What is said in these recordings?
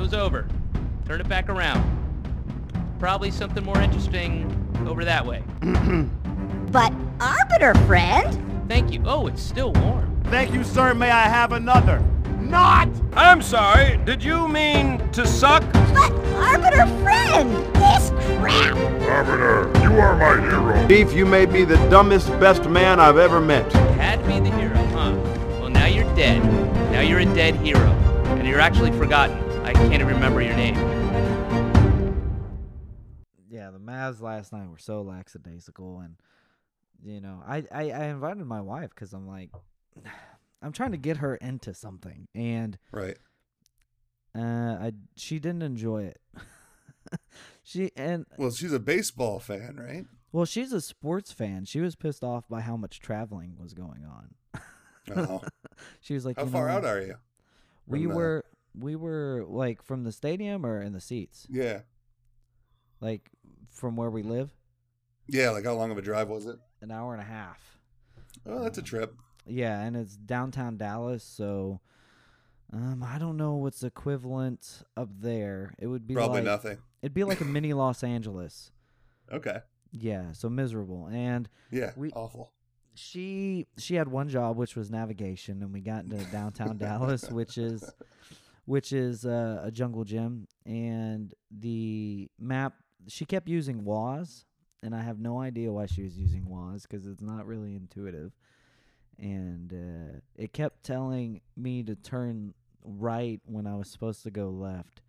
Show's over. Turn it back around. Probably something more interesting over that way. But Arbiter friend? Thank you. Oh, it's still warm. Thank you, sir. May I have another? Not! I'm sorry, did you mean to suck? But Arbiter friend! This crap! Arbiter, you are my hero. Chief, you may be the dumbest, best man I've ever met. Had to be the hero, huh? Well, now you're dead. Now you're a dead hero. And you're actually forgotten. I can't even remember your name. Yeah, the Mavs last night were so lackadaisical, and you know, I I, I invited my wife because I'm like, I'm trying to get her into something, and Right. uh, I she didn't enjoy it. she and Well, she's a baseball fan, right? well, she's a sports fan. She was pissed off by how much traveling was going on. Oh. she was like, How "You far know, out are you? We from the- were we were like from the stadium or in the seats, Yeah. like from where we live, Yeah, like how long of a drive was it? an hour and a half. Oh, that's a trip. Yeah, and it's downtown Dallas, so um, I don't know what's equivalent up there. It would be Probably like, nothing. It'd be like a mini Los Angeles. Okay. Yeah, so miserable. And Yeah. We- awful. she she had one job which was navigation, and we got into downtown Dallas, which is which is uh, a jungle gym, and the map she kept using Waze, and I have no idea why she was using Waze because it's not really intuitive, and uh, it kept telling me to turn right when I was supposed to go left.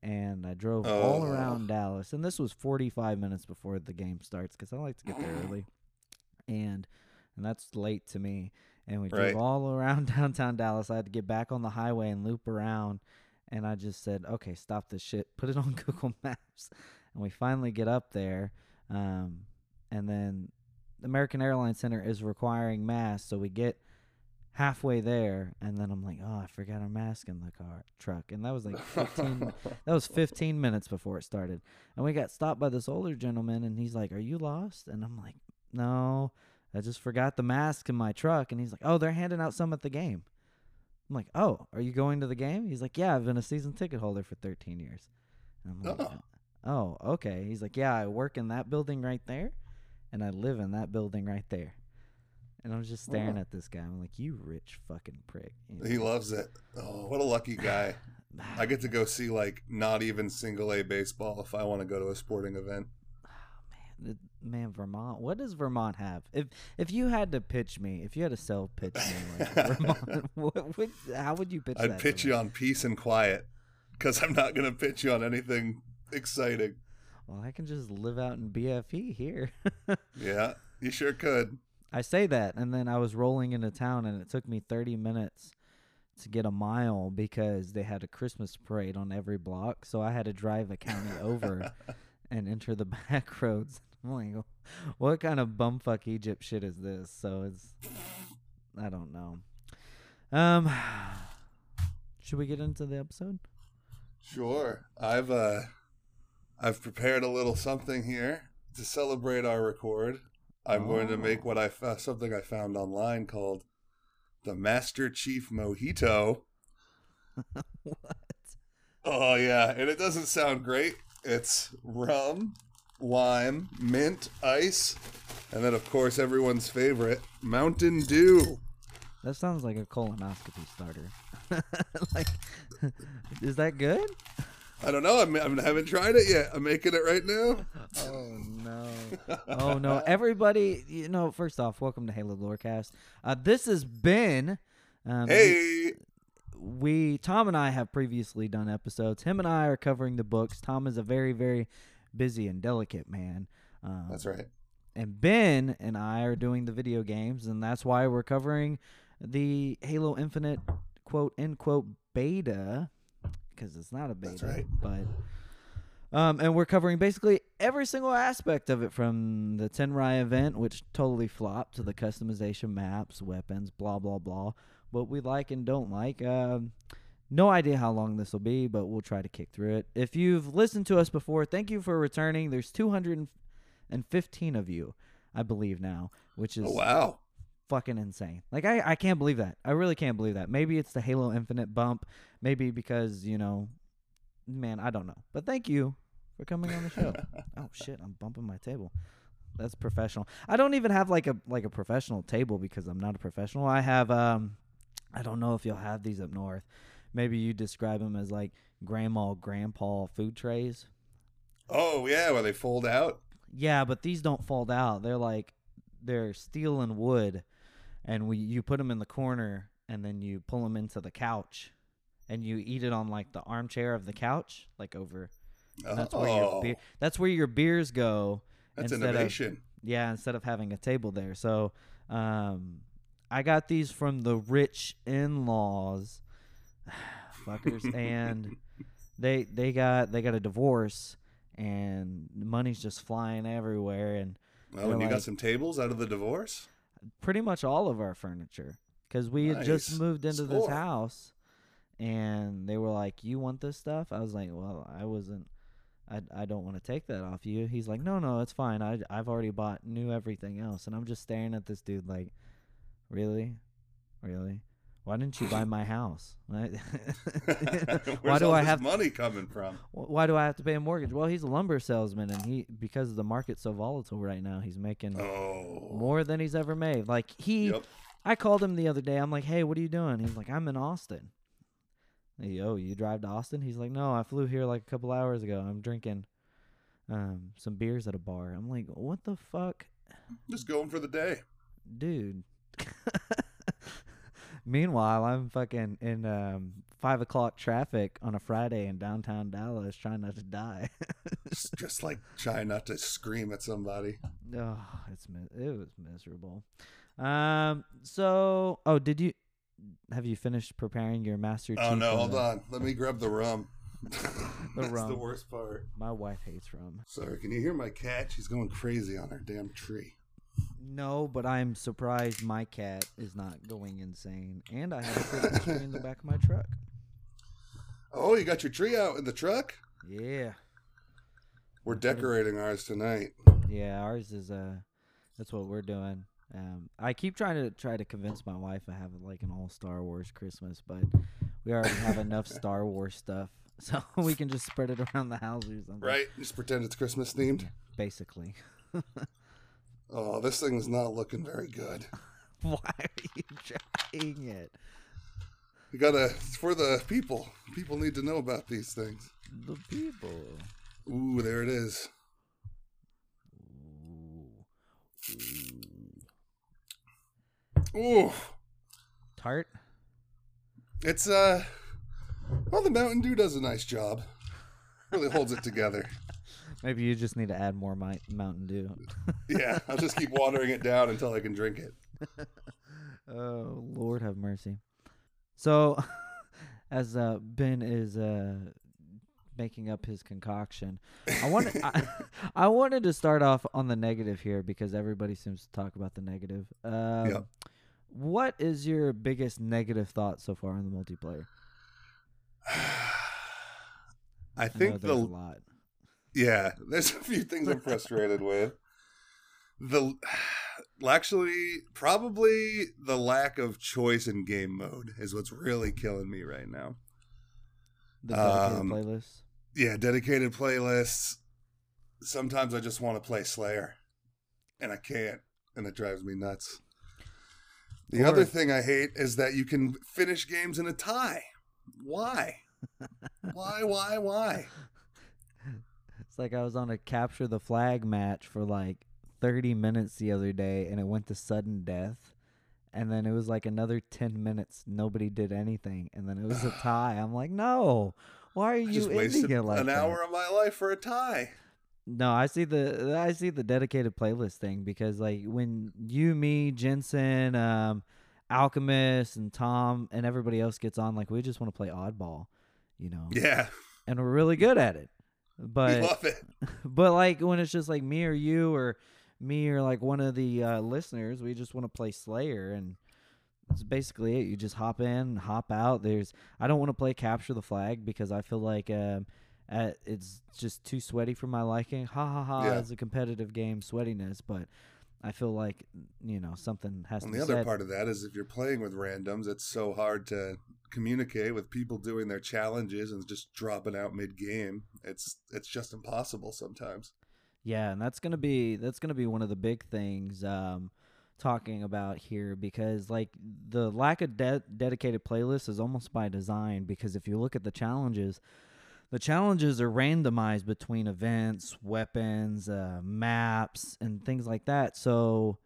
And I drove all Oh. around Dallas, and this was 45 minutes before the game starts because I like to get there early, and and that's late to me. And we drove Right. all around downtown Dallas. I had to get back on the highway and loop around. And I just said, okay, stop this shit. Put it on Google Maps. And we finally get up there. Um, and then the American Airlines Center is requiring masks. So we get halfway there. And then I'm like, oh, I forgot our mask in the car truck. And that was like 15, that was 15 minutes before it started. And we got stopped by this older gentleman. And he's like, are you lost? And I'm like, no. I just forgot the mask in my truck. And he's like, oh, they're handing out some at the game. I'm like, oh, are you going to the game? He's like, yeah, I've been a season ticket holder for 13 years. And I'm like, Oh. oh, okay. He's like, yeah, I work in that building right there, and I live in that building right there. And I'm just staring Oh. at this guy. I'm like, you rich fucking prick. You He loves it. Oh, what a lucky guy. I get to go see like not even single A baseball if I want to go to a sporting event. Man, Vermont. What does Vermont have? If if you had to pitch me, if you had to sell pitch me like Vermont, what would how would you pitch that? I'd pitch me? you on peace and quiet because I'm not going to pitch you on anything exciting. Well, I can just live out in BFE here. Yeah, you sure could. I say that, and then I was rolling into town, and it took me 30 minutes to get a mile because they had a Christmas parade on every block. So I had to drive a county over and enter the back roads. I'm like, what kind of bumfuck Egypt shit is this? So it's, I don't know. Um, should we get into the episode? Sure. I've uh I've prepared a little something here to celebrate our record. I'm going to make what I fo- something I found online called the Master Chief Mojito. what? Oh yeah, and it doesn't sound great. It's rum, lime, mint, ice, and then of course everyone's favorite, Mountain Dew. That sounds like a colonoscopy starter. like, is that good? I don't know. I'm, I haven't tried it yet. I'm making it right now. Oh no! Oh no! Everybody, you know. First off, welcome to Halo Lorecast. Uh, this has been. Um, Hey, we Tom and I have previously done episodes. Him and I are covering the books. Tom is a very, very busy and delicate man. Um, that's right. and Ben and I are doing the video games, and that's why we're covering the Halo Infinite quote end quote beta because it's not a beta, That's right. but um, and we're covering basically every single aspect of it from the Tenrai event, which totally flopped, to the customization maps, weapons, blah blah blah. What we like and don't like. Um, no idea how long this will be, but we'll try to kick through it. If you've listened to us before, thank you for returning. There's 215 of you, I believe now, which is Oh wow. fucking insane. Like I, I can't believe that. I really can't believe that. Maybe it's the Halo Infinite bump. Maybe because you know man, I don't know. But thank you for coming on the show. oh shit, I'm bumping my table. That's professional. I don't even have like a like a professional table because I'm not a professional. I have um I don't know if you'll have these up north. Maybe you describe them as like grandma grandpa food trays. Oh yeah, where they fold out. Yeah, but these don't fold out. They're like they're steel and wood, and we you put them in the corner, and then you pull them into the couch, and you eat it on like the armchair of the couch, like over. and that's where your Oh, beer. That's where your beers go. that's instead of- innovation. yeah, instead of having a table there. So, um, I got these from the rich in-laws, fuckers, and they they got they got a divorce, and money's just flying everywhere, and Oh, and you got some tables out of the divorce. pretty much all of our furniture. Because we had just moved into this house and they were like you want this stuff? I was like well i wasn't i, I don't want to take that off you. He's like no no it's fine. I, i've already bought new everything else. And i'm just staring at this dude like really? Really why didn't you buy my house Why- do all i this have money coming from? Why do I have to pay a mortgage? Well, he's a lumber salesman, and he because the market's so volatile right now, he's making Oh, more than he's ever made. Like he, Yep. I called him the other day. I'm like, hey, what are you doing? He's like, I'm in Austin. Hey, Yo, you drive to Austin? He's like, no, I flew here like a couple hours ago. I'm drinking um some beers at a bar. I'm like, what the fuck, Just going for the day. dude? Meanwhile, I'm fucking in um five o'clock traffic on a Friday in downtown Dallas, trying not to die. Just, like trying not to scream at somebody. Oh, it's it was miserable. Um. So, oh, did you have you finished preparing your master? Oh no, hold the- on. Let me grab the rum. That's the rum. worst part. My wife hates rum. Sorry, can you hear my cat? She's going crazy on her damn tree. No, but I'm surprised my cat is not going insane, and I have a Christmas tree in the back of my truck. Oh, you got your tree out in the truck? Yeah, We're decorating ours tonight. yeah. Ours is uh, that's what we're doing. Um, I keep trying to try to convince my wife I have like an all Star Wars Christmas, but we already have enough Star Wars stuff, so we can just spread it around the house or something. Right? Just pretend it's Christmas themed. Basically. Oh, this thing's not looking very good. Why are you trying it? You gotta, it's for the people. People need to know about these things. The people. Ooh, there it is. Ooh, Ooh. Tart? it's, uh, well, the Mountain Dew does a nice job. Really holds it together. Maybe you just need to add more mi- Mountain Dew. Yeah, I'll just keep watering it down until I can drink it. oh, Lord have mercy. So, as uh, Ben is uh, making up his concoction, I wanted I, I wanted to start off on the negative here because everybody seems to talk about the negative. Um, Yep. What is your biggest negative thought so far in the multiplayer? I I think know the a lot. Yeah, there's a few things I'm frustrated with. The actually probably the lack of choice in game mode is what's really killing me right now. The dedicated um, playlist. Yeah, dedicated playlists. Sometimes I just want to play Slayer and I can't and it drives me nuts. The Or- other thing I hate is that you can finish games in a tie. Why? why why why? It's like I was on a capture the flag match for like 30 minutes the other day and it went to sudden death. And then it was like another 10 minutes. Nobody did anything. And then it was a tie. I'm like, no. Why are I you just ending it like an that? hour of my life for a tie. No, I see the I see the dedicated playlist thing because like when you, me, Jensen, um, Alchemist, and Tom, and everybody else gets on, like we just want to play oddball, you know, Yeah, and we're really good at it. But but like when it's just like me or you or me or like one of the uh, listeners, we just want to play Slayer and that's basically it. You just hop in, hop out. There's I don't want to play capture the flag because I feel like um, uh, it's just too sweaty for my liking. Ha ha ha! Yeah. It's a competitive game, sweatiness, but I feel like you know something has And to the be other said. part of that is if you're playing with randoms, it's so hard to communicate with people doing their challenges and just dropping out mid game. It's it's just impossible sometimes. Yeah, and that's gonna be that's gonna be one of the big things um, talking about here because like the lack of de- dedicated playlists is almost by design because if you look at the challenges, the challenges are randomized between events, weapons, uh, maps, and things like that. So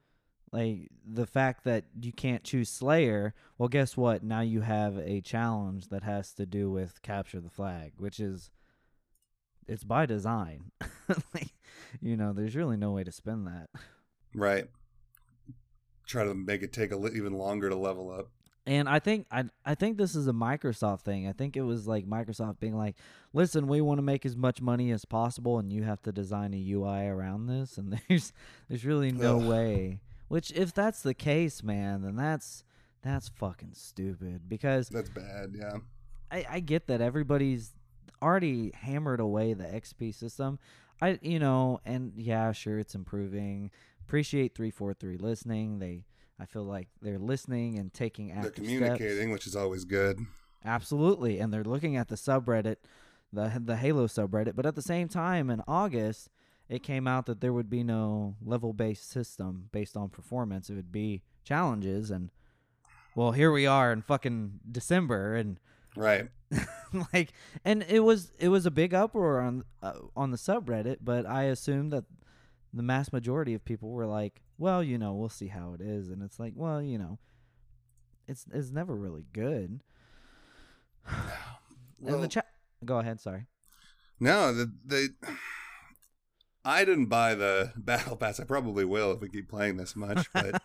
like the fact that you can't choose Slayer, well, guess what? Now you have a challenge that has to do with capture the flag, which is it's by design. like, you know, there's really no way to spin that. Right. Try to make it take a li- even longer to level up. And I think I I think this is a Microsoft thing. I think it was like Microsoft being like, "Listen, we want to make as much money as possible, and you have to design a UI around this." And there's there's really no Ugh. way. Which, if that's the case, man, then that's that's fucking stupid. Because That's bad, yeah. I, I get that everybody's already hammered away the XP system. I you know, and yeah, sure it's improving. Appreciate three four three listening. They I feel like they're listening and taking action. They're communicating, steps. which is always good. Absolutely, and they're looking at the subreddit, the the Halo subreddit. But at the same time, in August, it came out that there would be no level based system based on performance. It would be challenges, and well, here we are in fucking December, and Right. like and it was it was a big uproar on uh, on the subreddit but i assumed that the mass majority of people were like well you know we'll see how it is and it's like well you know it's it's never really good and Well, the chat go ahead sorry no, the, they. I didn't buy the battle pass. I probably will if we keep playing this much, but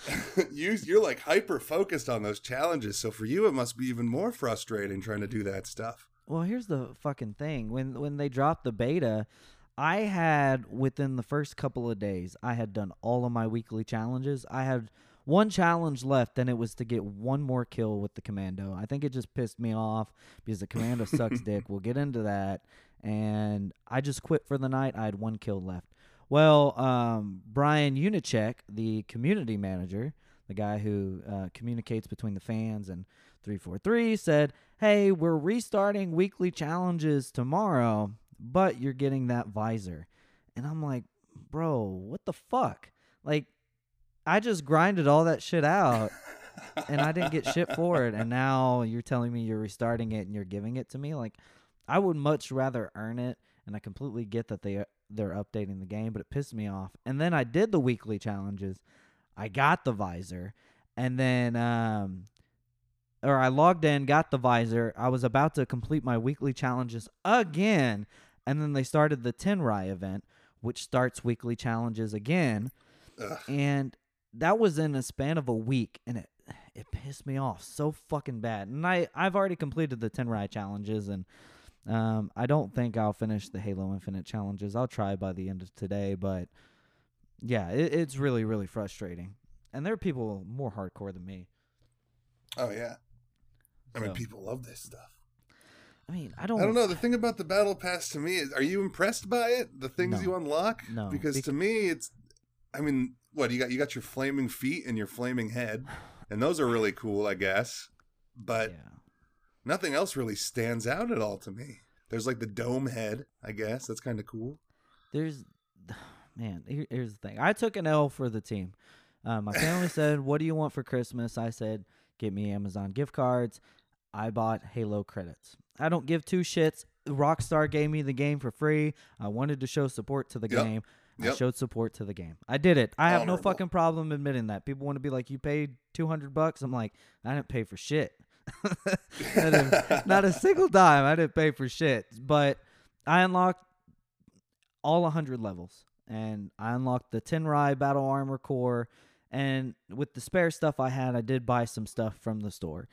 you you're like hyper focused on those challenges. So for you, it must be even more frustrating trying to do that stuff. Well, here's the fucking thing. When when they dropped the beta, I had within the first couple of days, I had done all of my weekly challenges. I had one challenge left, and it was to get one more kill with the commando. I think it just pissed me off because the commando sucks dick. We'll get into that. And I just quit for the night. I had one kill left. Well, um, Brian Junyszek, the community manager, the guy who uh, communicates between the fans and 343, said, Hey, we're restarting weekly challenges tomorrow, but you're getting that visor. And I'm like, Bro, what the fuck? Like, I just grinded all that shit out and I didn't get shit for it. And now you're telling me you're restarting it and you're giving it to me? Like, I would much rather earn it. And I completely get that they they're updating the game, but it pissed me off. And then I did the weekly challenges. I got the visor, and then um, or I logged in, got the visor. I was about to complete my weekly challenges again, and then they started the Tenrai event, which starts weekly challenges again, Ugh. and that was in a span of a week, and it it pissed me off so fucking bad. And I I've already completed the Tenrai challenges, and um, I don't think I'll finish the Halo Infinite challenges. I'll try by the end of today, but yeah, it, it's really really frustrating. And there are people more hardcore than me. Oh yeah. I mean, people love this stuff. I mean, I don't. I don't know. The thing about the battle pass to me is, are you impressed by it? The things No. you unlock? No, because bec- to me, it's. I mean, what you got? You got your flaming feet and your flaming head, and those are really cool, I guess. But yeah. nothing else really stands out at all to me. There's like the dome head, I guess. That's kind of cool. There's, man. Here, here's the thing. I took an L for the team. Uh, my family said, "What do you want for Christmas?" I said, "Get me Amazon gift cards." I bought Halo credits. I don't give two shits. Rockstar gave me the game for free. I wanted to show support to the Yep. game. I showed support to the game. I did it. I have no fucking problem admitting that. People want to be like, "You paid two hundred bucks." I'm like, I didn't pay for shit. Not a single dime. I didn't pay for shit. But I unlocked all 100 levels. And I unlocked the Tenrai Battle Armor Core. And with the spare stuff I had, I did buy some stuff from the store.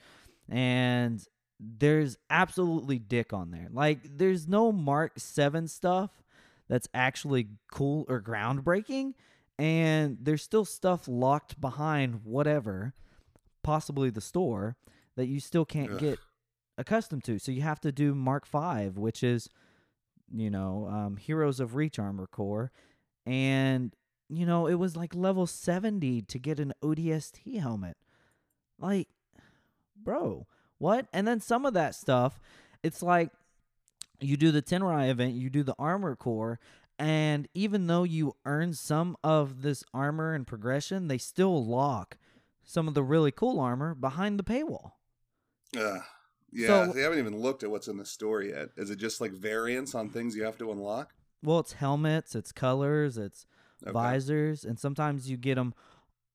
And there's absolutely dick on there. Like, there's no Mark 7 stuff that's actually cool or groundbreaking. And there's still stuff locked behind whatever, possibly the store, that you still can't Ugh. get accustomed to. So you have to do Mark Five, which is, you know, um, Heroes of Reach Armor Core, and you know, it was like level 70 to get an ODST helmet. Like, bro, what? And then some of that stuff, it's like you do the Tenrai event, you do the armor core, and even though you earn some of this armor and progression, they still lock some of the really cool armor behind the paywall. Uh, yeah, So- they haven't even looked at what's in the store yet. Is it just like variants on things you have to unlock? Well, it's helmets, it's colors, it's Okay. visors, and sometimes you get them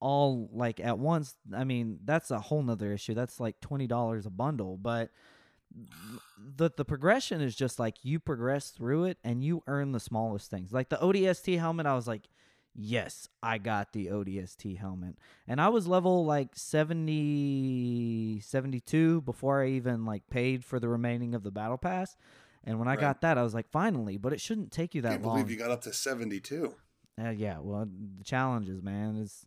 all like at once. I mean, that's a whole nother issue. That's like twenty dollars a bundle, but the the progression is just like you progress through it and you earn the smallest things. Like the ODST helmet, I was like, yes, I got the ODST helmet. And I was level like 70 72 before I even like paid for the remaining of the battle pass. And when I Right. got that, I was like, finally, but it shouldn't take you I that can't long. believe you got up to 72. Uh, yeah, well, the challenges, man, is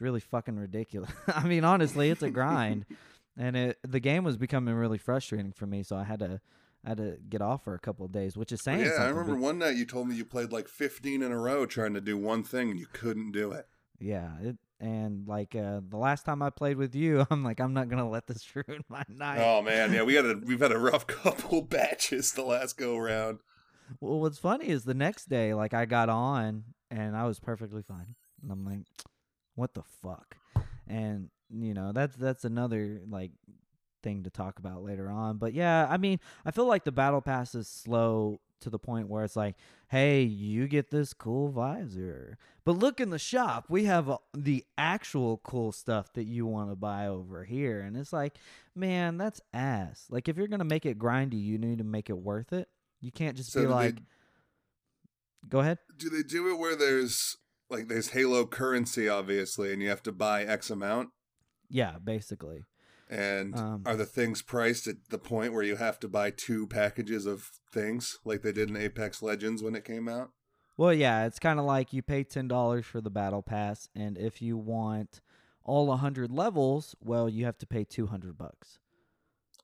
it's really fucking ridiculous. I mean, honestly, it's a grind, and it the game was becoming really frustrating for me. So I had to I had to get off for a couple of days, which is saying yeah, I remember be- one night you told me you played like 15 in a row trying to do one thing and you couldn't do it. yeah, it and like uh, the last time I played with you, I'm like, I'm not gonna let this ruin my night. Oh man, yeah, we had a we've had a rough couple batches the last go round. Well, what's funny is the next day, like I got on and I was perfectly fine, and I'm like, what the fuck? And you know, that's that's another like thing to talk about later on. But yeah, I mean, I feel like the battle pass is slow to the point where it's like, hey, you get this cool visor, but look in the shop, we have uh, the actual cool stuff that you want to buy over here, and it's like, man, that's ass. Like if you're gonna make it grindy, you need to make it worth it. You can't just So be do they- like, go ahead. Do they do it where there's like there's Halo currency obviously and you have to buy X amount? Yeah, basically. And Um, are the things priced at the point where you have to buy two packages of things like they did in Apex Legends when it came out? Well, yeah, it's kind of like you pay ten dollars for the battle pass, and if you want all hundred levels, well, you have to pay two hundred bucks.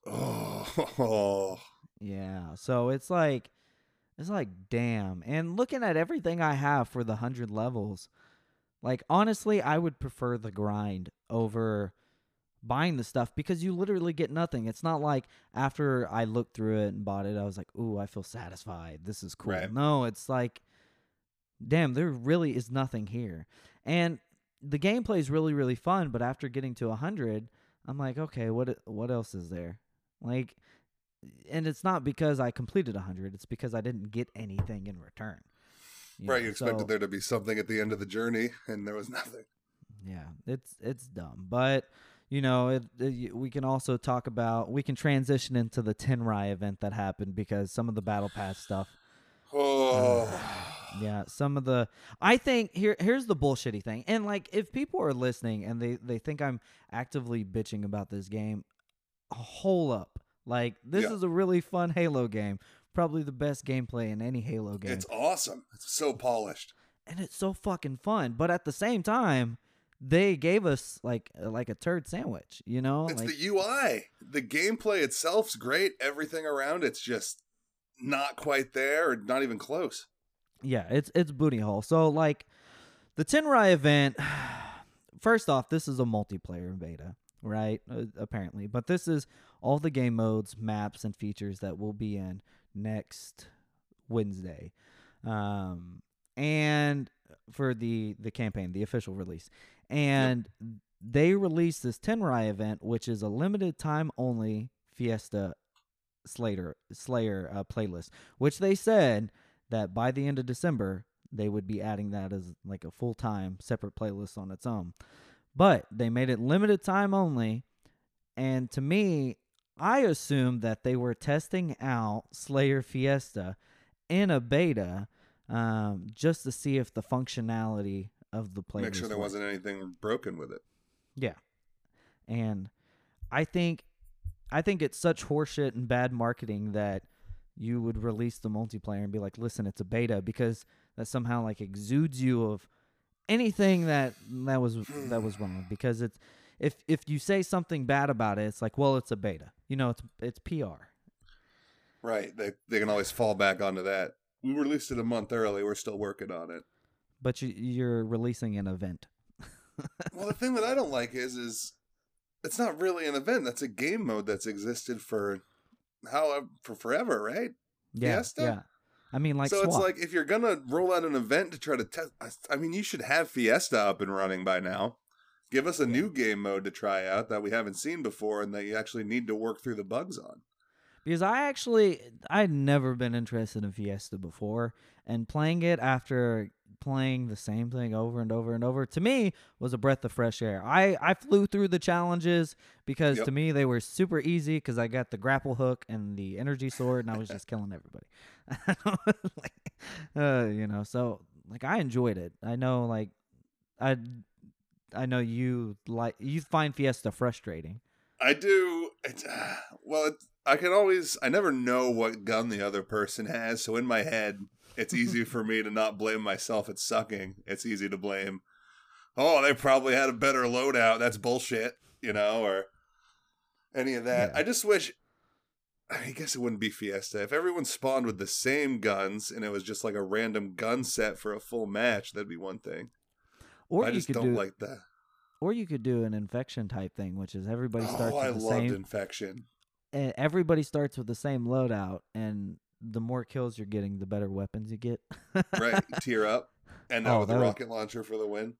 Oh, Yeah, so it's like, it's like, damn. And looking at everything I have for the hundred levels, like honestly, I would prefer the grind over buying the stuff because you literally get nothing. It's not like after I looked through it and bought it, I was like, ooh, I feel satisfied. This is cool. Right. No, it's like, damn, there really is nothing here. And the gameplay is really, really fun. But after getting to 100, I'm like, okay, what what else is there? Like, and it's not because I completed 100. It's because I didn't get anything in return. right. know, You expected so- there to be something at the end of the journey, and there was nothing. yeah, it's it's dumb, but you know, it, it, we can also talk about we can transition into the Tenrai event that happened because some of the battle pass stuff. Oh, Yeah, some of the I think here here's the bullshitty thing. And like if people are listening and they they think I'm actively bitching about this game, hole up. Like this Yeah. is a really fun Halo game. Probably the best gameplay in any Halo game. it's awesome. It's so polished. and it's so fucking fun. But at the same time, they gave us like uh, like a turd sandwich, you know? It's like the UI. The gameplay itself's great. Everything around it's just not quite there or not even close. yeah, it's it's booty hole. So like the Tenrai event first off, this is a multiplayer beta, right? Uh, apparently. But this is all the game modes, maps and features that will be in next Wednesday. Um and for the the campaign, the official release. And they released this Tenrai event, which is a limited time only Fiesta Slater Slayer uh, playlist, which they said that by the end of December they would be adding that as like a full time separate playlist on its own. But they made it limited time only, and to me, I assumed that they were testing out Slayer Fiesta in a beta um, just to see if the functionality of the playlist Make sure there wasn't anything broken with it. Yeah. And I think I think it's such horseshit and bad marketing that you would release the multiplayer and be like, listen, it's a beta because that somehow like exudes you of anything that that was that was wrong. Hmm. Because it's if if you say something bad about it, it's like, well, it's a beta. You know, it's it's PR. Right. They they can always fall back onto that. We released it a month early. We're still working on it. but you, you're releasing an event. well, the thing that I don't like is, is it's not really an event. That's a game mode that's existed for how for forever, right? Yeah, Fiesta? yeah. I mean, like so it's like if you're gonna roll out an event to try to test, I- mean, you should have Fiesta up and running by now. Give us a new game mode to try out that we haven't seen before and that you actually need to work through the bugs on. because I actually I'd never been interested in Fiesta before, and playing it after playing the same thing over and over and over to me was a breath of fresh air. I I flew through the challenges because Yep. to me they were super easy because I got the grapple hook and the energy sword and I was just killing everybody. Like, uh, you know, so like I enjoyed it. I know like I I know you like you find Fiesta frustrating. I do. It's, well, it, I can always. I never know what gun the other person has, so in my head, it's easy for me to not blame myself It's sucking. It's easy to blame. Oh, they probably had a better loadout. That's bullshit, you know, or any of that. Yeah. I just wish. I guess it wouldn't be Fiesta if everyone spawned with the same guns and it was just like a random gun set for a full match. That'd be one thing. Or I you just could don't do like that. or you could do an infection type thing, which is everybody oh, starts Oh, I with the loved same infection. and everybody starts with the same loadout and the more kills you're getting, the better weapons you get. Right, tear up, and Oh, with the would- rocket launcher for the win.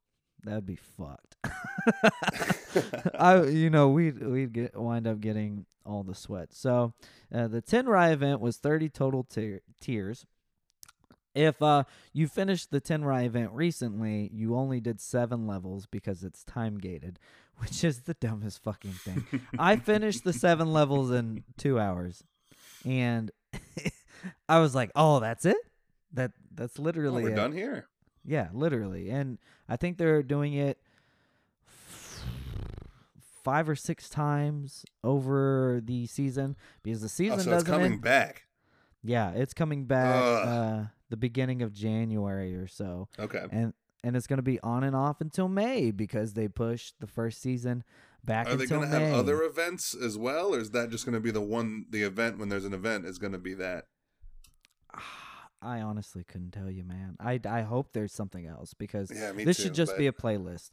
That'd be fucked. I, you know, we'd we'd get wind up getting all the sweat. So, uh, the Tenrai event was 30 total tier, tiers. If uh, you finished the Tenrai event recently, you only did seven levels because it's time gated, which is the dumbest fucking thing. I finished the seven levels in two hours, and I was like, "Oh, that's it. That that's Oh, literally we're it. done here. Yeah, literally. And I think they're doing it five or six times over the season because the Oh, season so it's doesn't coming end. back. Yeah, it's coming back uh, the beginning of January or so, Okay. and and it's going to be on and off until May because they pushed the first season back Are they going to have other events as well, or is that just going to be the one? The event when there's an event is going to be that. I honestly couldn't tell you, man. I I hope there's something else because Yeah, this too, should just but- be a playlist.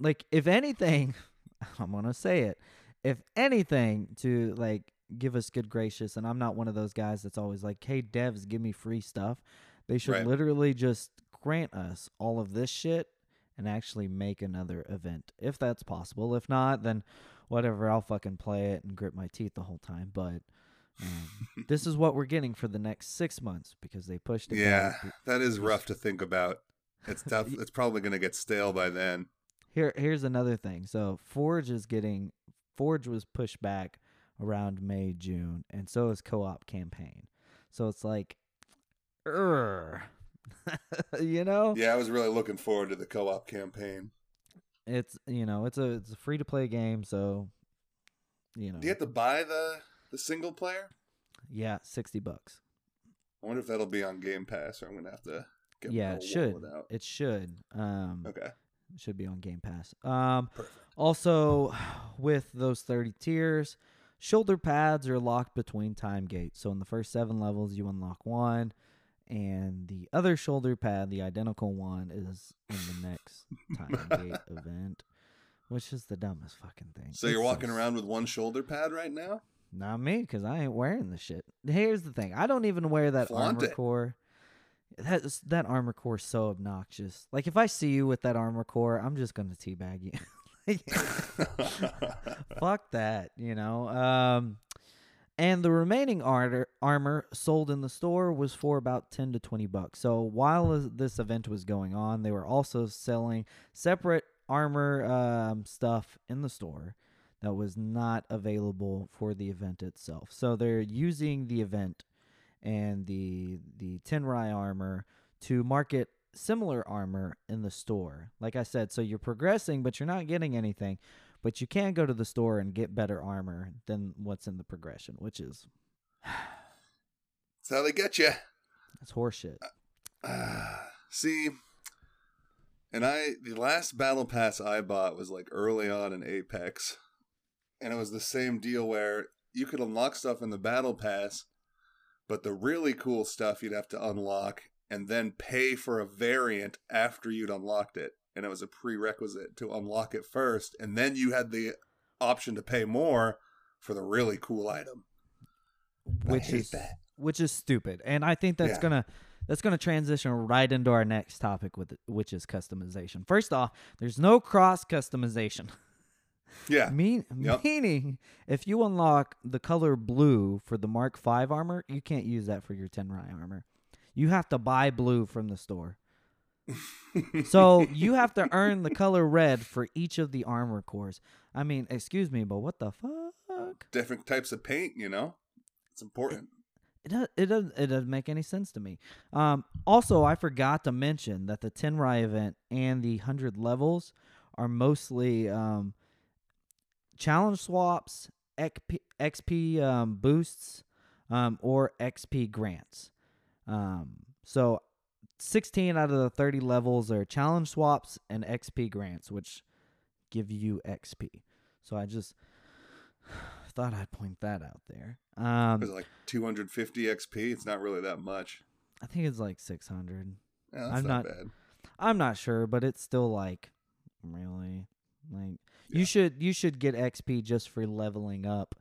Like if anything, I'm gonna say it. If anything, to like give us good gracious, and I'm not one of those guys that's always like, "Hey, devs, give me free stuff." They should Right. literally just grant us all of this shit and actually make another event if that's possible. If not, then whatever. I'll fucking play it and grit my teeth the whole time. But Mm. this is what we're getting for the next six months because they pushed it. Yeah, back. that is rough to think about. It's tough. it's probably going to get stale by then. Here, here's another thing. So Forge is getting Forge was pushed back around May, June, and so is co-op campaign. So it's like, you know, Yeah, I was really looking forward to the co-op campaign. it's you know it's a it's a free to play game, so you know, Do you have to buy the the single player? yeah, sixty bucks. I wonder if that'll be on Game Pass, or I'm going to have to get yeah, it should. out. It should. Um, Okay, It should be on Game Pass. Um, perfect. also, with those 30 tiers, shoulder pads are locked between time gates. So in the first seven levels, you unlock one, and the other shoulder pad, the identical one, is in the next time gate event, which is the dumbest fucking thing. So you're It's walking around with one shoulder pad right now? Not me, because I ain't wearing the shit. Here's the thing: I don't even wear that Flaunt armor it. core. That that armor core is so obnoxious. Like if I see you with that armor core, I'm just gonna teabag you. Fuck that, you know. Um, and the remaining armor armor sold in the store was for about ten to twenty bucks. So while this event was going on, they were also selling separate armor um, stuff in the store that was not available for the event itself. So they're using the event and the the Tenrai armor to market similar armor in the store. Like I said, so you're progressing, but you're not getting anything. But you can go to the store and get better armor than what's in the progression, which is That's how they get you. that's horseshit. See, and I the last battle pass I bought was like early on in Apex, and it was the same deal where you could unlock stuff in the battle pass, but the really cool stuff you'd have to unlock and then pay for a variant after you'd unlocked it. And it was a prerequisite to unlock it first, and then you had the option to pay more for the really cool item. I which hate is that. which is stupid. And I think that's Yeah. gonna that's gonna transition right into our next topic with which is customization. First off, there's no cross customization. Yeah. Mean, Yep. Meaning, if you unlock the color blue for the Mark V armor, you can't use that for your Tenrai armor. You have to buy blue from the store. so you have to earn the color red for each of the armor cores. I mean, excuse me, but what the fuck? Different types of paint, you know? It's important. It does, it doesn't it doesn't make any sense to me. Um, also, I forgot to mention that the Tenrai event and the hundred levels are mostly um, challenge swaps, XP, XP um, boosts, um, or XP grants. Um, so, sixteen out of the thirty levels are challenge swaps and XP grants, which give you XP. So I just thought I'd point that out there. Um, Was it like 250 XP? It's not really that much. I think it's like 600. Yeah, that's I'm not, not- bad. I'm not sure, but it's still like really like Yeah. you should you should get XP just for leveling up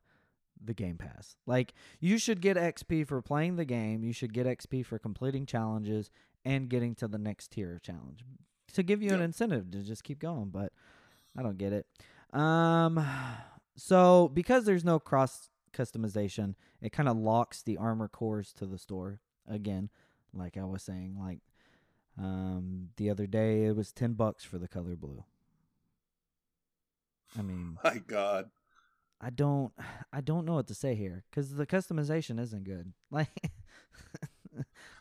the game pass. Like you should get XP for playing the game, you should get XP for completing challenges and getting to the next tier of challenge to give you an incentive to just keep going, but I don't get it. Um so because there's no cross customization, it kind of locks the armor cores to the store again, like I was saying like um, the other day it was ten bucks for the color blue. I mean, My God. I don't, I don't know what to say here because the customization isn't good. Like,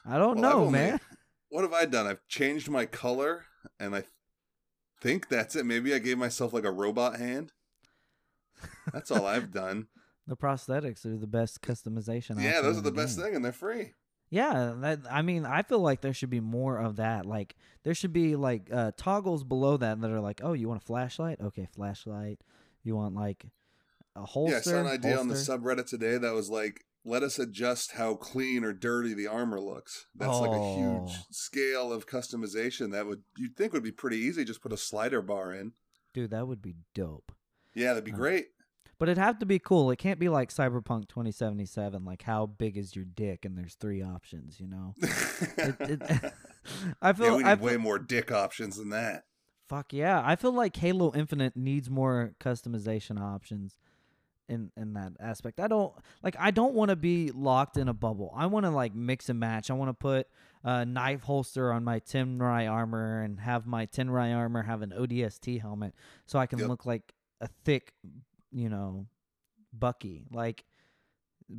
I don't Well, know, only- man. What have I done? I've changed my color, and I think that's it. Maybe I gave myself like a robot hand. That's all I've done. The prosthetics are the best customization. yeah, those are the the best thing, and they're free. Yeah, that I mean, I feel like there should be more of that. Like there should be like uh toggles below that that are like, "Oh, you want a flashlight? Okay, flashlight. You want like a holster?" yeah, I saw an idea on the subreddit today that was like, let us adjust how clean or dirty the armor looks. That's like a huge Oh. scale of customization that would you'd think would be pretty easy. Just put a slider bar in. Dude, that would be dope. Yeah, that'd be Uh, great. But it'd have to be cool. It can't be like Cyberpunk 2077, like how big is your dick and there's three options, you know? It, it, I yeah, feel we I need feel, way more dick options than that. fuck yeah. I feel like Halo Infinite needs more customization options in in that aspect. I don't like I don't want to be locked in a bubble. I want to like mix and match. I want to put a knife holster on my Tenrai armor and have my Tenrai armor have an ODST helmet so I can Yep. look like a thick, you know, Bucky, like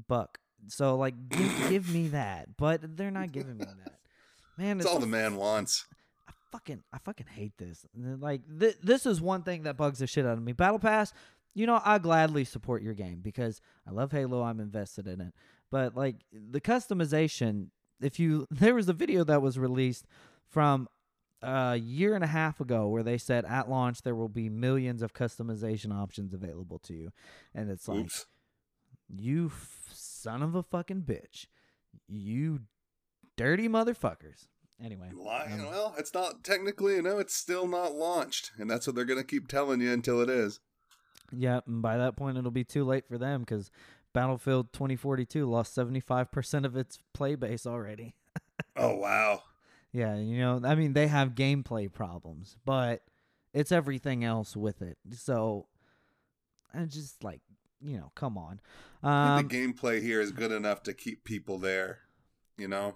Buck. So like give, give me that, but they're not giving me that. Man, It's it's all so the man wants. I fucking I fucking hate this. Like th- this is one thing that bugs the shit out of me. Battle Pass, you know, I gladly support your game because I love Halo. I'm invested in it. But like the customization, if you there was a video that was released from a year and a half ago where they said at launch there will be millions of customization options available to you, and it's like Oops. you f- son of a fucking bitch, you dirty motherfuckers. Anyway, Lying. um, well, it's not technically, you know, it's still not launched, and that's what they're gonna keep telling you until it is. Yeah, and by that point it'll be too late for them because Battlefield 2042 lost 75% of its play base already. Oh wow. Yeah, you know, I mean they have gameplay problems, but it's everything else with it. So I just like, you know, come on. Um, the gameplay here is good enough to keep people there. You know,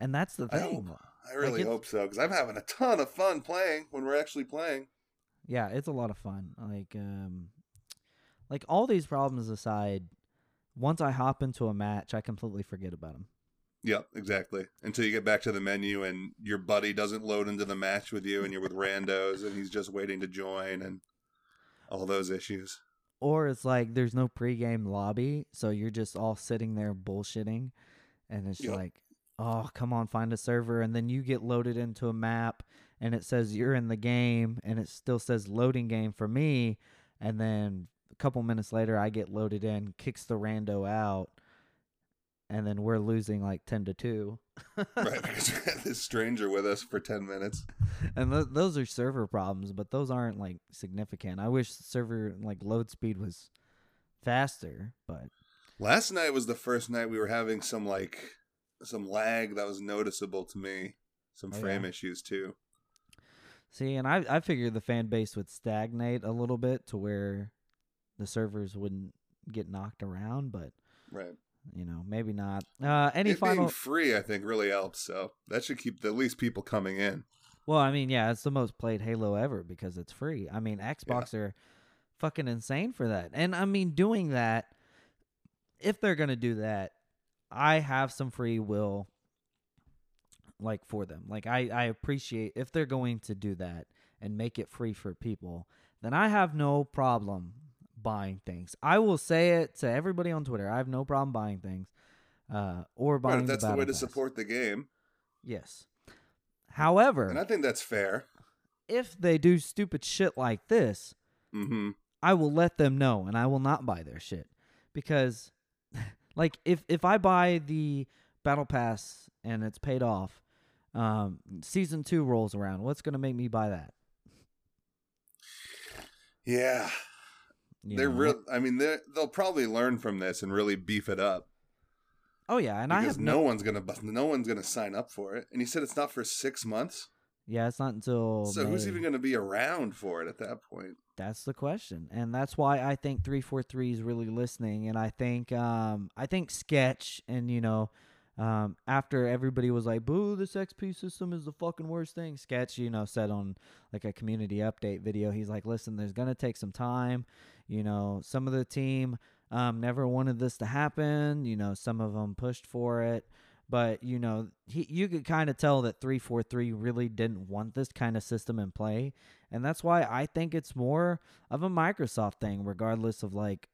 and that's the I thing. hope. I really it's- hope so because I'm having a ton of fun playing when we're actually playing. Yeah, it's a lot of fun. Like um like all these problems aside, once I hop into a match, I completely forget about them. Yep, exactly. Until you get back to the menu and your buddy doesn't load into the match with you, and you're with randos, and he's just waiting to join, and all those issues. Or it's like there's no pregame lobby, so you're just all sitting there bullshitting, and it's Yep. like, oh, come on, find a server, and then you get loaded into a map, and it says you're in the game, and it still says loading game for me, and then a couple minutes later, I get loaded in, kicks the rando out, and then we're losing like ten to two. right, because we had this stranger with us for 10 minutes. and th- those are server problems, but those aren't like significant. I wish server like load speed was faster, but Last night was the first night we were having some like some lag that was noticeable to me. Some Oh, frame yeah? issues too. see, and I I figured the fan base would stagnate a little bit to where the servers wouldn't get knocked around, but Right. You know maybe not. Uh, any it final? being free, I think, really helps. So that should keep the least people coming in. Well, I mean, yeah, it's the most played Halo ever because it's free. I mean, Xbox are fucking insane for that. And I mean, doing that, if they're going to do that, I have some free will like for them. Like I I appreciate if they're going to do that and make it free for people, then I have no problem buying things. I will say it to everybody on Twitter. I have no problem buying things. Uh, or buying Right, if that's the, way battle to support the game, Yes. However, and I think that's fair. if they do stupid shit like this, hmm I will let them know and I will not buy their shit. Because like if if I buy the battle pass and it's paid off, um season 2 rolls around, what's going to make me buy that? Yeah, they're know? real. I mean, they they'll probably learn from this and really beef it up Oh yeah, and I because have no one's gonna no one's gonna sign up for it. And you said it's not for six months, Yeah, it's not until so who's even gonna be around for it at that point? That's the question, and that's why I think three four three is really listening, and I think um I think Sketch and you know um after everybody was like boo this XP system is the fucking worst thing. Sketch you know said on like a community update video he's like listen there's gonna take some time, you know some of the team um never wanted this to happen, you know some of them pushed for it. But you know, he, you could kind of tell that three four three really didn't want this kind of system in play, and that's why I think it's more of a Microsoft thing, regardless of like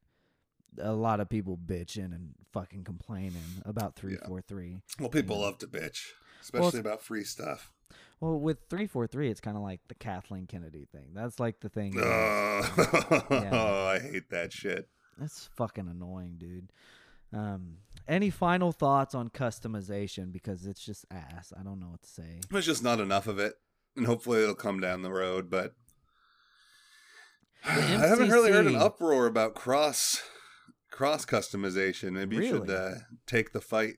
a lot of people bitching and fucking complaining about three four three. Well, people love to bitch, especially it's- about free stuff. Well, with three four three, it's kind of like the Kathleen Kennedy thing. That's like the thing. Oh, Yeah. I hate that shit. That's fucking annoying, dude. Um, any final thoughts on customization? Because it's just ass. I don't know what to say. There's just not enough of it, and hopefully it'll come down the road. But I haven't really heard an uproar about cross cross customization. Maybe you should uh, take the fight,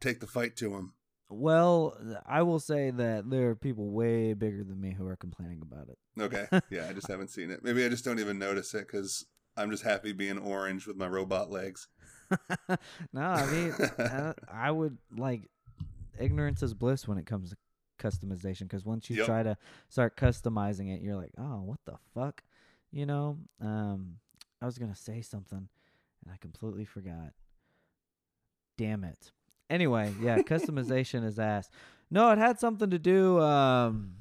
take the fight to him. Well, I will say that there are people way bigger than me who are complaining about it. Okay, yeah, I just haven't seen it. Maybe I just don't even notice it because I'm just happy being orange with my robot legs. no, I mean, uh, I would like ignorance is bliss when it comes to customization because once you Yep. try to start customizing it, you're like, oh, what the fuck, you know? Um, I was gonna say something and I completely forgot. Damn it. Anyway, yeah, customization is ass. No, it had something to do. Um,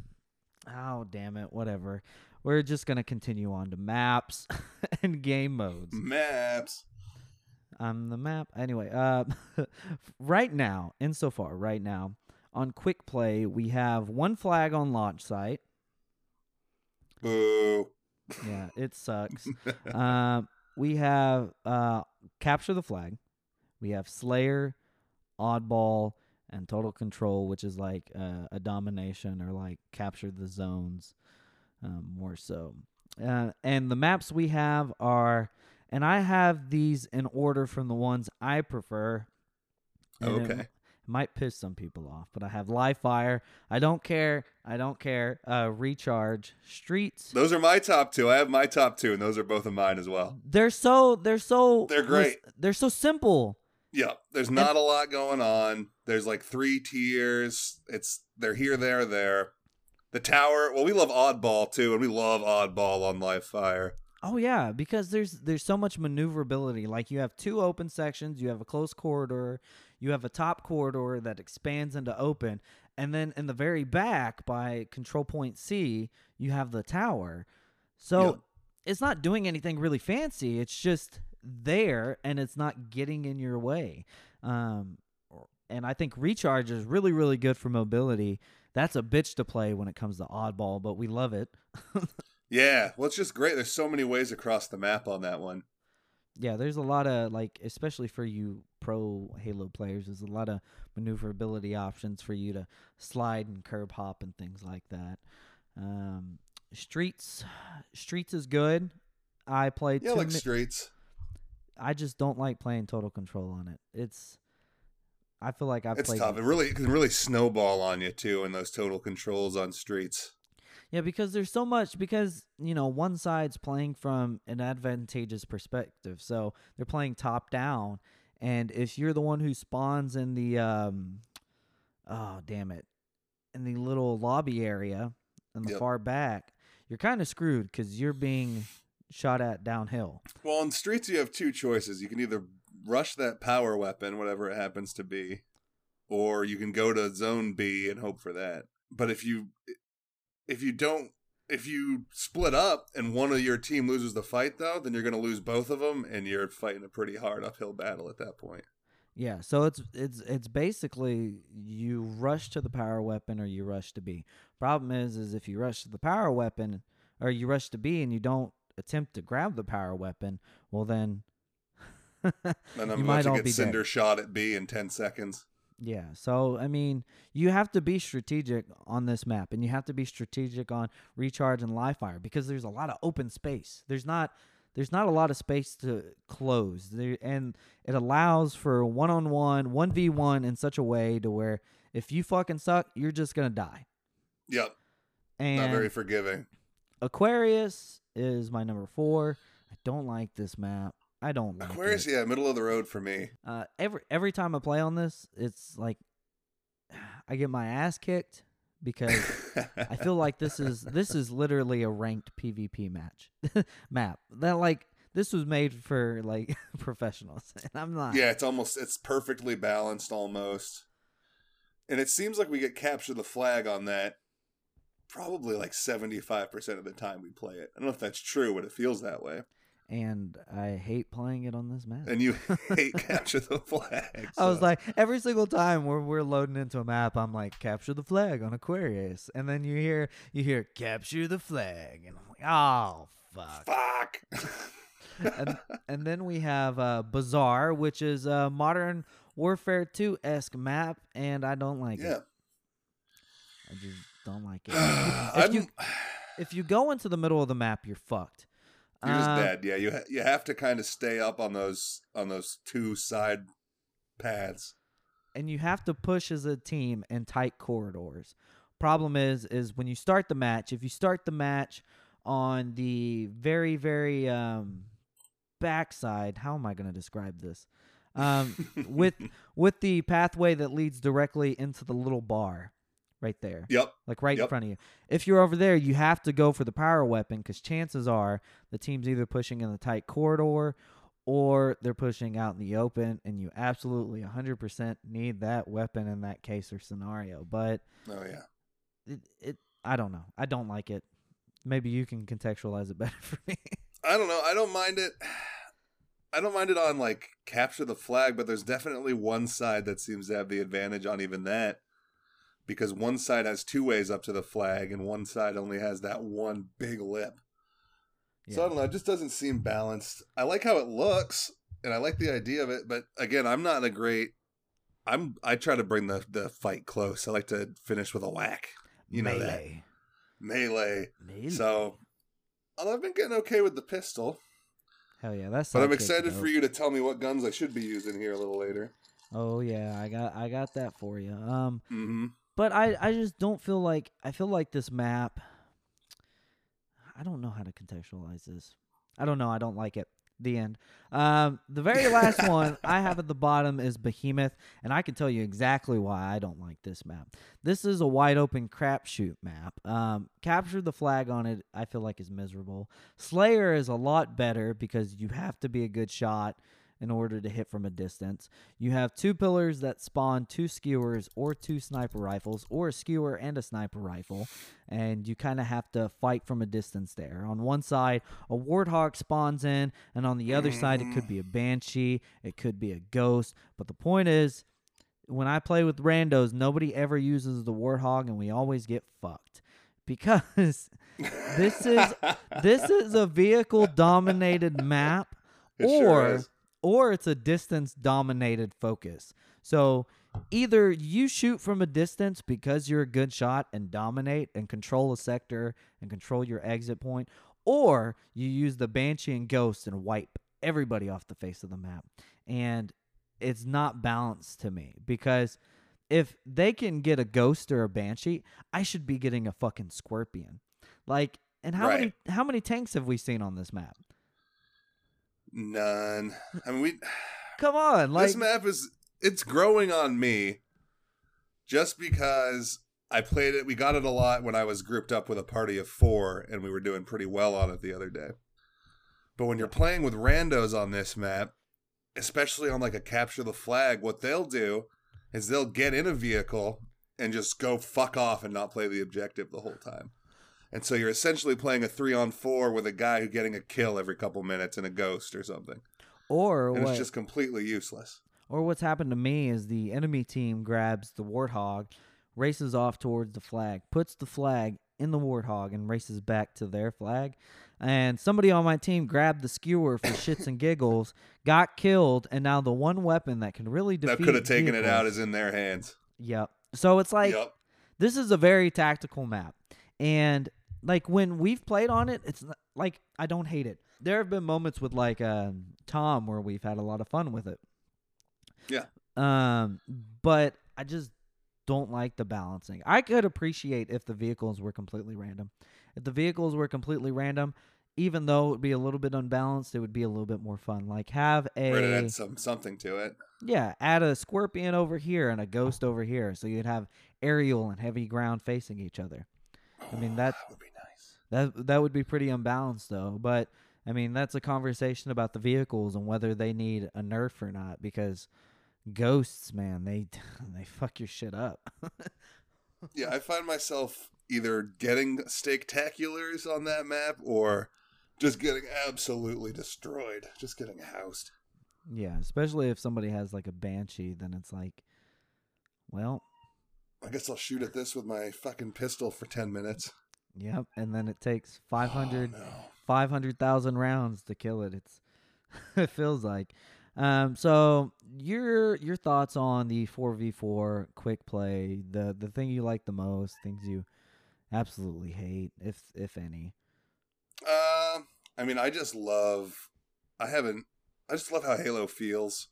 oh, damn it. Whatever. We're just gonna continue on to maps and game modes. Maps. I'm the map. Anyway, uh, right now, insofar, right now, on Quick Play, we have one flag on launch site. Boo. Yeah, it sucks. um, we have uh, Capture the Flag. We have Slayer, Oddball, and Total Control, which is like uh, a domination or like capture the zones um, more so. Uh, and the maps we have are, and I have these in order from the ones I prefer. and it Okay. might piss some people off, but I have Live Fire. I don't care. I don't care. Uh, recharge Streets. Those are my top two. I have my top two, and those are both of mine as well. They're so they're so They're great. They're so simple. Yeah, there's not a lot going on. There's like three tiers. It's they're here, there, there. The tower. Well, we love Oddball too, and we love Oddball on Live Fire. Oh yeah, because there's there's so much maneuverability. Like you have two open sections, you have a closed corridor, you have a top corridor that expands into open, and then in the very back by control point C, you have the tower. So it's not doing anything really fancy. It's just there and it's not getting in your way. Um and I think recharge is really really good for mobility. That's a bitch to play when it comes to oddball, but we love it. Yeah, well, it's just great. There's so many ways across the map on that one. yeah, there's a lot of like, especially for you pro Halo players, there's a lot of maneuverability options for you to slide and curb hop and things like that. Um, streets, streets is good. I played. Yeah, like mi- streets. I just don't like playing total control on it. It's. I feel like I've It's played. tough. It really it can really snowball on you too in those total controls on streets. Yeah, because there's so much because you know one side's playing from an advantageous perspective, so they're playing top down, and if you're the one who spawns in the um, oh damn it, in the little lobby area in the Yep. far back, you're kind of screwed because you're being shot at downhill. Well, in streets you have two choices. You can either rush that power weapon, whatever it happens to be, or you can go to zone B and hope for that. But if you if you don't if you split up and one of your team loses the fight though, then you're going to lose both of them and you're fighting a pretty hard uphill battle at that point. Yeah, so it's it's it's basically you rush to the power weapon or you rush to B. Problem is, is if you rush to the power weapon or you rush to B and you don't attempt to grab the power weapon, well then And I'm you about might to all get be cinder dead. shot at B in 10 seconds. Yeah, so I mean, you have to be strategic on this map, and you have to be strategic on recharge and live fire because there's a lot of open space. There's not there's not a lot of space to close, there, and it allows for one on one, one v one in such a way to where if you fucking suck, you're just gonna die. Yep, And not very forgiving. Aquarius is my number four. I don't like this map. I don't like Aquarius, it. yeah, middle of the road for me. Uh, every every time I play on this, it's like I get my ass kicked because I feel like this is this is literally a ranked PvP match map. That like this was made for like professionals, and I'm not. Yeah, it's almost it's perfectly balanced almost. And it seems like we get capture the flag on that probably like 75% of the time we play it. I don't know if that's true, but it feels that way. And I hate playing it on this map. And you hate capture the flag. I was like, every single time we're we're loading into a map, I'm like, capture the flag on Aquarius, and then you hear you hear capture the flag, and I'm like, oh fuck. fuck. and, and then we have uh, Bazaar, which is a Modern Warfare 2 esque map, and I don't like yeah. it. I just don't like it. if you if you go into the middle of the map, you're fucked. you're just Uh, dead. Yeah, you ha- you have to kind of stay up on those on those two side paths. and you have to push as a team in tight corridors. Problem is, is when you start the match, if you start the match on the very, very um, backside, how am I going to describe this? Um, with with the pathway that leads directly into the little bar, right there, Yep. like right in front of you. If you're over there, you have to go for the power weapon because chances are the team's either pushing in the tight corridor or they're pushing out in the open, and you absolutely 100% need that weapon in that case or scenario. But Oh yeah. it, it I don't know. I don't like it. Maybe you can contextualize it better for me. I don't know. I don't mind it. I don't mind it on like capture the flag, but there's definitely one side that seems to have the advantage on even that. Because one side has two ways up to the flag and one side only has that one big lip. So I don't know, it just doesn't seem balanced. I like how it looks and I like the idea of it, but again, I'm not a great I'm I try to bring the the fight close. I like to finish with a whack. You know that. Melee. Melee. Melee. So although I've been getting okay with the pistol. Hell yeah, that's. But I'm excited for you to tell me what guns I should be using here a little later. Oh yeah, I got I got that for you. Um, Mm-hmm. But I I just don't feel like I feel like this map. I don't know how to contextualize this. I don't know. I don't like it. The end. Um, the very last one I have at the bottom is Behemoth, and I can tell you exactly why I don't like this map. This is a wide open crapshoot map. Um, capture the flag on it, I feel like is miserable. Slayer is a lot better because you have to be a good shot in order to hit from a distance. You have two pillars that spawn two skewers or two sniper rifles, or a skewer and a sniper rifle, and you kind of have to fight from a distance there. On one side, a warthog spawns in, and on the other side, it could be a mm. banshee, it could be a ghost. But the point is, when I play with randos, nobody ever uses the warthog, and we always get fucked because this is this is a vehicle dominated map or sure. Or it's a distance dominated focus. So either you shoot from a distance because you're a good shot and dominate and control a sector and control your exit point, or you use the banshee and ghost and wipe everybody off the face of the map. And it's not balanced to me because if they can get a ghost or a banshee, I should be getting a fucking scorpion. Like and how many how many tanks have we seen on this map? None. I mean, we. Come on, like this map is it's growing on me just because I played it we got it a lot when I was grouped up with a party of 4 and we were doing pretty well on it the other day. But when you're playing with randos on this map, especially on like a capture the flag, what they'll do is they'll get in a vehicle and just go fuck off and not play the objective the whole time. And so you're essentially playing a 3 on 4 with a guy who's getting a kill every couple minutes and a ghost or something. or And what it's just completely useless. Or what's happened to me is the enemy team grabs the warthog, races off towards the flag, puts the flag in the warthog, and races back to their flag. And somebody on my team grabbed the skewer for shits and giggles, got killed, and now the one weapon that can really defeat that could have taken it out is in their hands. Yep. So it's like yep. this is a very tactical map and like when we've played on it it's not, like i don't hate it there have been moments with like um, tom where we've had a lot of fun with it Yeah. um but i just don't like the balancing i could appreciate if the vehicles were completely random if the vehicles were completely random even though it would be a little bit unbalanced it would be a little bit more fun like have a Right, it some something to it. yeah, add a scorpion over here and a ghost over here, so you'd have aerial and heavy ground facing each other. I mean that would be. That that would be pretty unbalanced though. But I mean that's a conversation about the vehicles and whether they need a nerf or not because ghosts, man, they they fuck your shit up. Yeah, I find myself either getting steaktaculars on that map or just getting absolutely destroyed, just getting housed. yeah, especially if somebody has like a banshee, then it's like, well, I guess I'll shoot at this with my fucking pistol for 10 minutes. Yep, and then it takes 500 Oh, no. 500,000 rounds to kill it. It's it feels like. Um so your your thoughts on the 4v4 quick play, the the thing you like the most, things you absolutely hate if if any. Uh, I mean, I just love. I haven't. I just love how Halo feels,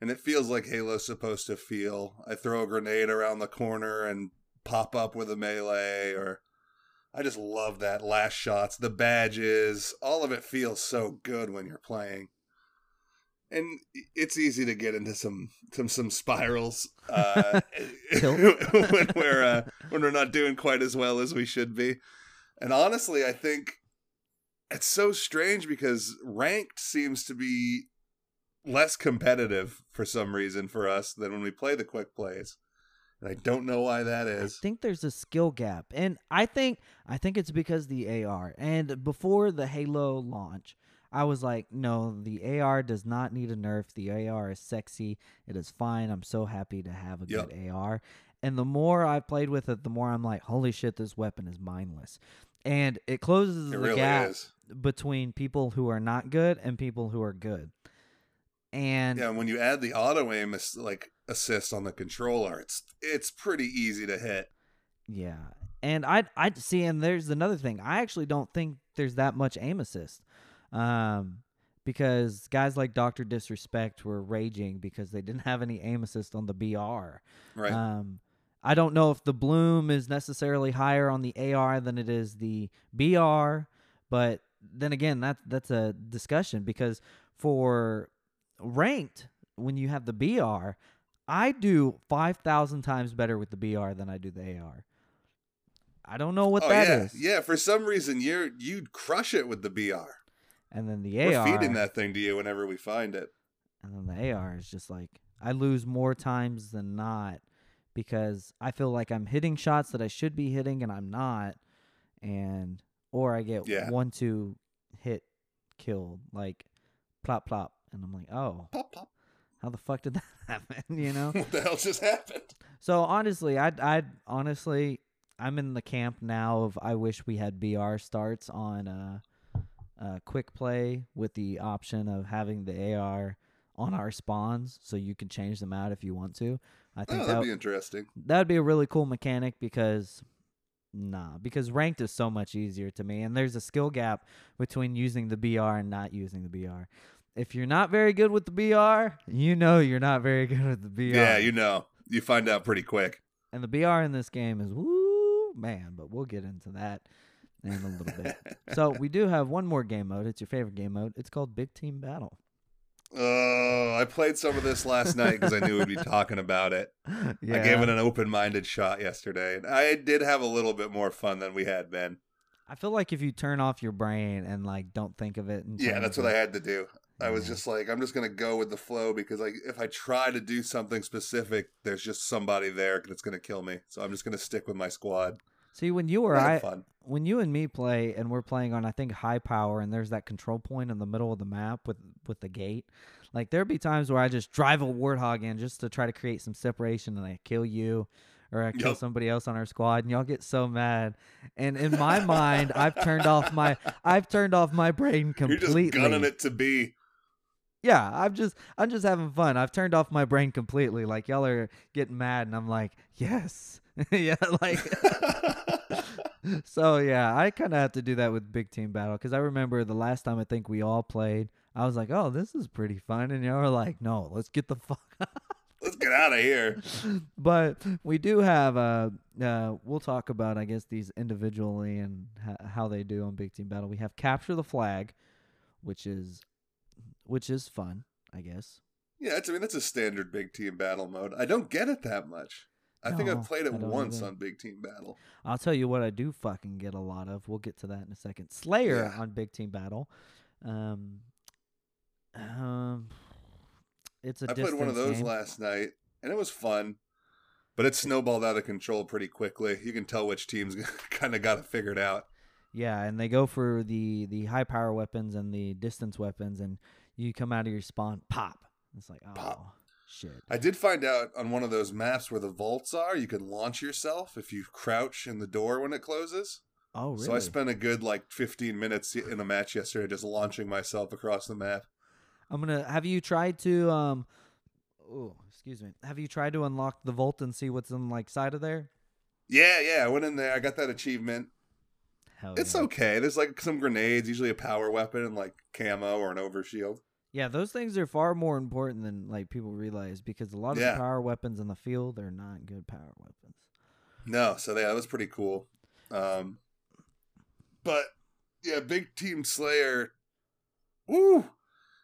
and it feels like Halo's supposed to feel. I throw a grenade around the corner and pop up with a melee, or I just love that last shots, the badges, all of it feels so good when you're playing. And it's easy to get into some some some spirals uh, when we're uh, when we're not doing quite as well as we should be. And honestly, I think it's so strange because ranked seems to be less competitive for some reason for us than when we play the quick plays. I don't know why that is. I think there's a skill gap. And I think I think it's because the AR. And before the Halo launch, I was like, no, the AR does not need a nerf. The AR is sexy. It is fine. I'm so happy to have a Yep. good AR. And the more I've played with it, the more I'm like, holy shit, this weapon is mindless. And it closes It the really gap is. between people who are not good and people who are good. And Yeah, when you add the auto aim it's like assist on the controller, it's it's pretty easy to hit. Yeah. And I I see and there's another thing. I actually don't think there's that much aim assist. Um because guys like Dr. Disrespect were raging because they didn't have any aim assist on the BR. Right. Um I don't know if the bloom is necessarily higher on the AR than it is the BR, but then again, that that's a discussion because for ranked when you have the BR, I do 5,000 times better with the BR than I do the AR. I don't know what that is. oh that yeah, is. yeah. For some reason, you're you'd crush it with the BR. And then the We're AR feeding that thing to you whenever we find it. And then the AR is just like I lose more times than not because I feel like I'm hitting shots that I should be hitting and I'm not, and or I get Yeah. one two hit killed like plop plop, and I'm like, oh, Pop pop. How the fuck did that happen? You know. What the hell just happened? So honestly, I I honestly I'm in the camp now of I wish we had BR starts on uh uh, quick play with the option of having the AR on our spawns, so you can change them out if you want to. I Oh, think that'd that be interesting. that'd be a really cool mechanic because nah because ranked is so much easier to me and there's a skill gap between using the br and not using the br if you're not very good with the br you know you're not very good with the br Yeah, you know, you find out pretty quick. and the br in this game is woo man but we'll get into that in a little bit so we do have one more game mode it's your favorite game mode it's called big team battle Oh, I played some of this last night because I knew we'd be talking about it. yeah I gave it an open-minded shot yesterday, and I did have a little bit more fun than we had been. I feel like if you turn off your brain and like don't think of it Yeah, that's what I had to do. I was mm-hmm. just like, I'm just gonna go with the flow because like if I try to do something specific, there's just somebody there that's gonna kill me. So I'm just gonna stick with my squad. see when you or I fun. when you and me play and we're playing on I think high power and there's that control point in the middle of the map with with the gate, like there'd be times where I just drive a warthog in just to try to create some separation and I kill you or I kill Yup. somebody else on our squad and y'all get so mad. And in my mind, I've turned off my I've turned off my brain completely. You're just gunning it to be. Yeah, I'm just I'm just having fun. I've turned off my brain completely. Like y'all are getting mad and I'm like, "Yes." yeah, like so yeah, I kind of have to do that with big team battle because I remember the last time I think we all played, I was like, "Oh, this is pretty fun," and y'all were like, "No, let's get the fuck." Let's get out of here. but we do have uh, uh, we'll talk about I guess these individually and h- how they do on big team battle. We have capture the flag, which is which is fun, I guess. Yeah, it's, I mean that's a standard big team battle mode. I don't get it that much. I think I've played it once either. on big team battle. I'll tell you what I do fucking get a lot of. We'll get to that in a second. Slayer Yeah. on Big Team Battle. Um, um, it's a I played one of those game. last night, and it was fun. But it snowballed out of control pretty quickly. You can tell which teams kind of got it figured out. Yeah, and they go for the the high power weapons and the distance weapons, and you come out of your spawn, pop. It's like, oh Pop. shit. I did find out on one of those maps where the vaults are, you can launch yourself if you crouch in the door when it closes. Oh really? So I spent a good like 15 minutes in a match yesterday just launching myself across the map. I'm gonna. Have you tried to um? Oh, excuse me. Have you tried to unlock the vault and see what's on like side of there? Yeah, yeah, I went in there. I got that achievement. Hell It's yeah. okay. There's like some grenades, usually a power weapon and like camo or an overshield. Yeah, those things are far more important than like people realize because a lot of Yeah. the power weapons in the field are not good power weapons. No, so yeah, that was pretty cool. Um, but yeah, big team Slayer. Woo!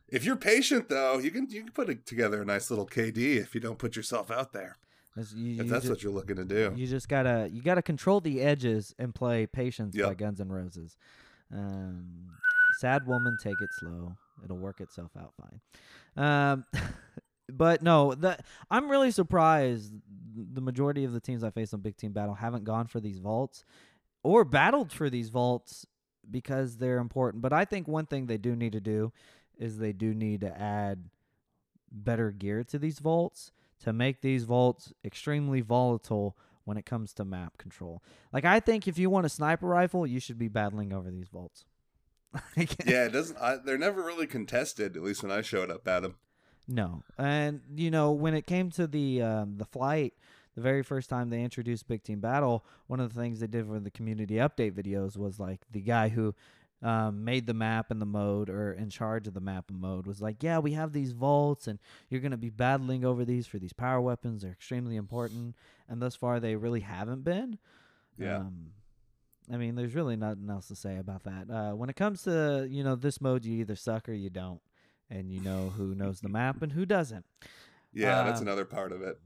If you're patient though, you can you can put together a nice little KD if you don't put yourself out there. That's, you, If you that's ju- what you're looking to do. you just gotta you gotta control the edges and play patience by Guns N' Roses. Um, sad woman, take it slow. It'll work itself out fine. Um, but no, the I'm really surprised. The majority of the teams I face on Big Team Battle haven't gone for these vaults or battled for these vaults because they're important. But I think one thing they do need to do is they do need to add better gear to these vaults to make these vaults extremely volatile when it comes to map control. Like I think if you want a sniper rifle, you should be battling over these vaults. Yeah, it doesn't. I, they're never really contested. At least when I showed up at them. No, and you know when it came to the um, the flight, the very first time they introduced Big Team Battle, one of the things they did for the community update videos was like the guy who um, made the map and the mode or in charge of the map and mode was like, yeah, we have these vaults and you're gonna be battling over these for these power weapons. They're extremely important, and thus far they really haven't been. Yeah. Um, I mean, there's really nothing else to say about that. Uh, when it comes to you know this mode, you either suck or you don't, and you know who knows the map and who doesn't. Yeah, that's Uh, another part of it.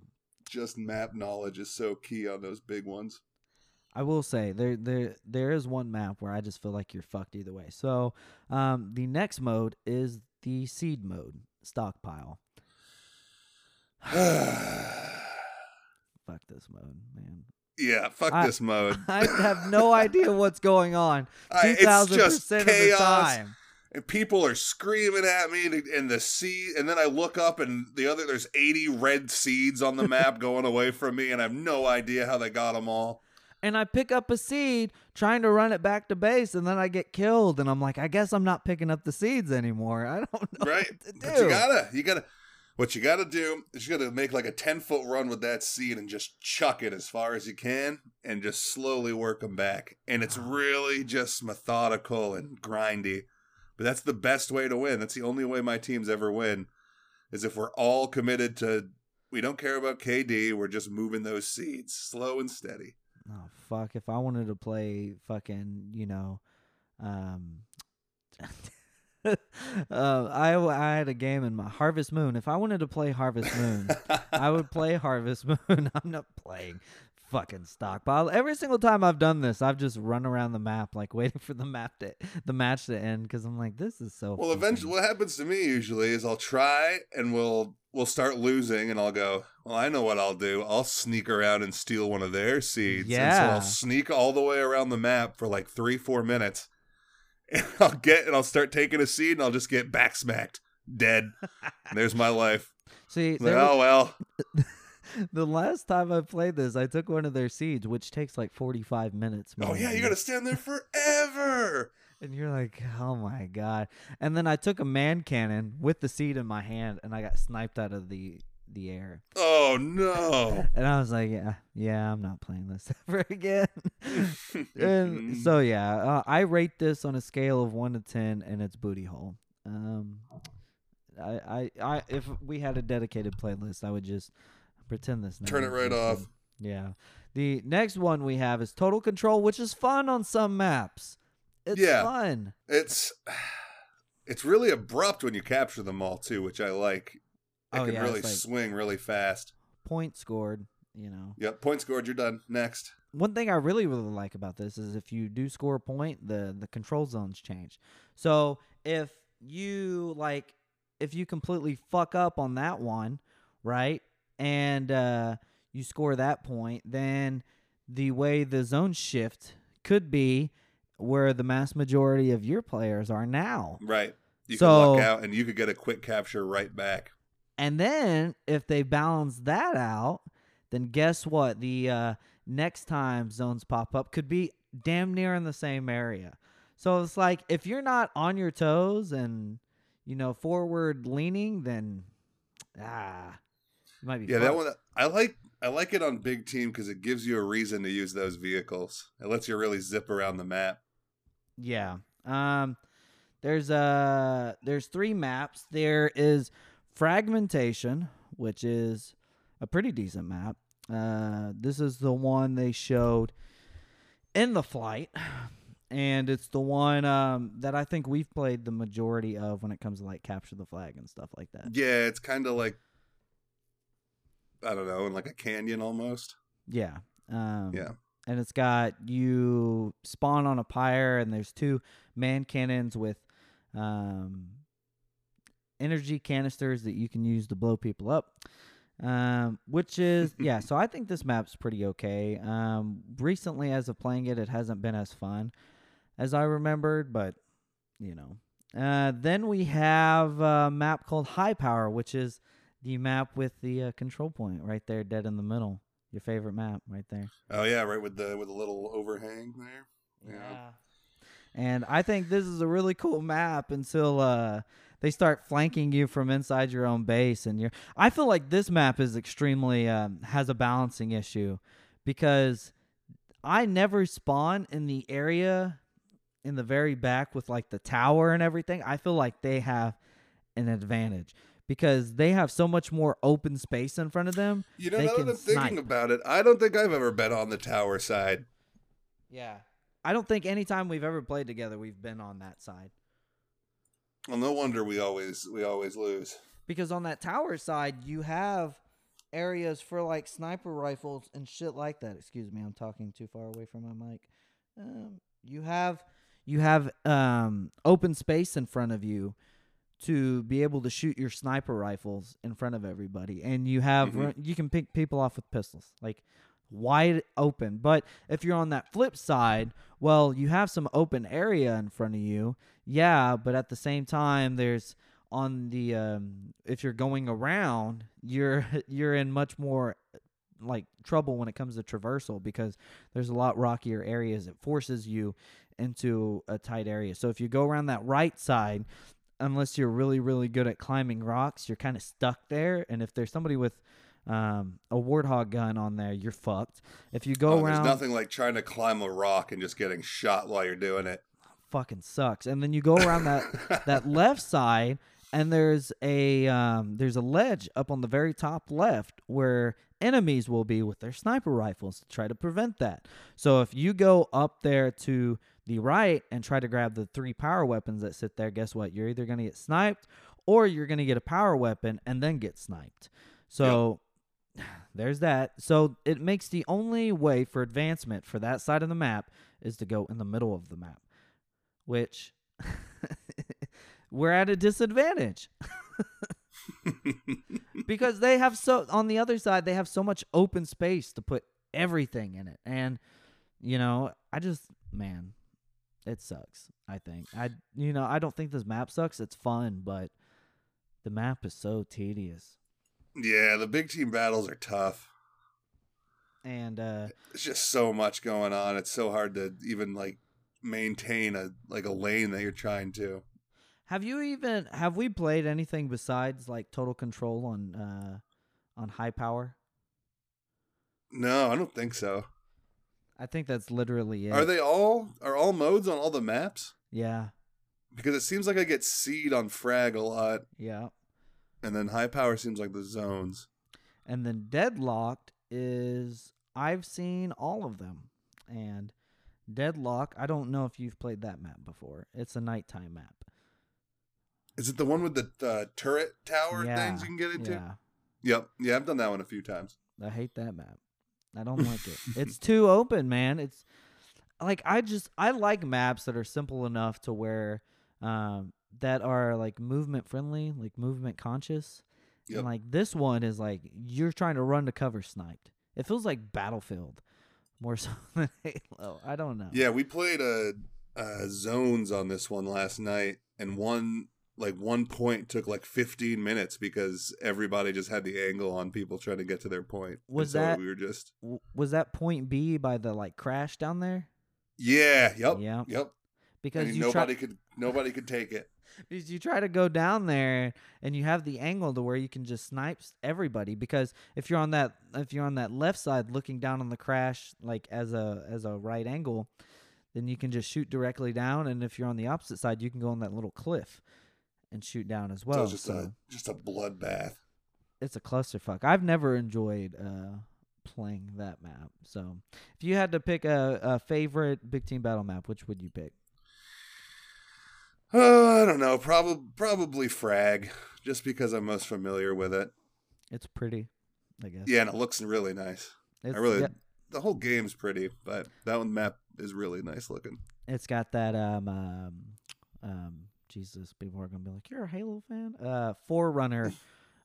Just map knowledge is so key on those big ones. I will say there there there is one map where I just feel like you're fucked either way. So um, the next mode is the seed mode, stockpile. Fuck this mode, man. Yeah, fuck I- this mode. I have no idea what's going on. I- Two uh, it's just percent of the chaos. time. and people are screaming at me in the sea and then i look up and the other there's 80 red seeds on the map going away from me and i have no idea how they got them all and I pick up a seed trying to run it back to base, and then I get killed, and I'm like, I guess I'm not picking up the seeds anymore. I don't know right? what to do. But you gotta, you gotta. What you gotta do is you gotta make like a ten foot run with that seed and just chuck it as far as you can, and just slowly work them back. And it's really just methodical and grindy. But that's the best way to win. That's the only way my teams ever win, is if we're all committed to. We don't care about KD. We're just moving those seeds, slow and steady. Oh fuck! If I wanted to play fucking, you know, um, uh, I I had a game in my Harvest Moon. If I wanted to play Harvest Moon, I would play Harvest Moon. I'm not playing fucking stockpile. Every single time I've done this, I've just run around the map like waiting for the map to the match to end because I'm like, this is so. Well, fucking- eventually, what happens to me usually is I'll try and we'll we'll start losing, and I'll go. Well, I know what I'll do. I'll sneak around and steal one of their seeds. And so I'll sneak all the way around the map for like three, four minutes, and I'll get and I'll start taking a seed, and I'll just get back smacked, dead. and there's my life. See, Like, oh, was- oh well. the last time I played this, I took one of their seeds, which takes like 45 minutes. Oh yeah, you gotta stand there forever. And you're like, oh my god! And then I took a man cannon with the seed in my hand, and I got sniped out of the the air. Oh no. And I was like, yeah, yeah, I'm not playing this ever again. and so yeah, uh, I rate this on a scale of one to ten, and it's booty hole. Um, I, I, I, if we had a dedicated playlist, I would just pretend this. Turn it right off. Yeah. The next one we have is Total Control, which is fun on some maps. It's Yeah. fun. It's it's really abrupt when you capture them all too, which I like. It Oh, can yeah, really like- swing really fast. Point scored, you know. Yep, point scored. You're done. Next. One thing I really really like about this is if you do score a point, the the control zones change. So if you like, if you completely fuck up on that one, right, and uh, you score that point, then the way the zones shift could be where the mass majority of your players are now. Right. You So- can luck out and you could get a quick capture right back. And then if they balance that out, then guess what? The uh, next time zones pop up could be damn near in the same area. So it's like if you're not on your toes and you know forward leaning, then ah, you might be. Yeah, that one I like I like it on big team because it gives you a reason to use those vehicles. It lets you really zip around the map. Yeah. Um there's uh there's three maps. There is fragmentation, which is a pretty decent map. Uh this is the one they showed in the flight. And it's the one um that I think we've played the majority of when it comes to like capture the flag and stuff like that. Yeah, it's kind of like I don't know, in like a canyon almost. Yeah. Um, Yeah. And it's got you spawn on a pyre, and there's two man cannons with um, energy canisters that you can use to blow people up. Um, which is yeah. So I think this map's pretty okay. Um, recently, as of playing it, it hasn't been as fun as I remembered, but you know. Uh, then we have a map called High Power, which is the map with the uh, control point right there, dead in the middle. Your favorite map, right there. Oh yeah, right with the with a little overhang there. Yeah. And I think this is a really cool map until uh, they start flanking you from inside your own base, and you're. I feel like this map is extremely um, has a balancing issue because I never spawn in the area in the very back with like the tower and everything. I feel like they have an advantage because they have so much more open space in front of them. You know, now that I'm thinking snipe. about it, I don't think I've ever been on the tower side. Yeah. I don't think anytime we've ever played together we've been on that side. Well, no wonder we always we always lose. Because on that tower side you have areas for like sniper rifles and shit like that. Excuse me, I'm talking too far away from my mic. Um, you have you have um, open space in front of you to be able to shoot your sniper rifles in front of everybody, and you have Mhm. you can pick people off with pistols like wide open. But if you're on that flip side, well, you have some open area in front of you, yeah. But at the same time, there's on the um, if you're going around, you're you're in much more like trouble when it comes to traversal because there's a lot rockier areas. It forces you into a tight area. So if you go around that right side, unless you're really really good at climbing rocks, you're kind of stuck there. And if there's somebody with um, a warthog gun on there, you're fucked. If you go Oh, around, there's nothing like trying to climb a rock and just getting shot while you're doing it. fucking sucks. And then you go around that that left side, and there's a um, there's a ledge up on the very top left where enemies will be with their sniper rifles to try to prevent that. So if you go up there to the right and try to grab the three power weapons that sit there, guess what? You're either gonna get sniped or you're gonna get a power weapon and then get sniped. So. There's that. So it makes the only way for advancement for that side of the map is to go in the middle of the map which we're at a disadvantage. Because they have so on the other side they have so much open space to put everything in it. And you know i just man it sucks i think. I you know i don't think this map sucks. It's fun but the map is so tedious Yeah, the big team battles are tough. and uh It's just so much going on. It's so hard to even like maintain a like a lane that you're trying to. have you even have we played anything besides like total control on uh on high power No, I don't think so. I think that's literally it. Are they all are all modes on all the maps? Yeah, Because it seems like I get seed on frag a lot, yeah. And then high power seems like the zones. And then deadlocked is I've seen all of them, and deadlock. I don't know if you've played that map before. It's a nighttime map. Is it the one with the uh, turret tower yeah, things you can get into? Yeah, Yep. Yeah, I've done that one a few times. I hate that map. I don't like it. It's too open, man. It's like I just I like maps that are simple enough to where um that are like movement friendly, like movement conscious. Yep. And like this one is like you're trying to run to cover sniped. It feels like Battlefield more so than Halo. I don't know. Yeah, we played uh, uh zones on this one last night, and one like one point took like 15 minutes because everybody just had the angle on people trying to get to their point. Was so that- we were just was that point B by the like crash down there? yeah, yep, Yeah. yep. Because And you nobody try, could nobody could take it. Because you try to go down there and you have the angle to where you can just snipe everybody because if you're on that if you're on that left side looking down on the crash like as a as a right angle then you can just shoot directly down and if you're on the opposite side you can go on that little cliff and shoot down as well it's just a just a bloodbath. it's a clusterfuck. I've never enjoyed uh, playing that map. So, if you had to pick a, a favorite big team battle map, which would you pick? Uh, I don't know, probably probably frag, just because I'm most familiar with it. It's pretty, I guess. Yeah, and it looks really nice. it's, I really yeah, the whole game's pretty, but that one map is really nice looking. it's got that um um um Jesus. People are gonna be like, "You're a Halo fan." Uh, Forerunner.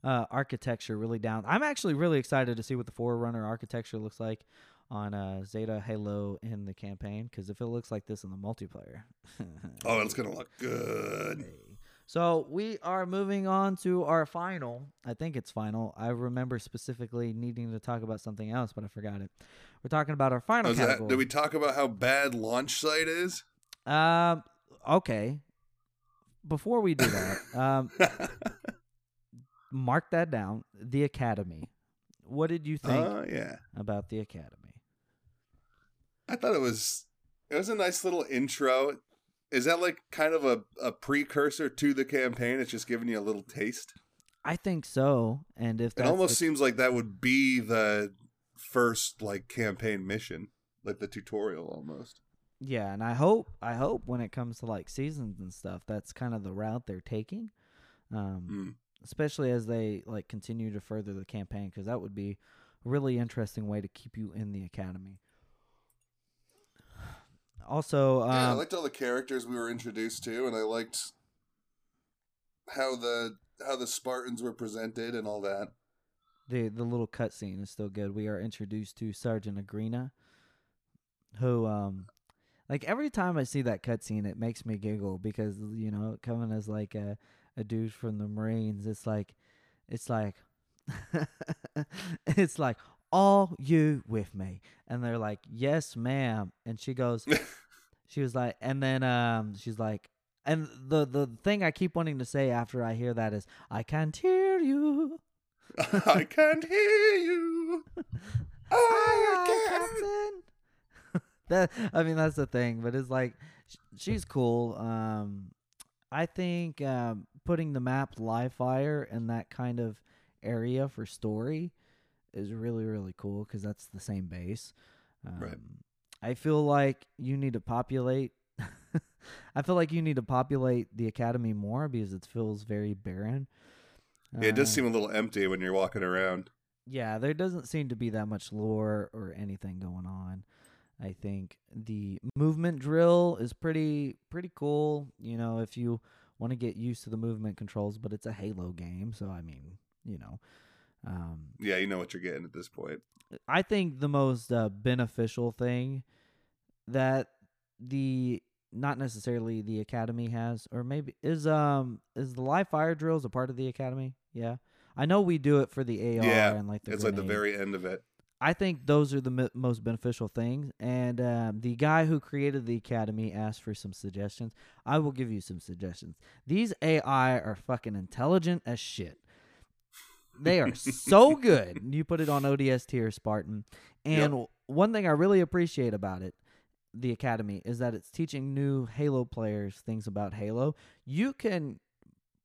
Uh, architecture really down. I'm actually really excited to see what the Forerunner architecture looks like on uh, Zeta Halo in the campaign. Because if it looks like this in the multiplayer, Oh, it's gonna look good. So we are moving on to our final. I think it's final. I remember specifically needing to talk about something else, but I forgot it. We're talking about our final Oh, that, did we talk about how bad launch site is? Um. Okay. Before we do that, um, mark that down. The Academy. What did you think Oh yeah, about the Academy? I thought it was it was a nice little intro. Is that like kind of a, a precursor to the campaign? It's just giving you a little taste. I think so. And if It almost the- seems like that would be the first like campaign mission, like the tutorial almost. Yeah, and I hope I hope when it comes to like seasons and stuff, that's kind of the route they're taking. Um, Mm. especially as they like continue to further the campaign, because that would be a really interesting way to keep you in the academy. Also, um, yeah, I liked all the characters we were introduced to, and I liked how the how the Spartans were presented and all that. the the little cutscene is still good. We are introduced to Sergeant Agrina, who um like every time I see that cutscene, it makes me giggle because you know coming as like a a dude from the Marines, it's like it's like it's like all you with me?" And they're like, "Yes, ma'am." And she goes, she was like, and then um, she's like, and the the thing I keep wanting to say after I hear that is, "I can't hear you." I can't hear you. I can't. Captain. that I mean that's the thing, but it's like sh- she's cool. Um, I think um, putting the map live fire in that kind of area for story is really really cool because that's the same base. Um, Right. I feel like you need to populate. I feel like you need to populate the academy more because it feels very barren. Yeah, it does Uh, seem a little empty when you're walking around. yeah, there doesn't seem to be that much lore or anything going on. I think the movement drill is pretty pretty cool. You know, if you want to get used to the movement controls, but it's a Halo game, so I mean, you know, um, Yeah, you know what you're getting at this point. I think the most uh, beneficial thing that the not necessarily the academy has, or maybe is um is the live fire drills a part of the academy? Yeah, I know we do it for the AR Yeah, and like the it's like the very end of it. I think those are the m- most beneficial things. And um, the guy who created the academy asked for some suggestions. I will give you some suggestions. These AI are fucking intelligent as shit. They are so good. You put it on ODST or Spartan. And Yep. one thing I really appreciate about it, the academy, is that it's teaching new Halo players things about Halo. You can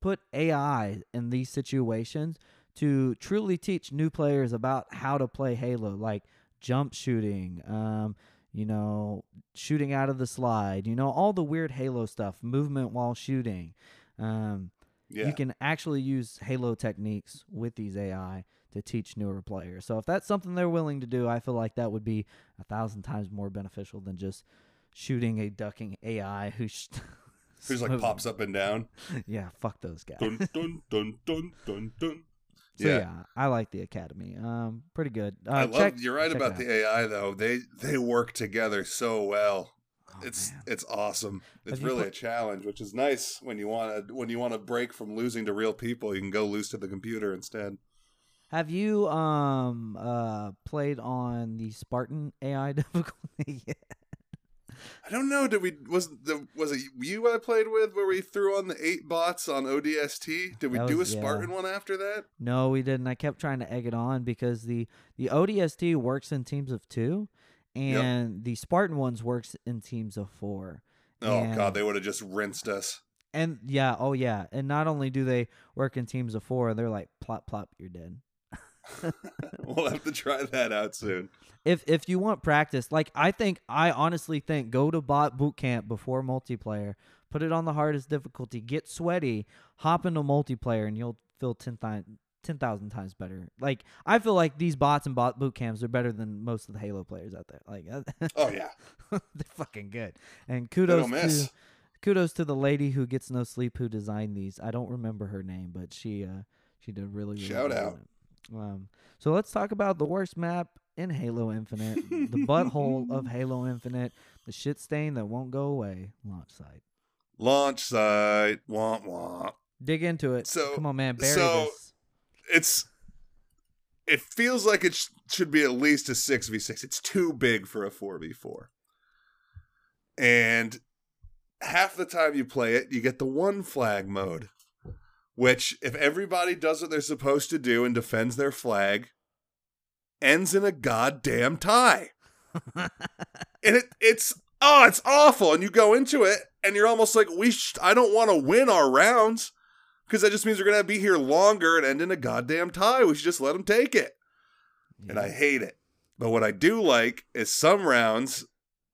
put AI in these situations to truly teach new players about how to play Halo, like jump shooting, um, you know, shooting out of the slide, you know, all the weird Halo stuff, movement while shooting. Um, Yeah. You can actually use Halo techniques with these AI to teach newer players. So if that's something they're willing to do, I feel like that would be a thousand times more beneficial than just shooting a ducking AI who sh- Who's like pops up and down. Yeah, fuck those guys. Dun dun dun dun dun dun. So yeah. Yeah. I like the Academy. Um, pretty good. Uh, I love check- you're right about the AI though. They they work together so well. Oh, it's man. it's awesome. It's really put- a challenge, which is nice when you want to when you want to break from losing to real people. You can go lose to the computer instead. Have you um uh played on the Spartan AI difficulty yet? I don't know. Did we was the was it you I played with where we threw on the eight bots on ODST? Did we That do was- a yeah. Spartan one after that? No, we didn't. I kept trying to egg it on because the the ODST works in teams of two, and the Spartan ones works in teams of four. Oh And- god, they would have just rinsed us. And yeah, oh yeah, and not only do they work in teams of four, they're like plop plop, you're dead. we'll have to try that out soon. If if you want practice, like I think I honestly think go to bot boot camp before multiplayer, put it on the hardest difficulty, get sweaty, hop into multiplayer, and you'll feel ten times. 10,000 times better. Like I feel like these bots and bot boot camps are better than most of the Halo players out there. Like Oh yeah, they're fucking good. And kudos to kudos to the lady who gets no sleep who designed these. I don't remember her name, but she uh she did really really Shout out. Um so let's talk about the worst map in Halo Infinite, the butthole of Halo Infinite, the shit stain that won't go away, launch site. Launch site. Womp womp. Dig into it. So- Come on, man, bury so- this. It's. It feels like it sh- should be at least a six v six. It's too big for a four v four. And half the time you play it, you get the one flag mode, which if everybody does what they're supposed to do and defends their flag, ends in a goddamn tie. and it it's oh it's awful and you go into it and you're almost like we sh- i don't want to win our rounds because that just means we're gonna be here longer and end in a goddamn tie we should just let them take it and i hate it but what i do like is some rounds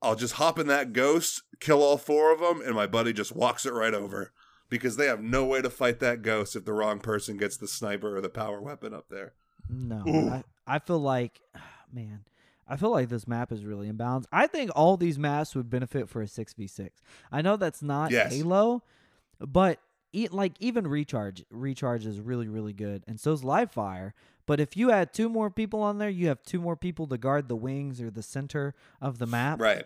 i'll just hop in that ghost kill all four of them and my buddy just walks it right over because they have no way to fight that ghost if the wrong person gets the sniper or the power weapon up there No, Ooh. I, I feel like, man, I feel like this map is really imbalanced. I think all these maps would benefit for a six v six. I know that's not Yes. Halo, but e- like even recharge, recharge is really really good, and so's live fire. But if you add two more people on there, you have two more people to guard the wings or the center of the map right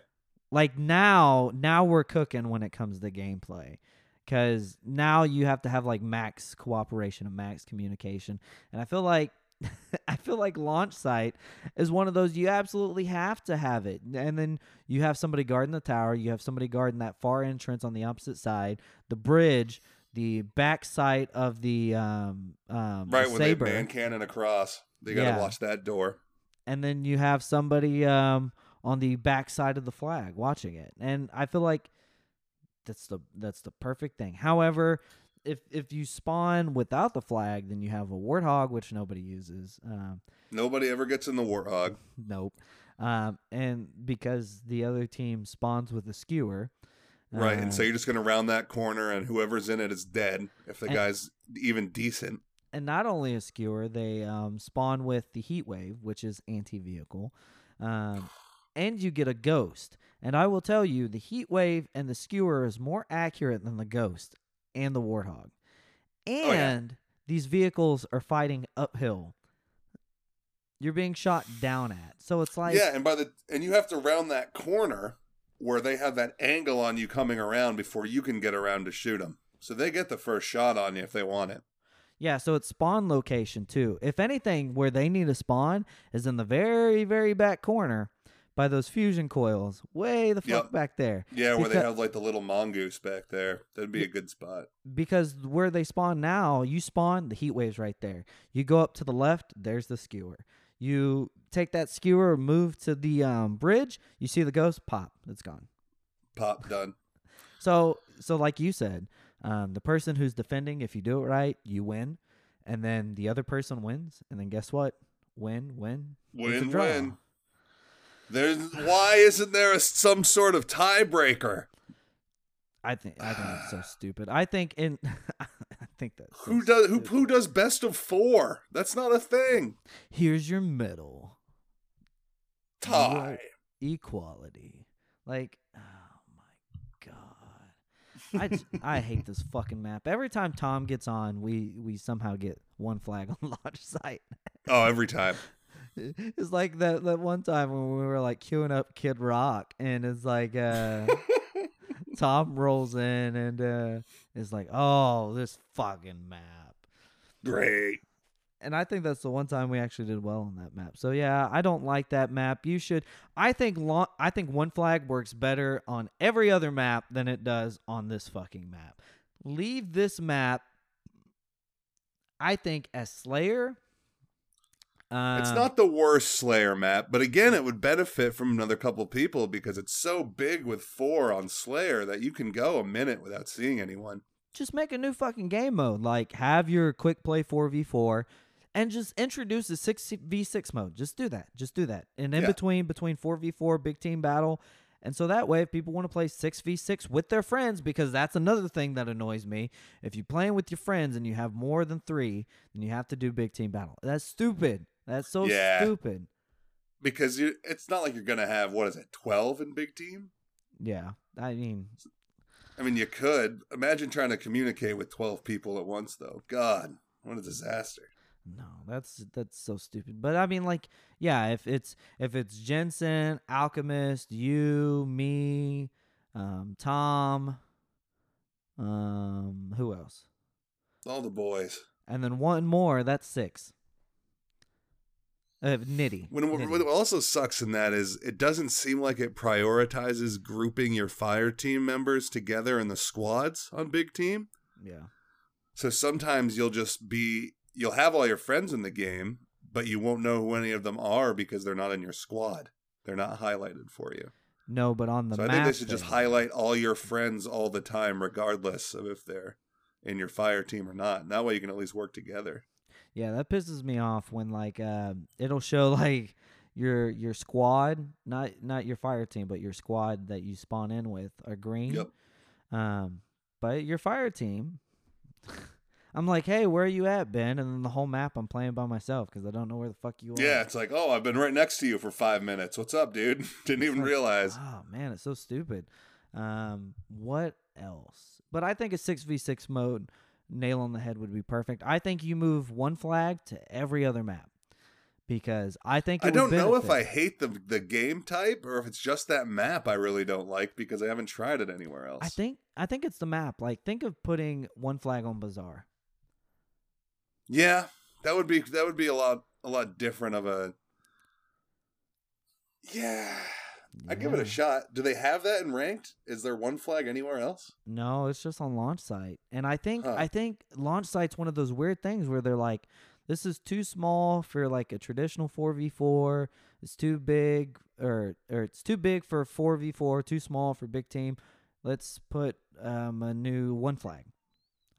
like now now we're cooking when it comes to gameplay because now you have to have like max cooperation and max communication and i feel like I feel like launch site is one of those you absolutely have to have it. And then you have somebody guarding the tower, you have somebody guarding that far entrance on the opposite side, the bridge, the back side of the um um Right when they saber. man cannon across, they gotta Yeah. watch that door. and then you have somebody um on the back side of the flag watching it. And I feel like that's the that's the perfect thing. However, if if you spawn without the flag, then you have a warthog, which nobody uses. Um, Nobody ever gets in the warthog. nope. Um, and because the other team spawns with a skewer, Right, and so uh, you're just gonna round that corner, and whoever's in it is dead if the And- guy's even decent. and not only a skewer, they um, spawn with the heat wave, which is anti-vehicle, um, and you get a ghost. And I will tell you, the heat wave and the skewer is more accurate than the ghost and the warthog. And yeah. these vehicles are fighting uphill. You're being shot down at, so it's like yeah, and by the and you have to round that corner where they have that angle on you coming around before you can get around to shoot them. So they get the first shot on you if they want it. Yeah, so it's spawn location too. If anything, where they need to spawn is in the very, very back corner by those fusion coils, way the fuck Yep. back there. Yeah, where they have like the little mongoose back there. That'd be a good spot. Because where they spawn now, you spawn, the heat wave's right there. You go up to the left, there's the skewer. You take that skewer, move to the um, bridge, you see the ghost, pop, it's gone. Pop done. So, so like you said, um, the person who's defending, if you do it right, you win, and then the other person wins, and then guess what? Win, win, Win win. There's why isn't there a, some sort of tiebreaker? I think I think it's so stupid. I think in think that's so Who does who who does best of four? That's not a thing. Here's your medal. Tie. Equality. Like, oh my god. I I hate this fucking map. Every time Tom gets on, we we somehow get one flag on launch site. Oh, every time. It's like that that one time when we were like queuing up Kid Rock, and it's like uh, Tom rolls in and uh, is like, "Oh, this fucking map." Great. and I think that's the one time we actually did well on that map. So yeah, I don't like that map. You should. I think lo- I think one flag works better on every other map than it does on this fucking map. Leave this map. I think as Slayer. Um, It's not the worst Slayer map, but again, it would benefit from another couple people because it's so big with four on Slayer that you can go a minute without seeing anyone. just make a new fucking game mode. Like have your quick play four v four, and just introduce the six v six mode. Just do that. Just do that. And in Yeah. between between four v four big team battle. And so that way, if people want to play six v six with their friends, because that's another thing that annoys me. If you're playing with your friends and you have more than three, then you have to do big team battle. That's stupid. That's so Yeah. stupid. Because you, it's not like you're going to have, what is it, 12 in Big Team? Yeah, I mean, I mean, you could. Imagine trying to communicate with 12 people at once, though. God, what a disaster. No, that's that's so stupid. But I mean, like, yeah, if it's if it's Jensen, Alchemist, you, me, um, Tom, um, who else? All the boys. And then one more. That's six. Uh, Nitty. When, Nitty. what also sucks in that is it doesn't seem like it prioritizes grouping your fire team members together in the squads on Big Team. yeah, So sometimes you'll just be you'll have all your friends in the game, but you won't know who any of them are because they're not in your squad. They're not highlighted for you. no, but on the so I think they should just they- highlight all your friends all the time, regardless of if they're in your fire team or not. And that way you can at least work together. Yeah, that pisses me off when like uh, it'll show like your your squad, not not your fire team, but your squad that you spawn in with are green. Yep. Um, but your fire team, I'm like, hey, where are you at, Ben? And then the whole map I'm playing by myself because I don't know where the fuck you are. Yeah, it's like, oh, I've been right next to you for five minutes. What's up, dude? Didn't even like, realize. Oh man, it's so stupid. Um, what else? But I think a six v six mode, nail on the head would be perfect. I think you move one flag to every other map because I think I don't know if I hate the the game type or if it's just that map I really don't like because I haven't tried it anywhere else. I think I think it's the map. Like, think of putting one flag on Bazaar. Yeah, that would be that would be a lot a lot different of a. Yeah, I give it a shot. Do they have that in ranked? Is there one flag anywhere else? No, it's just on launch site. And I think Huh. I think launch site's one of those weird things where they're like, this is too small for like a traditional four v four. It's too big or or it's too big for four v four, too small for big team. Let's put um, a new one flag.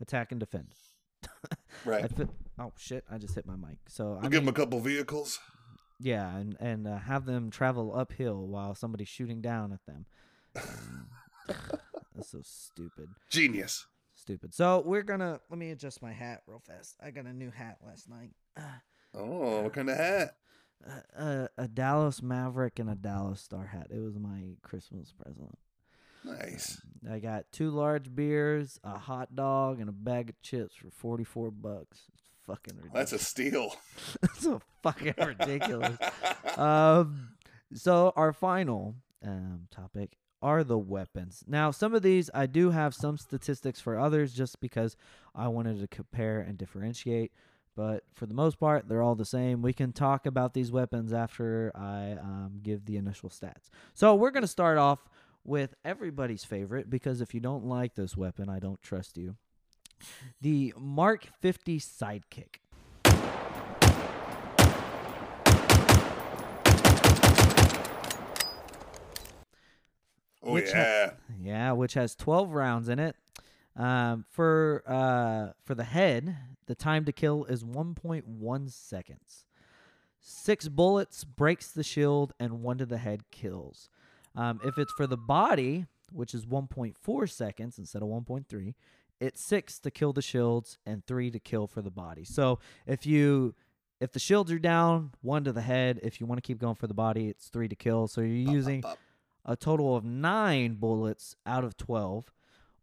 Attack and defend. Right. I fit, oh shit, I just hit my mic. So I We'll give mean, them a couple vehicles. Yeah, and and uh, have them travel uphill while somebody's shooting down at them. Um, that's so stupid. Genius. Stupid. So we're gonna let me adjust my hat real fast. I got a new hat last night. Uh, Oh, what kind of hat? uh, a Dallas Maverick and a Dallas Star hat. It was my Christmas present. Nice. I got two large beers, a hot dog, and a bag of chips for forty four bucks. Fucking ridiculous. That's a steal. That's so fucking ridiculous. um, so our final um, topic are the weapons. Now, some of these I do have some statistics for others, just because I wanted to compare and differentiate. But for the most part, they're all the same. We can talk about these weapons after I um, give the initial stats. So we're gonna start off with everybody's favorite because if you don't like this weapon, I don't trust you. The Mark 50 Sidekick. Oh Which ha- yeah. Yeah, which has 12 rounds in it. Um, for uh, for the head, the time to kill is 1.1 seconds. Six bullets breaks the shield, and one to the head kills. Um, if it's for the body, which is 1.4 seconds instead of 1.3, it's six to kill the shields and three to kill for the body. So if you if the shields are down, one to the head. If you want to keep going for the body, it's three to kill. So you're pop, using pop. a total of nine bullets out of 12,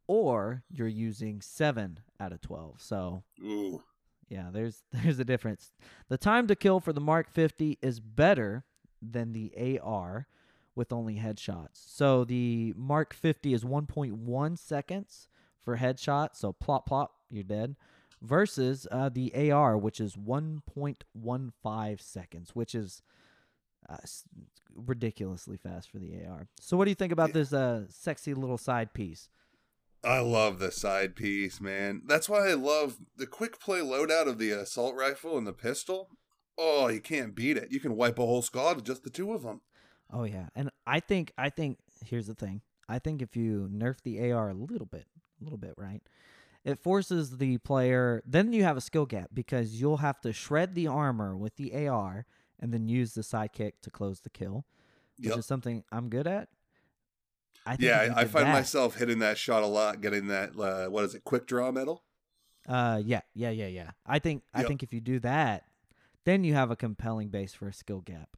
or you're using seven out of 12. So, Ooh. yeah, there's there's a difference. The time to kill for the Mark 50 is better than the AR with only headshots. So the Mark 50 is 1.1 seconds for headshots. So plop plop, you're dead. Versus uh, the AR, which is 1.15 seconds, which is uh, ridiculously fast for the AR. So what do you think about this uh, sexy little side piece? I love the side piece, man. That's why I love the quick play loadout of the assault rifle and the pistol. Oh, you can't beat it. You can wipe a whole squad with just the two of them. Oh yeah, and I think I think here's the thing. I think if you nerf the AR a little bit, a little bit, right? It forces the player. Then you have a skill gap because you'll have to shred the armor with the AR and then use the sidekick to close the kill, which Yep. is something I'm good at. I think Yeah, I, I find that- myself hitting that shot a lot, getting that uh, what is it, quick draw medal? Uh, yeah, yeah, yeah, yeah. I think I think if you do that, then you have a compelling base for a skill gap.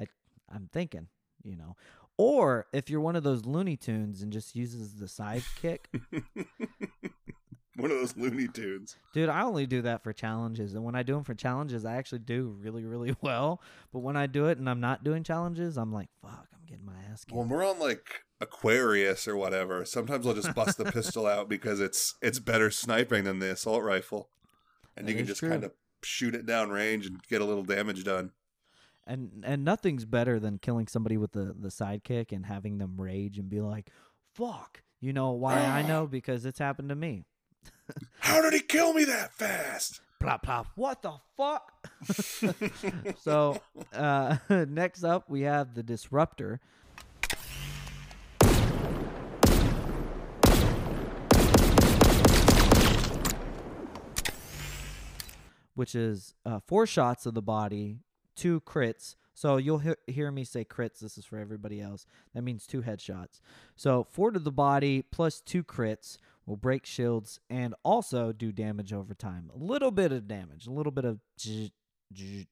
I I'm thinking, you know, or if you're one of those Looney Tunes and just uses the sidekick, One of those Looney Tunes. dude. I only do that for challenges, and when I do them for challenges, I actually do really, really well. But when I do it and I'm not doing challenges, I'm like, fuck, I'm getting my ass kicked. When we're on like Aquarius or whatever, sometimes I'll just bust the pistol out because it's it's better sniping than the assault rifle, and That you can just true. kind of shoot it down range and get a little damage done. And and nothing's better than killing somebody with the the sidekick and having them rage and be like, fuck. You know why I know because it's happened to me. How did he kill me that fast? plop plop. What the fuck? so uh, next up we have the disruptor. Which is uh, four shots of the body, two crits. So you'll he- hear me say crits. This is for everybody else. That means two headshots. So four to the body plus two crits will break shields and also do damage over time. A little bit of damage, a little bit of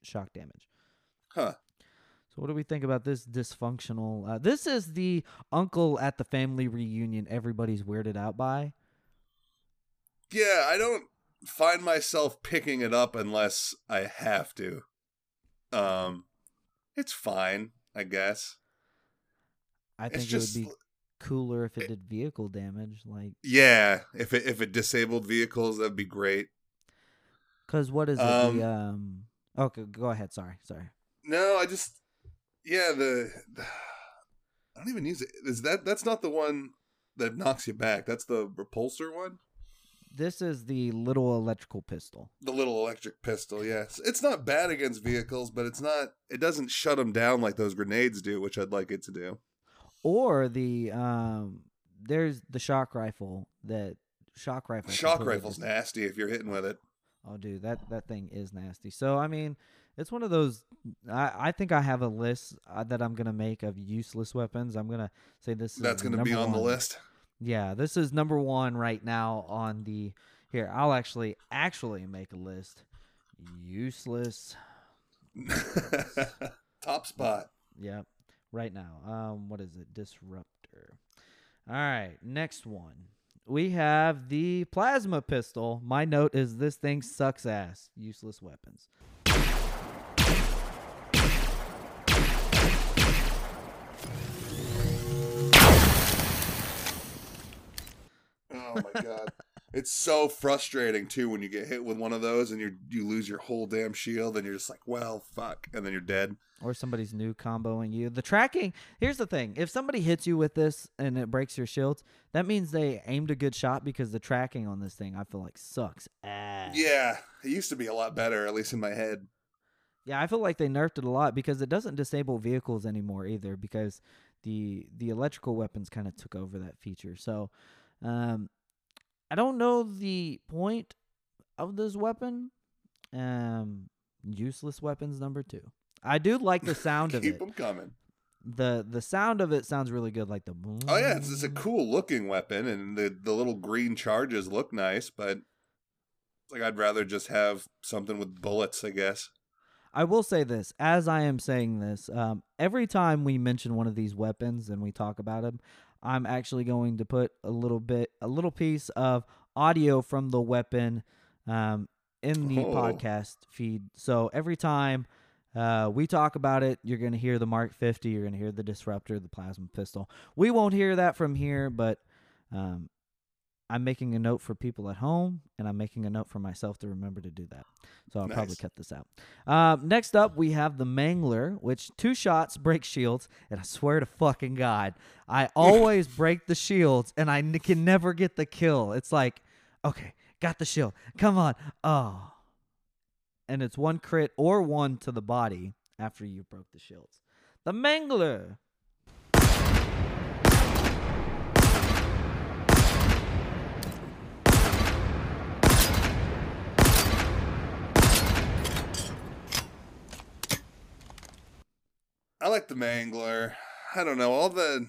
shock damage. Huh. So what do we think about this dysfunctional? Uh, this is the uncle at the family reunion everybody's weirded out by. Yeah, I don't find myself picking it up unless I have to. Um, it's fine, I guess. I It's think just it would be cooler if it did vehicle damage, like yeah. If it if it disabled vehicles, that'd be great. because what is it? Um, the um, Okay, go ahead. Sorry, sorry. No, I just yeah the, the I don't even use it. Is that that's not the one that knocks you back? That's the repulsor one. This is the little electrical pistol. The little electric pistol, yes. It's not bad against vehicles, but it's not. It doesn't shut them down like those grenades do, which I'd like it to do. Or the um, there's the shock rifle that shock rifle. Shock rifle's nasty if you're hitting with it. Oh, dude, that that thing is nasty. So I mean, it's one of those. I I think I have a list uh, that I'm gonna make of useless weapons. I'm gonna say this. Is That's going to be on the list. Yeah, this is number one right now on the. Here, I'll actually actually make a list. Useless. Top spot. Yep. Right now. Um, what is it? Disruptor. All right. Next one. We have the plasma pistol. My note is this thing sucks ass. Useless weapons. Oh my god. It's so frustrating too when you get hit with one of those and you you lose your whole damn shield and you're just like, well, fuck, and then you're dead. Or somebody's noob comboing you. The tracking. Here's the thing: if somebody hits you with this and it breaks your shields, that means they aimed a good shot because the tracking on this thing, I feel like, sucks ass. Yeah, it used to be a lot better, at least in my head. Yeah, I feel like they nerfed it a lot because it doesn't disable vehicles anymore either because the the electrical weapons kind of took over that feature. So, um, I don't know the point of this weapon. Um, useless weapons number two. I do like the sound of it. Keep them coming. the The sound of it sounds really good, like the. Oh yeah, it's, it's a cool looking weapon, and the the little green charges look nice, but like I'd rather just have something with bullets, I guess. I will say this as I am saying this. Um, every time we mention one of these weapons and we talk about them, I'm actually going to put a little bit, a little piece of audio from the weapon um, in the Oh. podcast feed. So every time uh, we talk about it, you're going to hear the Mark 50, you're going to hear the Disruptor, the Plasma Pistol. We won't hear that from here, but um, I'm making a note for people at home, and I'm making a note for myself to remember to do that. So I'll probably cut this out. Um, next up, we have the Mangler, which two shots break shields, and I swear to fucking God, I always break the shields, and I n- can never get the kill. It's like, okay, got the shield. Come on. Oh. And it's one crit or one to the body after you broke the shields. The Mangler. I like the Mangler. I don't know. All the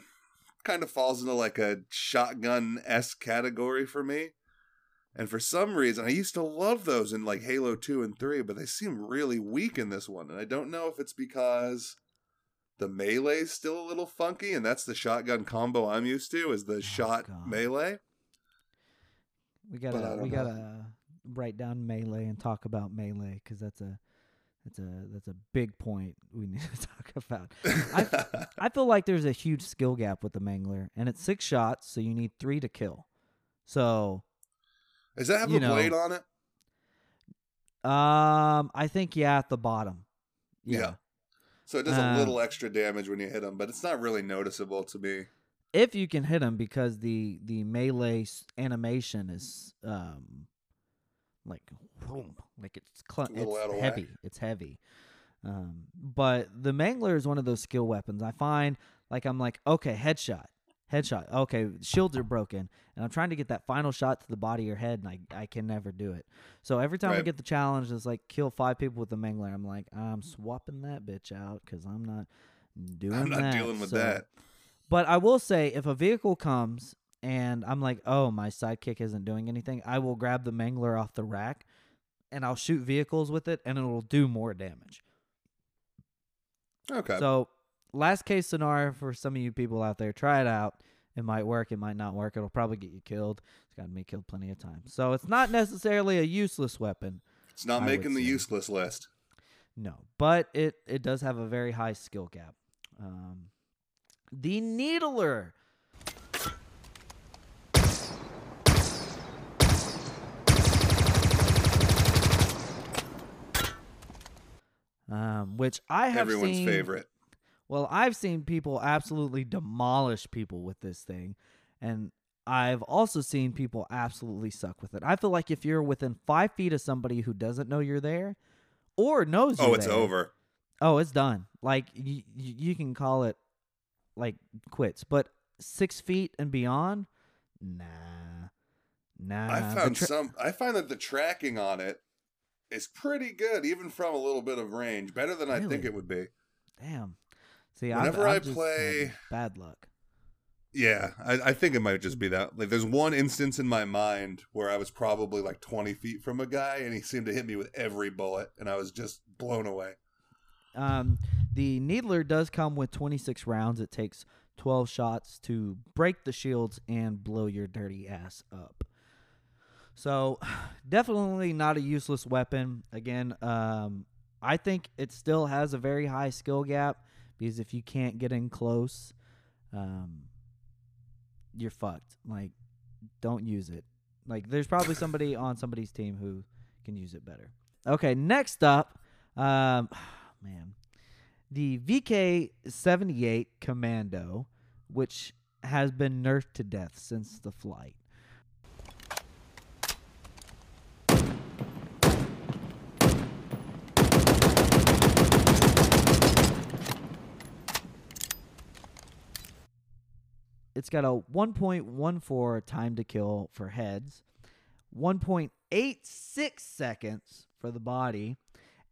kind of falls into like a shotgun s category for me. And for some reason, I used to love those in like Halo 2 and 3, but they seem really weak in this one. And I don't know if it's because the melee's still a little funky, and that's the shotgun combo I'm used to, is the oh, shot Oh, God. melee. We gotta we know. gotta uh, write down melee and talk about melee because that's a that's a that's a big point we need to talk about. I I feel like there's a huge skill gap with the Mangler, and it's six shots, so you need three to kill. So, Does that have a know, blade on it? um, I think yeah, at the bottom. Yeah. Yeah. So it does Um, a little extra damage when you hit them, but it's not really noticeable to me. If you can hit them, because the the melee animation is um like vroom, like it's cl- it's heavy. whack. It's heavy. Um, but the Mangler is one of those skill weapons. I find like I'm like okay, headshot, headshot. Okay, shields are broken, and I'm trying to get that final shot to the body or head, and I I can never do it. So every time I get the challenge, it's like kill five people with the Mangler. I'm like I'm swapping that bitch out because I'm not doing I'm not that. dealing with So- that. but I will say, if a vehicle comes and I'm like, oh, my sidekick isn't doing anything, I will grab the Mangler off the rack and I'll shoot vehicles with it and it'll do more damage. Okay. So, last case scenario for some of you people out there, try it out. It might work, it might not work. It'll probably get you killed. It's gotten me killed plenty of times. So, it's not necessarily a useless weapon. it's not I making the say. useless list. No, but it it does have a very high skill gap. Um, the Needler. Um, which I have Everyone's seen, favorite. Well, I've seen people absolutely demolish people with this thing, and I've also seen people absolutely suck with it. I feel like if you're within five feet of somebody who doesn't know you're there, or knows Oh, you're Oh, it's there, over. Oh, it's done. Like you, you can call it like quits, but six feet and beyond, nah, nah. I found tra- some. I find that the tracking on it is pretty good, even from a little bit of range. Better than I think it would be. Damn. See, Whenever I've, I I've just play- bad luck. Yeah, I, I think it might just be that. Like, there's one instance in my mind where I was probably like 20 feet from a guy, and he seemed to hit me with every bullet, and I was just blown away. Um, the Needler does come with 26 rounds. It takes 12 shots to break the shields and blow your dirty ass up. So, definitely not a useless weapon. Again, um, I think it still has a very high skill gap because if you can't get in close, um, you're fucked. Like, don't use it. Like, there's probably somebody on somebody's team who can use it better. Okay, next up, um, man, the VK 78 Commando, which has been nerfed to death since the flight. It's got a 1.14 time to kill for heads, 1.86 seconds for the body,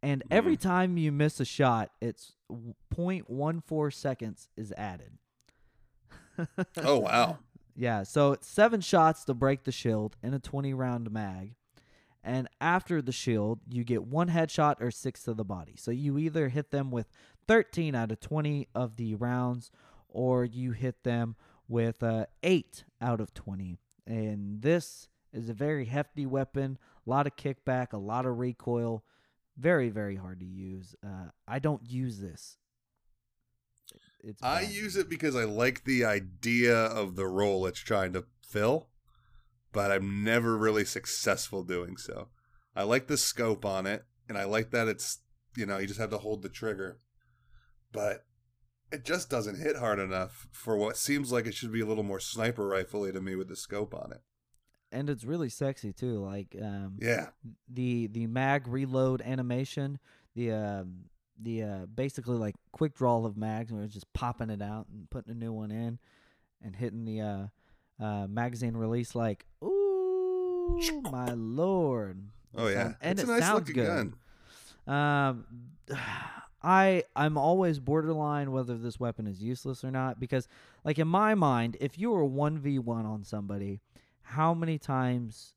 and mm. every time you miss a shot, it's 0.14 seconds is added. Oh, wow. Yeah, so it's seven shots to break the shield in a 20 round mag. And after the shield, you get one headshot or six to the body. So you either hit them with 13 out of 20 of the rounds, or you hit them with uh, 8 out of 20. And this is a very hefty weapon, a lot of kickback, a lot of recoil. Very, very hard to use. Uh, I don't use this. It's I use it because I like the idea of the role it's trying to fill, but I'm never really successful doing so. I like the scope on it, and I like that it's, you know, you just have to hold the trigger. But it just doesn't hit hard enough for what seems like it should be a little more sniper rifle to me with the scope on it. and it's really sexy too. Like um, Yeah. the the mag reload animation, the um, the uh, basically like quick draw of mags, where it's just popping it out and putting a new one in, and hitting the uh, uh, magazine release like, ooh, my lord. Oh, yeah. And it's it a nice sounds looking good. gun. Um, I I'm always borderline whether this weapon is useless or not because, like in my mind, if you were one v one on somebody, how many times,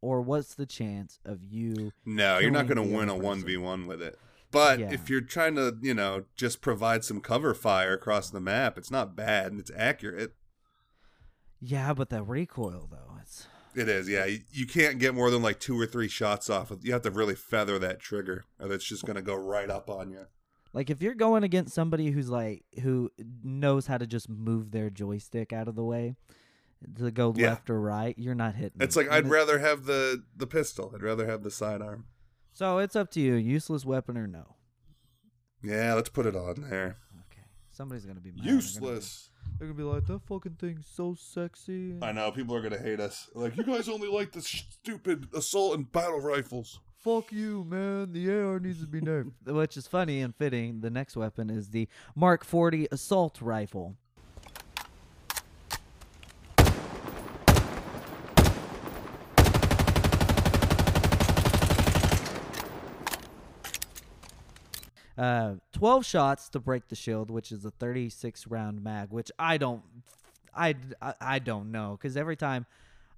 or what's the chance of you? No, you're not going to win a 1v1 with it. But Yeah. if you're trying to, you know, just provide some cover fire across the map, it's not bad and it's accurate. Yeah, but that recoil though, it's It is, yeah. You, you can't get more than like two or three shots off. of You have to really feather that trigger, or that's just going to go right up on you. Like if you're going against somebody who's like who knows how to just move their joystick out of the way to go Yeah. left or right, you're not hitting. It's like And I'd it- rather have the the pistol. I'd rather have the sidearm. So it's up to you, useless weapon or no. Yeah, let's put it on there. Okay, somebody's gonna be mad. They're gonna be- Useless. They're gonna be like, that fucking thing's so sexy. I know people are gonna hate us. Like you guys only like the stupid assault and battle rifles. Fuck you, man. The AR needs to be nerfed. Which is funny and fitting. The next weapon is the Mark 40 assault rifle. Uh, 12 shots to break the shield, which is a 36 round mag, which I don't, I, I, I don't know. Because every time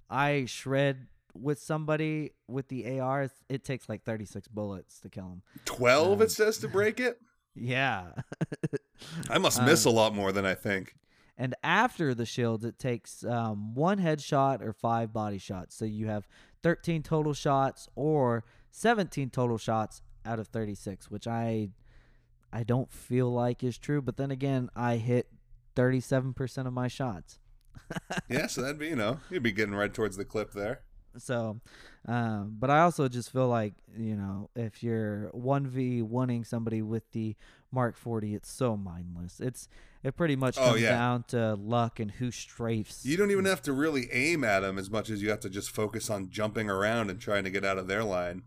I shred with somebody with the AR, it takes like 36 bullets to kill him. Twelve, Um, it says to break it. Yeah. I must um, miss a lot more than I think. and after the shields, it takes um, one headshot or five body shots. So you have 13 total shots or 17 total shots out of 36, which I I don't feel like is true. But then again, I hit 37% of my shots. yeah, so that'd be you know you'd be getting right towards the clip there. So, um, but I also just feel like you know if you're one v oneing somebody with the Mark 40, it's so mindless. It's it pretty much Oh, yeah. down to luck and who strafes. You don't even have to really aim at them as much as you have to just focus on jumping around and trying to get out of their line,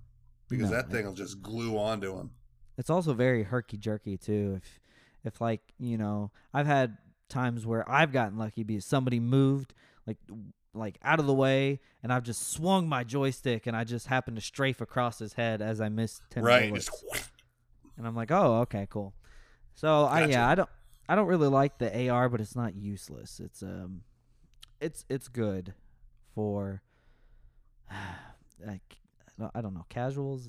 because No, that thing will just glue onto them. It's also very herky jerky too. If if like you know, I've had times where I've gotten lucky because somebody moved like like out of the way, and I've just swung my joystick, and I just happened to strafe across his head as I missed ten Right, bullets. and I'm like, oh, okay, cool. So I yeah, I don't I don't really like the AR, but it's not useless. It's um, it's it's good for like I don't- know casuals.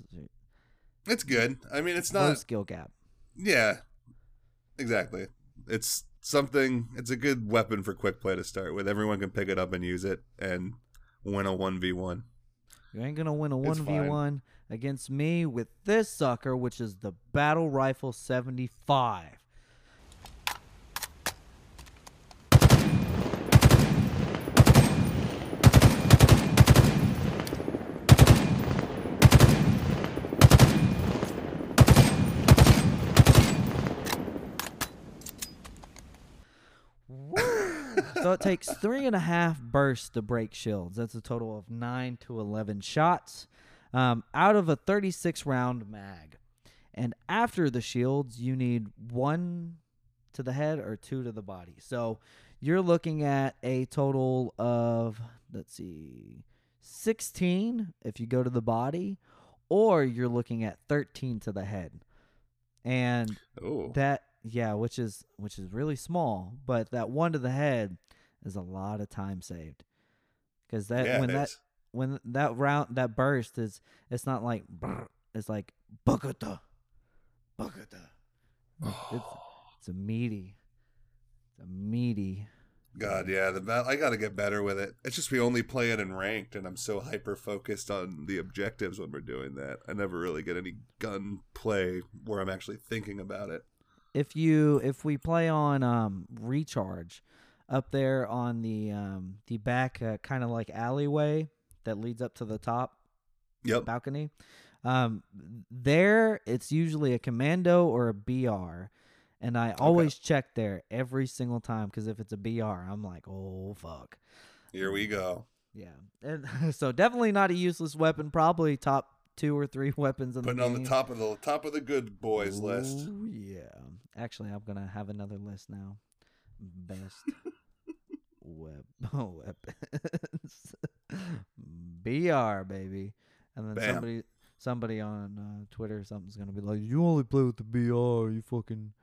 it's good. I mean, it's not. skill gap. Yeah, exactly. It's something. It's a good weapon for quick play to start with. Everyone can pick it up and use it and win a one v one. You ain't gonna win a It's one v one against me with this sucker, which is the Battle Rifle 75. So it takes three and a half bursts to break shields. That's a total of nine to eleven shots um, out of a 36 round mag. And after the shields, you need one to the head or two to the body. So you're looking at a total of let's see, 16 if you go to the body, or you're looking at 13 to the head. And Oh, that yeah, which is which is really small, but that one to the head is a lot of time saved. Because that yeah, when that when that round that burst is it's not like brr, it's like bugata, bugata. It's it's a meaty, it's a meaty. God, yeah, the I got to get better with it. It's just we only play it in ranked, and I'm so hyper focused on the objectives when we're doing that. I never really get any gun play where I'm actually thinking about it. If you if we play on um recharge, up there on the um the back uh, kind of like alleyway that leads up to the top Yep. balcony. Um, there it's usually a commando or a BR, and I always check there every single time because if it's a BR, I'm like, oh fuck, Here we go. yeah. And so definitely not a useless weapon. Probably top two or three weapons in Putting the on game. the top of the top of the good boys list. Yeah. Actually, I'm gonna have another list now. Best web weapons. BR baby, and then Bam. somebody somebody on uh, Twitter or something's gonna be like, "You only play with the BR, you fucking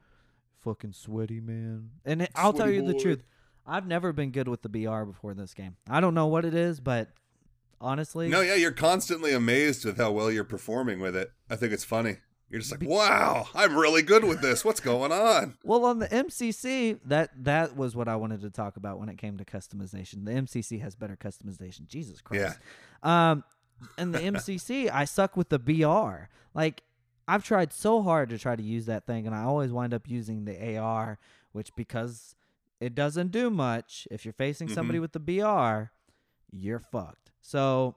fucking sweaty man." And it, I'll tell Sweaty you the truth. I've never been good with the BR before this game. I don't know what it is, but honestly, No, yeah, you're constantly amazed with how well you're performing with it. I think it's funny. You're just like, wow, I'm really good with this. What's going on? Well, on the MCC, that that was what I wanted to talk about when it came to customization. The MCC has better customization. Jesus Christ. Yeah. Um, and the MCC, I suck with the BR. Like I've tried so hard to try to use that thing, and I always wind up using the AR, which because it doesn't do much. If you're facing somebody with the BR, you're fucked. So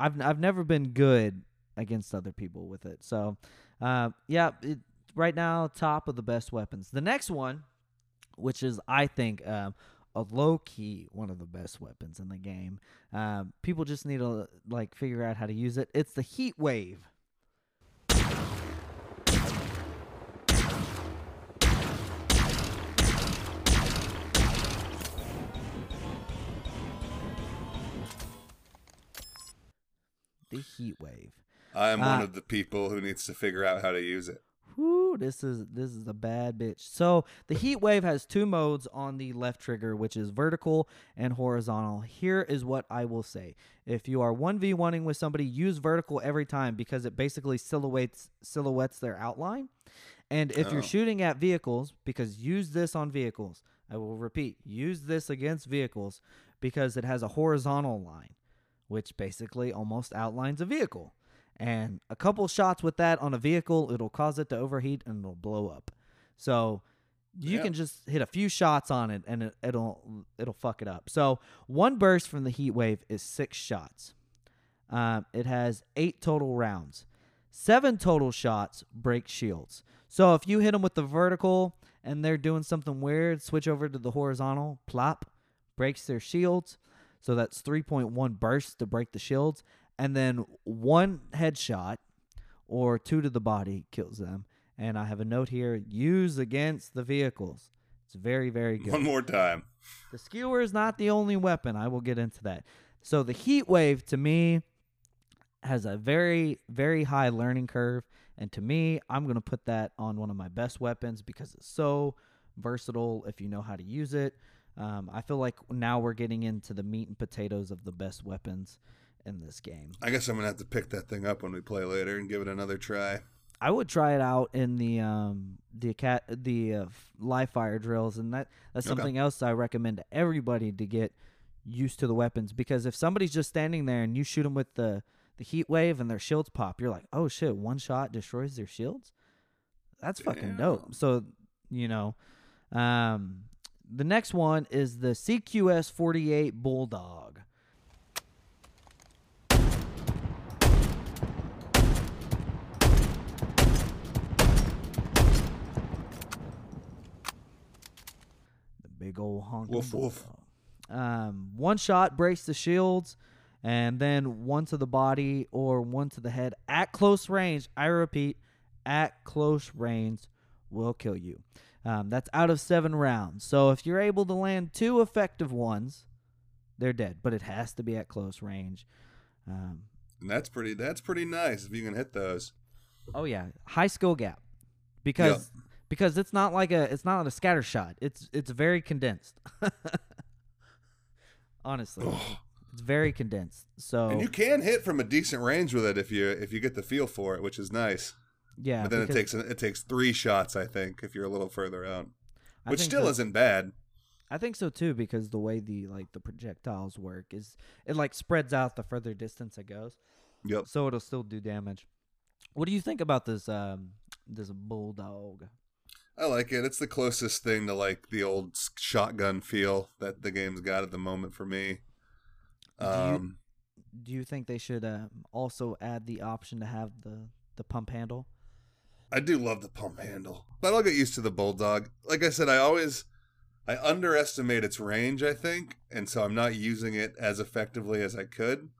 I've I've never been good against other people with it. So uh, yeah, it, right now top of the best weapons. The next one, which is I think um, a low key one of the best weapons in the game. Um, people just need to like figure out how to use it. It's the heat wave. The heat wave. I'm one Uh, of the people who needs to figure out how to use it. Whew, this is this is a bad bitch. So the heat wave has two modes on the left trigger, which is vertical and horizontal. Here is what I will say: if you are one v oneing with somebody, use vertical every time because it basically silhouettes silhouettes their outline. And if Oh. you're shooting at vehicles, because use this on vehicles. I will repeat: use this against vehicles because it has a horizontal line, which basically almost outlines a vehicle. And a couple shots with that on a vehicle, it'll cause it to overheat and it'll blow up. So you can just hit a few shots on it and it, it'll it'll fuck it up. So one burst from the heat wave is six shots. Um, it has eight total rounds. Seven total shots break shields. So if you hit them with the vertical and they're doing something weird, switch over to the horizontal, plop, breaks their shields. So that's 3.1 bursts to break the shields. And then one headshot or two to the body kills them. And I have a note here use against the vehicles. It's very, very good. One more time. The skewer is not the only weapon. I will get into that. So the heat wave to me has a very, very high learning curve. And to me, I'm going to put that on one of my best weapons because it's so versatile if you know how to use it. Um, I feel like now we're getting into the meat and potatoes of the best weapons in this game. I guess I'm gonna have to pick that thing up when we play later and give it another try. I would try it out in the um the cat the uh, live fire drills, and that that's Okay. something else I recommend to everybody to get used to the weapons because if somebody's just standing there and you shoot them with the the heat wave and their shields pop, you're like, oh shit, one shot destroys their shields. That's fucking dope. So you know, um, the next one is the CQS 48 Bulldog. Big old honking Woof, woof. Um, one shot breaks the shields, and then one to the body or one to the head at close range. I repeat, at close range will kill you. Um, that's out of seven rounds. So if you're able to land two effective ones, they're dead. But it has to be at close range. Um, And that's pretty. That's pretty nice if you can hit those. Oh yeah, high skill gap, because because it's not like a it's not a scatter shot. It's it's very condensed. Honestly, it's very condensed. So And you can hit from a decent range with it if you if you get the feel for it, which is nice. yeah, but then it takes it takes three shots, I think, if you're a little further out, I which still so- isn't bad. I think so too because the way the like the projectiles work is it like spreads out the further distance it goes, Yep. so it'll still do damage. What do you think about this um this bulldog? I like it. It's the closest thing to like the old shotgun feel that the game's got at the moment for me. Do you- Um, Do you think they should um, also add the option to have the the pump handle? I do love the pump handle, but I'll get used to the bulldog. Like I said, I always I underestimate its range. I think, and so I'm not using it as effectively as I could.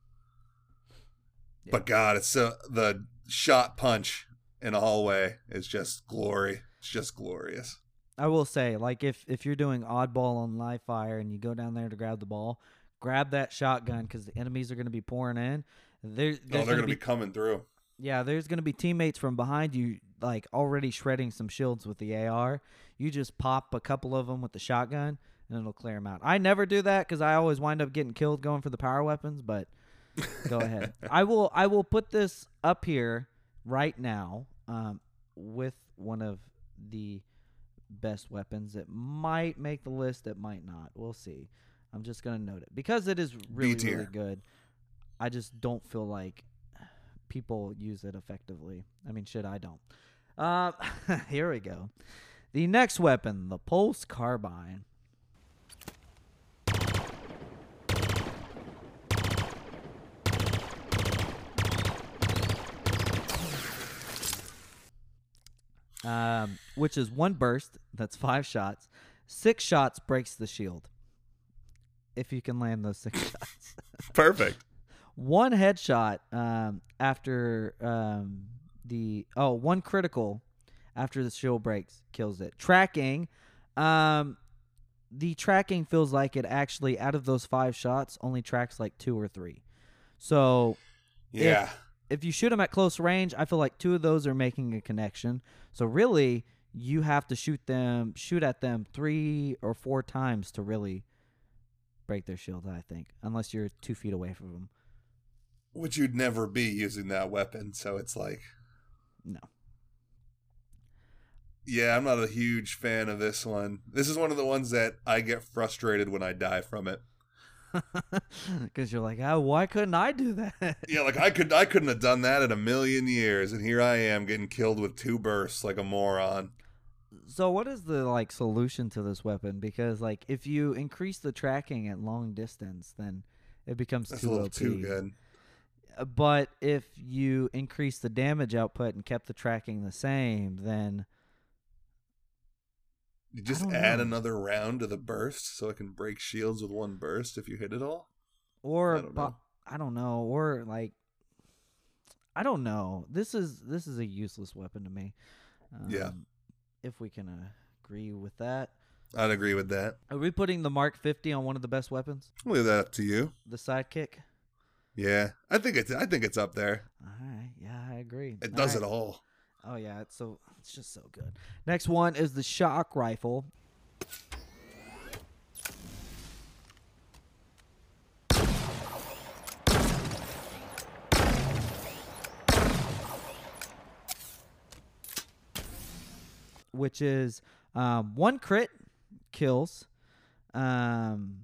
But God, it's so the shot punch in a hallway is just glory. It's just glorious. I will say, like if if you're doing oddball on live fire and you go down there to grab the ball, grab that shotgun because the enemies are going to be pouring in. There, Oh, they're gonna gonna be coming through. Yeah, there's going to be teammates from behind you, like already shredding some shields with the AR. You just pop a couple of them with the shotgun, and it'll clear them out. I never do that because I always wind up getting killed going for the power weapons. But go ahead. I will. I will put this up here right now um, with one of the best weapons. It might make the list. It might not. We'll see. I'm just gonna note it because it is really tier. really good. I just don't feel like people use it effectively. I mean, shit, I don't. Uh, here we go. The next weapon, the pulse carbine. Um, which is one burst. That's five shots. Six shots breaks the shield. If you can land those six shots Perfect. one headshot um, after um, the oh one critical after the shield breaks kills it. Tracking, um, the tracking feels like it actually out of those five shots only tracks like two or three. So Yeah. if you shoot them at close range, I feel like two of those are making a connection. So really, you have to shoot them, shoot at them three or four times to really break their shield. I think, unless you're two feet away from them. Which you'd never be using that weapon, so it's like No. Yeah, I'm not a huge fan of this one. This is one of the ones that I get frustrated when I die from it. Because you're like, oh, why couldn't I do that? Yeah, like I could I couldn't have done that in a million years, and here I am getting killed with two bursts like a moron. So what is the like solution to this weapon? Because like if you increase the tracking at long distance, then it becomes That's too a little OP. too good. But if you increase the damage output and kept the tracking the same, then You just add know. another round to the burst so it can break shields with one burst if you hit it all. or I don't know. I don't know, or like I don't know. This is this is a useless weapon to me. Um, Yeah. If we can uh, agree with that, I'd agree with that. are we putting the Mark 50 on one of the best weapons? I'll leave that up to you. The sidekick. Yeah, I think it's I think it's up there. All right. Yeah, I agree. It does right. it all. Oh yeah, it's so it's just so good. Next one is the shock rifle. Which is um, one crit kills. Um,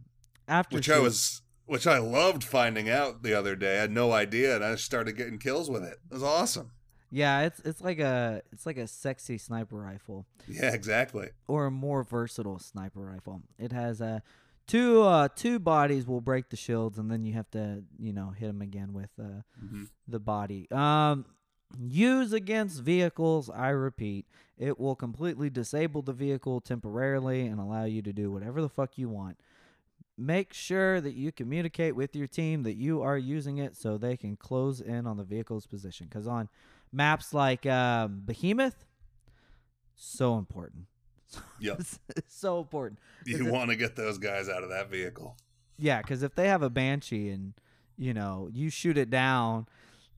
after Which I was which I loved finding out the other day. I had no idea and I started getting kills with it. It was awesome. Yeah, it's it's like a it's like a sexy sniper rifle. Yeah, exactly. or a more versatile sniper rifle. It has uh, two uh, two bodies will break the shields, and then you have to you know hit them again with uh, Mhm. the body. Um, use against vehicles. I repeat, it will completely disable the vehicle temporarily and allow you to do whatever the fuck you want. Make sure that you communicate with your team that you are using it so they can close in on the vehicle's position. Because on maps like um, Behemoth, so important. Yep. So important. You want to get those guys out of that vehicle. Yeah, because if they have a banshee and you know you shoot it down,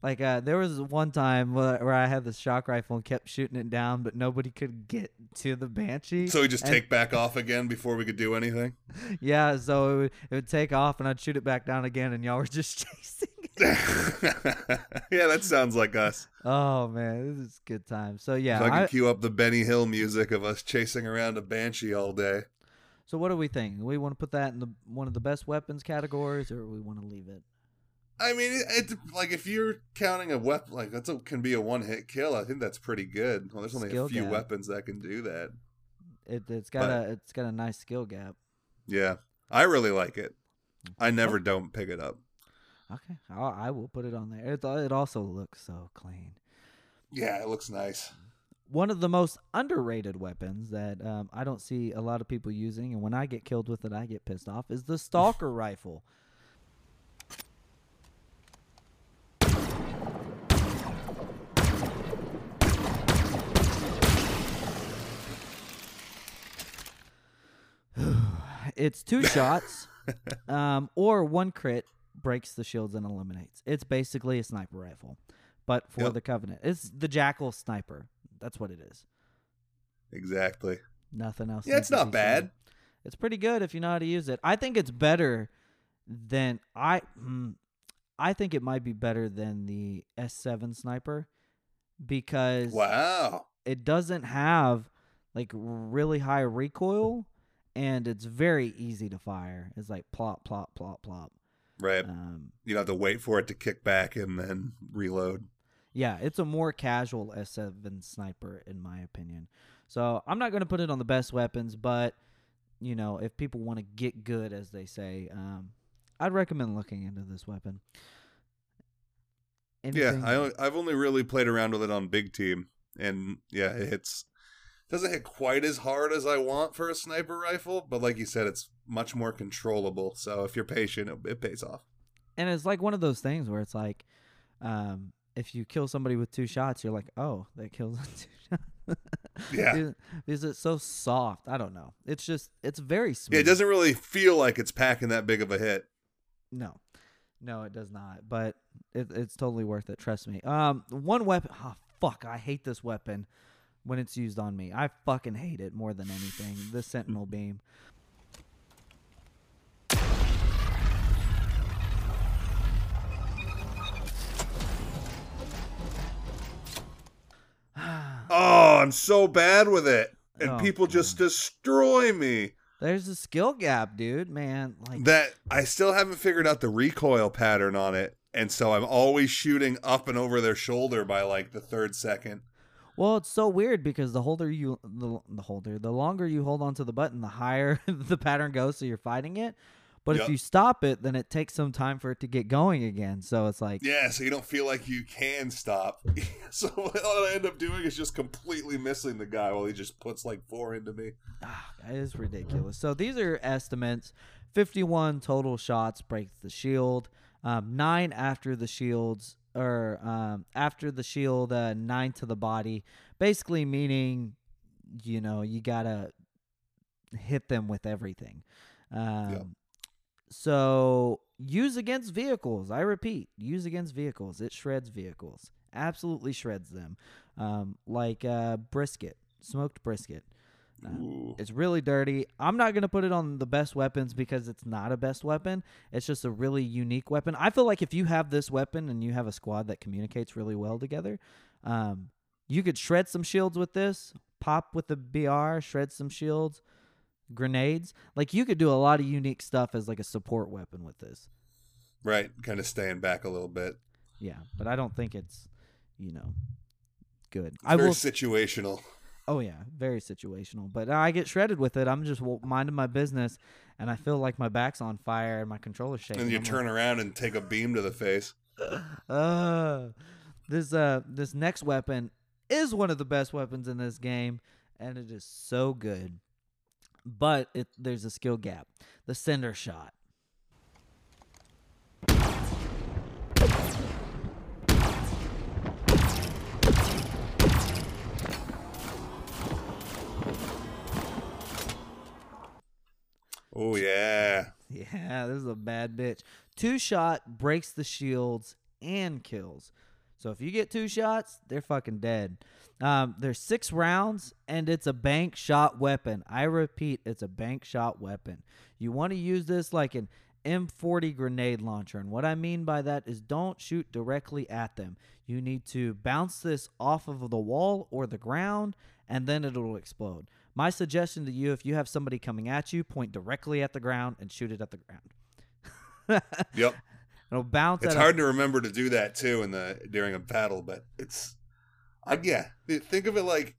like uh, there was one time where, where I had the shock rifle and kept shooting it down, but nobody could get to the banshee. So we just And- take back off again before we could do anything. Yeah, so it would, it would take off and I'd shoot it back down again, and y'all were just chasing. yeah, that sounds like us. Oh man, this is good time. So yeah, so I can I- cue up the Benny Hill music of us chasing around a banshee all day. so what do we think? We want to put that in the one of the best weapons categories, or we want to leave it? I mean, it, it like if you're counting a weapon like that's a, can be a one hit kill. I think that's pretty good. Well, there's only Skill a few gap. weapons that can do that. It it's got But- a it's got a nice skill gap. Yeah, I really like it. I never don't pick it up. Okay, I'll, I will put it on there. It it also looks so clean. Yeah, it looks nice. One of the most underrated weapons that um, I don't see a lot of people using, and when I get killed with it, I get pissed off, is the stalker rifle. it's two shots, um, or one crit breaks the shields and eliminates. It's basically a sniper rifle, but for Yep. the Covenant. It's the Jackal sniper. That's what it is. Exactly. Nothing else. Yeah, it's not bad. It's pretty good if you know how to use it. I think it's better than I. mm, I think it might be better than the S7 sniper because Wow. it doesn't have like really high recoil and it's very easy to fire. It's like plop, plop, plop, plop. Right. Um, You don't have to wait for it to kick back and then reload. Yeah, it's a more casual S7 sniper, in my opinion. So I'm not going to put it on the best weapons, but you know, if people want to get good, as they say, um, I'd recommend looking into this weapon. Anything- Yeah, I, I've only really played around with it on big team, and yeah, it hits doesn't hit quite as hard as I want for a sniper rifle, but like you said, it's much more controllable. So if you're patient, it, it pays off. and it's like one of those things where it's like, um, if you kill somebody with two shots, you're like, oh, that kills two shots. Yeah. Because- because it's so soft. I don't know. It's just it's very smooth. Yeah, it doesn't really feel like it's packing that big of a hit. No, no, it does not. But it, it's totally worth it. Trust me. Um, one weapon. Oh fuck! I hate this weapon when it's used on me. I fucking hate it more than anything. The Sentinel beam. Oh, I'm so bad with it, and Oh, people just destroy me. There's a skill gap, dude. Man, like That I still haven't figured out the recoil pattern on it, and so I'm always shooting up and over their shoulder by like the third second. Well, it's so weird because the holder you the, the holder, the longer you hold onto the button, the higher the pattern goes. So you're fighting it. But Yep. if you stop it, then it takes some time for it to get going again. So it's like, Yeah, so you don't feel like you can stop. so what I end up doing is just completely missing the guy while he just puts like four into me. ah, that is ridiculous. So these are estimates. 51 total shots breaks the shield. Um, nine after the shields, or um, after the shield, uh, nine to the body. Basically meaning, you know, you gotta hit them with everything. Um, So use against vehicles. I repeat, use against vehicles. It shreds vehicles. Absolutely shreds them. Um, like uh, brisket, smoked brisket. Ooh. it's really dirty. I'm not gonna put it on the best weapons because it's not a best weapon. It's just a really unique weapon. I feel like if you have this weapon and you have a squad that communicates really well together, um, you could shred some shields with this. Pop with the BR, shred some shields, grenades. Like you could do a lot of unique stuff as like a support weapon with this. Right, kind of staying back a little bit. Yeah, but I don't think it's, you know, good. It's I very will. situational. Oh yeah, very situational. But I get shredded with it. I'm just minding my business, and I feel like my back's on fire and my controller's shaking. And you I'm turn around and take a beam to the face. uh, this uh this next weapon is one of the best weapons in this game, and it is so good. But it there's a skill gap. The cinder shot. Oh yeah. Yeah, this is a bad bitch. Two shot breaks the shields and kills. So if you get two shots, they're fucking dead. Um, there's six rounds, and it's a bank shot weapon. I repeat, it's a bank shot weapon. You want to use this like an M40 grenade launcher. And what I mean by that is don't shoot directly at them. You need to bounce this off of the wall or the ground, and then it'll explode. My suggestion to you if you have somebody coming at you, point directly at the ground and shoot it at the ground. Yep. It'll bounce It's at a- hard to remember to do that too in the during a battle, but it's I yeah. Think of it like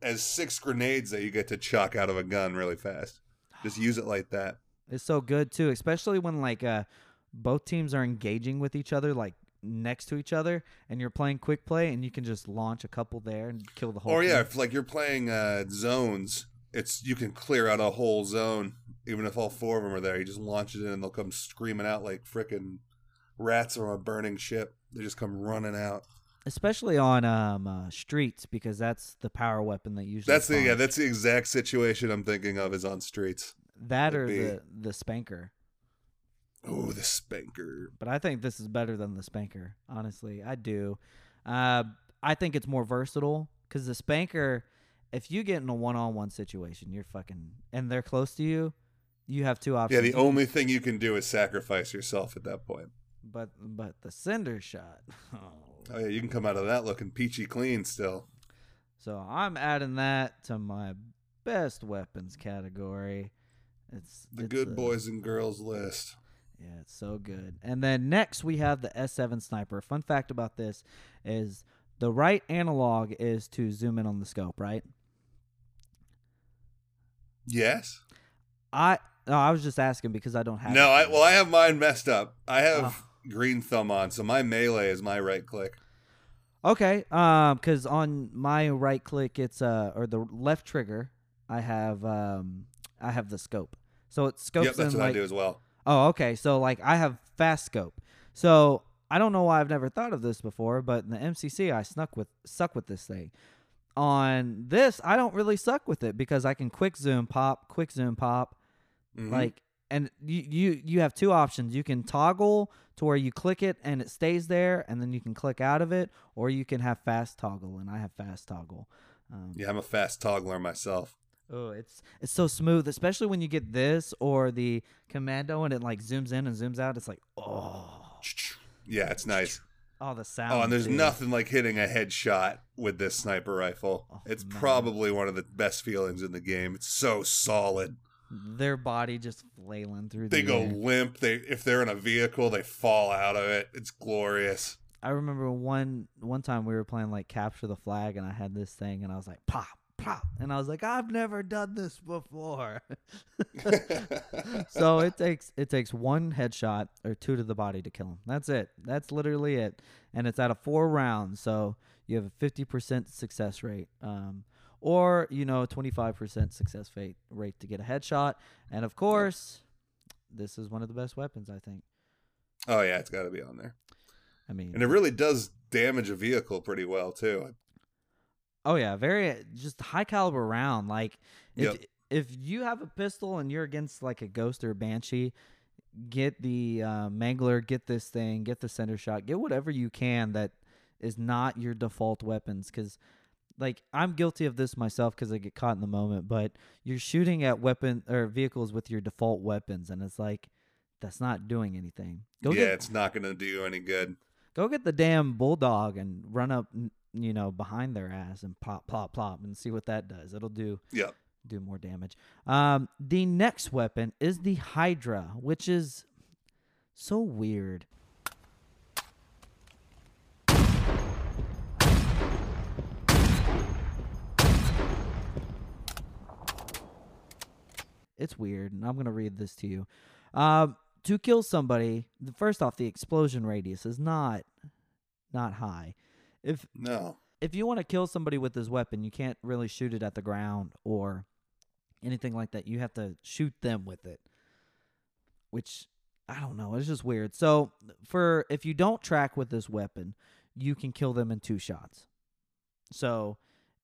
as six grenades that you get to chuck out of a gun really fast. Just use it like that. It's so good too, especially when like uh both teams are engaging with each other like next to each other and you're playing quick play and you can just launch a couple there and kill the whole Or yeah, if like you're playing uh zones, it's you can clear out a whole zone even if all four of them are there. You just launch it in and they'll come screaming out like frickin' rats from a burning ship. They just come running out. especially on um uh, streets because that's the power weapon that usually That's the yeah, that's the exact situation I'm thinking of is on streets. that or be- the the spanker. Oh, the spanker. But I think this is better than the spanker. Honestly, I do. Uh, I think it's more versatile because the spanker, if you get in a one-on-one situation, you're fucking, and they're close to you, you have two options. Yeah, the only thing you can do is sacrifice yourself at that point. But but the cinder shot. Oh yeah, you can come out of that looking peachy clean still. so I'm adding that to my best weapons category. It's The it's good a- boys and girls list. Yeah, it's so good. And then next we have the S7 sniper. Fun fact about this is the right analog is to zoom in on the scope, right? Yes. I no, I was just asking because I don't have. No, it. I well I have mine messed up. I have Oh. green thumb on, so my melee is my right click. Okay, um, because on my right click, it's uh, or the left trigger, I have um, I have the scope. So it scopes yep, that's what like. I do as well. Oh, okay. So like I have fast scope. So I don't know why I've never thought of this before, but in the MCC I snuck with suck with this thing. On this, I don't really suck with it because I can quick zoom pop, quick zoom pop, Mhm. like and you, you you have two options. You can toggle to where you click it and it stays there, and then you can click out of it, or you can have fast toggle, and I have fast toggle. Um, yeah, I'm a fast toggler myself. Oh, it's it's so smooth, especially when you get this or the commando and it like zooms in and zooms out. It's like oh, Yeah, it's nice. oh the sound. Oh, and there's dude. nothing like hitting a headshot with this sniper rifle. Oh, it's man. probably one of the best feelings in the game. It's so solid. Their body just flailing through. They the go air. limp. They if they're in a vehicle, they fall out of it. It's glorious. I remember one one time we were playing like capture the flag, and I had this thing, and I was like pop pop, and I was like I've never done this before. so it takes it takes one headshot or two to the body to kill him. That's it. That's literally it. And it's out of four rounds, so you have a fifty percent success rate. Um, or you know, twenty five percent success rate rate to get a headshot. And of course, this is one of the best weapons, I think. Oh yeah, it's got to be on there. I mean, And it really does damage a vehicle pretty well too. Oh yeah, very just high caliber round. Like if Yep. if you have a pistol and you're against like a ghost or a banshee, get the uh, mangler, get this thing, get the cinder shot, get whatever you can that is not your default weapons. Because like I'm guilty of this myself because I get caught in the moment. But you're shooting at weapon or vehicles with your default weapons, and it's like that's not doing anything. Go yeah, get it's not going to do you any good. go get the damn bulldog and run up, you know, behind their ass and plop, plop, plop, and see what that does. It'll do Yep. do more damage. Um, the next weapon is the Hydra, which is so weird. It's weird, and I'm gonna read this to you. Um, to kill somebody, the- first off, the explosion radius is not not high. If No. if you want to kill somebody with this weapon, you can't really shoot it at the ground or anything like that. You have to shoot them with it, which I don't know. It's just weird. So, for if you don't track with this weapon, you can kill them in two shots. So,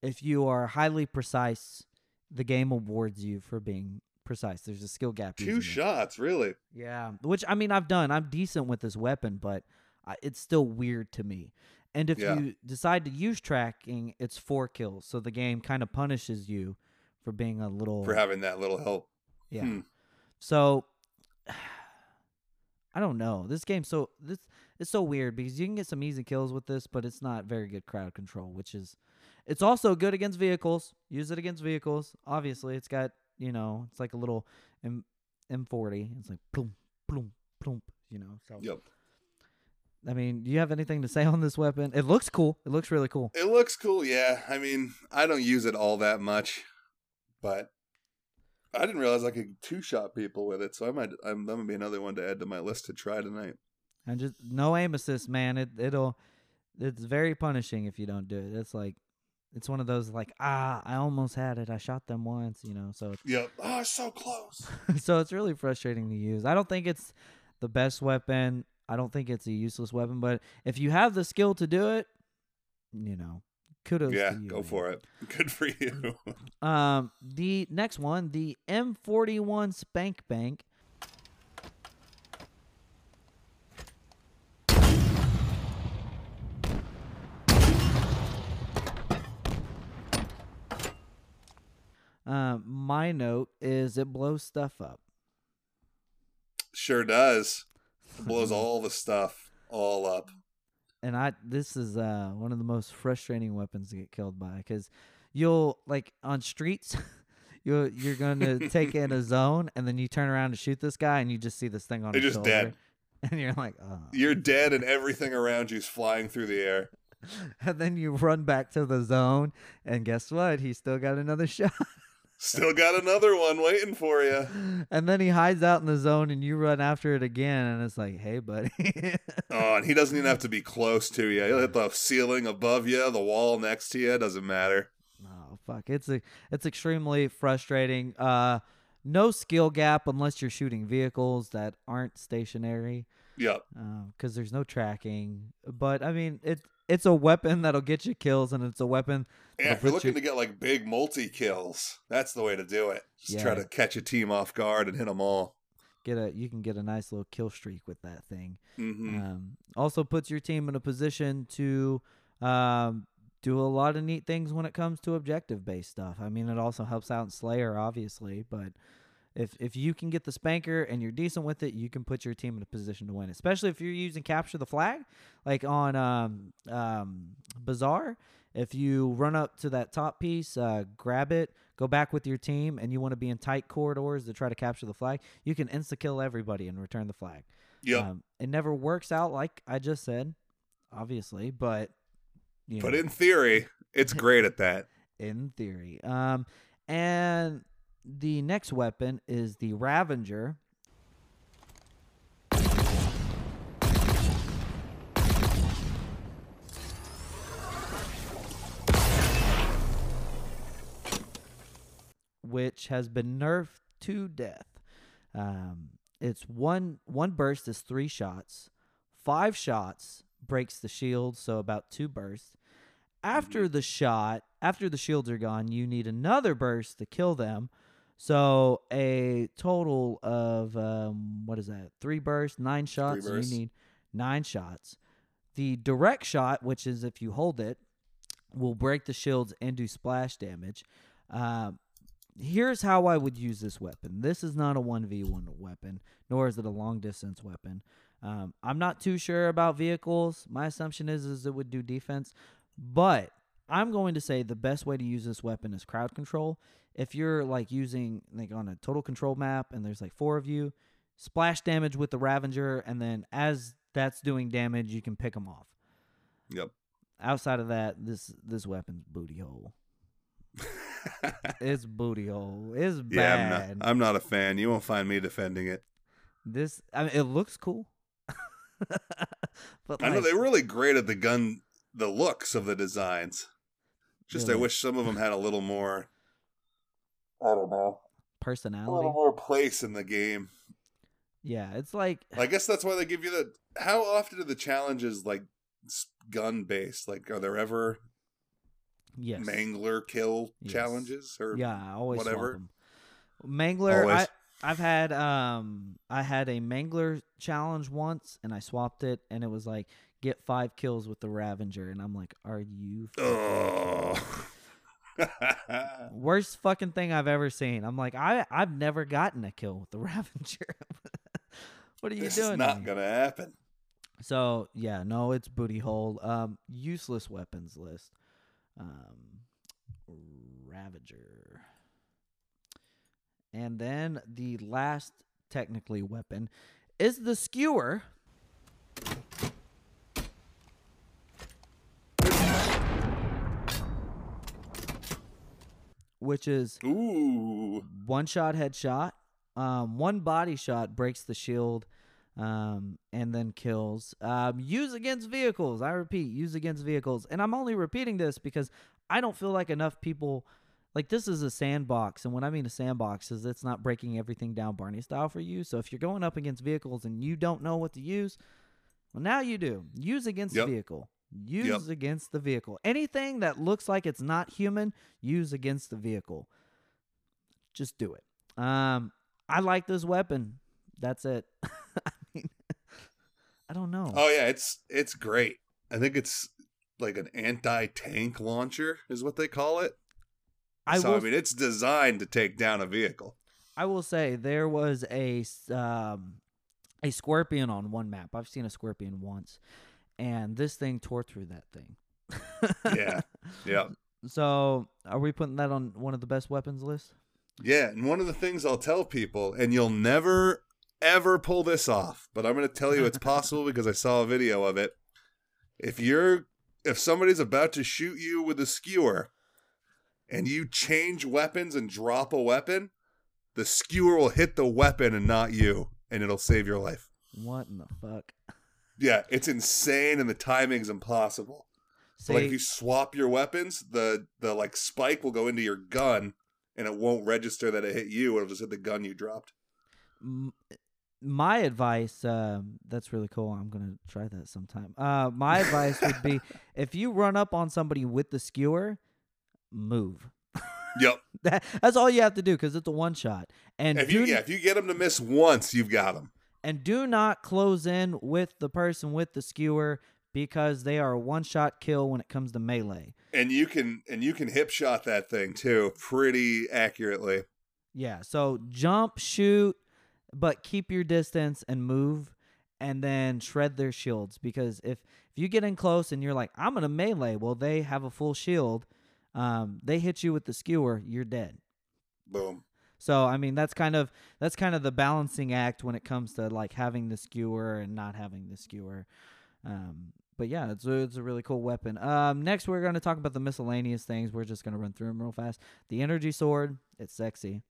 if you are highly precise, the game awards you for being precise. There's a skill gap. Two using it. shots, really. Yeah, which I mean, I've done. I'm decent with this weapon, but I, it's still weird to me. And if Yeah. you decide to use tracking, it's four kills. So the game kind of punishes you for being a little. For having that little help. yeah. hmm. So I don't know. This game so this it's so weird because you can get some easy kills with this, but it's not very good crowd control, which is it's also good against vehicles. Use it against vehicles. Obviously, it's got, you know, it's like a little M M40. It's like plum plum plum, you know. So Yep. I mean, do you have anything to say on this weapon? It looks cool. It looks really cool. It looks cool, yeah. I mean, I don't use it all that much, but I didn't realize I could two shot people with it, so I might. I'm, that might be another one to add to my list to try tonight. And just no aim assist, man. It it'll it's very punishing if you don't do it. It's like it's one of those like ah, I almost had it. I shot them once, you know. So Yep. Oh, so close. so it's really frustrating to use. I don't think it's the best weapon. I don't think it's a useless weapon, but if you have the skill to do it, you know, kudos yeah, to you. go man. for it. Good for you. Um, the next one, the M41 Spank Bank. Um, my note is it blows stuff up. sure does. Blows all the stuff all up. and I this is uh one of the most frustrating weapons to get killed by because you'll like on streets You're, you're going to take in a zone and then you turn around to shoot this guy and you just see this thing on They're his just shoulder dead. and you're like oh You're dead, and everything around you's flying through the air. and then you run back to the zone and guess what he still got another shot Still got another one waiting for you. and then he hides out in the zone and you run after it again and it's like hey buddy Oh, and he doesn't even have to be close to you. He'll hit the ceiling above you, the wall next to you. Doesn't matter. Oh fuck! It's a it's extremely frustrating. Uh, no skill gap unless you're shooting vehicles that aren't stationary, Yep. because there's no tracking. But I mean, it it's a weapon that'll get you kills, and it's a weapon. Yeah, if you're looking you- to get like big multi kills, that's the way to do it. Just try to catch a team off guard and hit them all. get a you can get a nice little kill streak with that thing. hmm Um, also puts your team in a position to um, do a lot of neat things when it comes to objective based stuff. I mean, it also helps out in Slayer, obviously, but if if you can get the spanker and you're decent with it, you can put your team in a position to win. Especially if you're using capture the flag, like on um, um, Bazaar. If you run up to that top piece, uh, grab it, go back with your team, and you want to be in tight corridors to try to capture the flag, you can insta kill everybody and return the flag. Yep. Um, it never works out like I just said, obviously, but you but know, in theory, it's great at that. in theory. Um, and the next weapon is the Ravager. Which has been nerfed to death. Um, it's one one burst is three shots. Five shots breaks the shield, so about two bursts. After the shot, after the shields are gone, you need another burst to kill them. So a total of um, what is that? Three bursts, nine shots. so bursts. You need nine shots. The direct shot, which is if you hold it, will break the shields and do splash damage. Um, here's how I would use this weapon. This is not a 1v1 weapon, nor is it a long distance weapon. Um, I'm not too sure about vehicles. My assumption is, is it would do defense, but I'm going to say the best way to use this weapon is crowd control. If you're like using like on a total control map and there's like four of you, splash damage with the Ravager, and then as that's doing damage, you can pick them off. Yep. Outside of that, this this weapon's booty hole. It's booty hole. It's bad. yeah, I'm not, I'm not a fan. You won't find me defending it. This I mean, it looks cool. but I know they're really great at the gun, the looks of the designs. Just I wish some of them had a little more. I don't know. Personality. A little more place in the game. Yeah, it's like I guess that's why they give you the. How often are the challenges like gun based? Like, are there ever yes. mangler kill Yes. challenges or Yeah, I always swap whatever? 'em. Mangler, Always. I I've had um I had a Mangler challenge once and I swapped it and it was like get five kills with the Ravager and I'm like, are you Oh. worst fucking thing I've ever seen. I'm like, I I've never gotten a kill with the Ravager. what are you this doing? is not gonna happen. So yeah, no, it's booty hole. Um, useless weapons list. Um, Ravager. And then the last technically weapon is the skewer. Which is Ooh. one shot headshot. Um, one body shot breaks the shield, um, and then kills. Um, use against vehicles. I repeat, use against vehicles. And I'm only repeating this because I don't feel like enough people. Like this is a sandbox, and when I mean a sandbox, is it's not breaking everything down Barney style for you. So if you're going up against vehicles and you don't know what to use, well, now you do. Use against Yep. vehicle. Use against the vehicle. Anything that looks like it's not human, use against the vehicle. Just do it. Um, I like this weapon. That's it. I mean, I don't know. Oh yeah, it's it's great. I think it's like an anti-tank launcher is what they call it. I so will. I mean, it's designed to take down a vehicle. I will say there was a um, a scorpion on one map. I've seen a scorpion once, and this thing tore through that thing. Yeah. Yeah. So, are we putting that on one of the best weapons list? Yeah, and one of the things I'll tell people, and you'll never ever pull this off, but I'm going to tell you it's possible because I saw a video of it. If you're if somebody's about to shoot you with a skewer and you change weapons and drop a weapon, the skewer will hit the weapon and not you, and it'll save your life. What in the fuck? Yeah, it's insane and the timing's impossible. So like if you swap your weapons, the the like spike will go into your gun and it won't register that it hit you, it'll just hit the gun you dropped. My advice um, that's really cool i'm gonna try that sometime uh, my advice would be if you run up on somebody with the skewer move Yep. that, that's all you have to do because it's a one shot and If do, you yeah, if you get them to miss once, you've got them. And do not close in with the person with the skewer because they are a one shot kill when it comes to melee And you can and you can hip shot that thing too pretty accurately. Yeah, so jump, shoot, but keep your distance and move and then shred their shields because if if you get in close and you're like I'm going to melee, well they have a full shield. Um they hit you with the skewer, you're dead. Boom. So I mean that's kind of that's kind of the balancing act when it comes to like having the skewer and not having the skewer. Um but yeah, it's a, it's a really cool weapon. Um, next, we're going to talk about the miscellaneous things. We're just going to run through them real fast. The energy sword, it's sexy.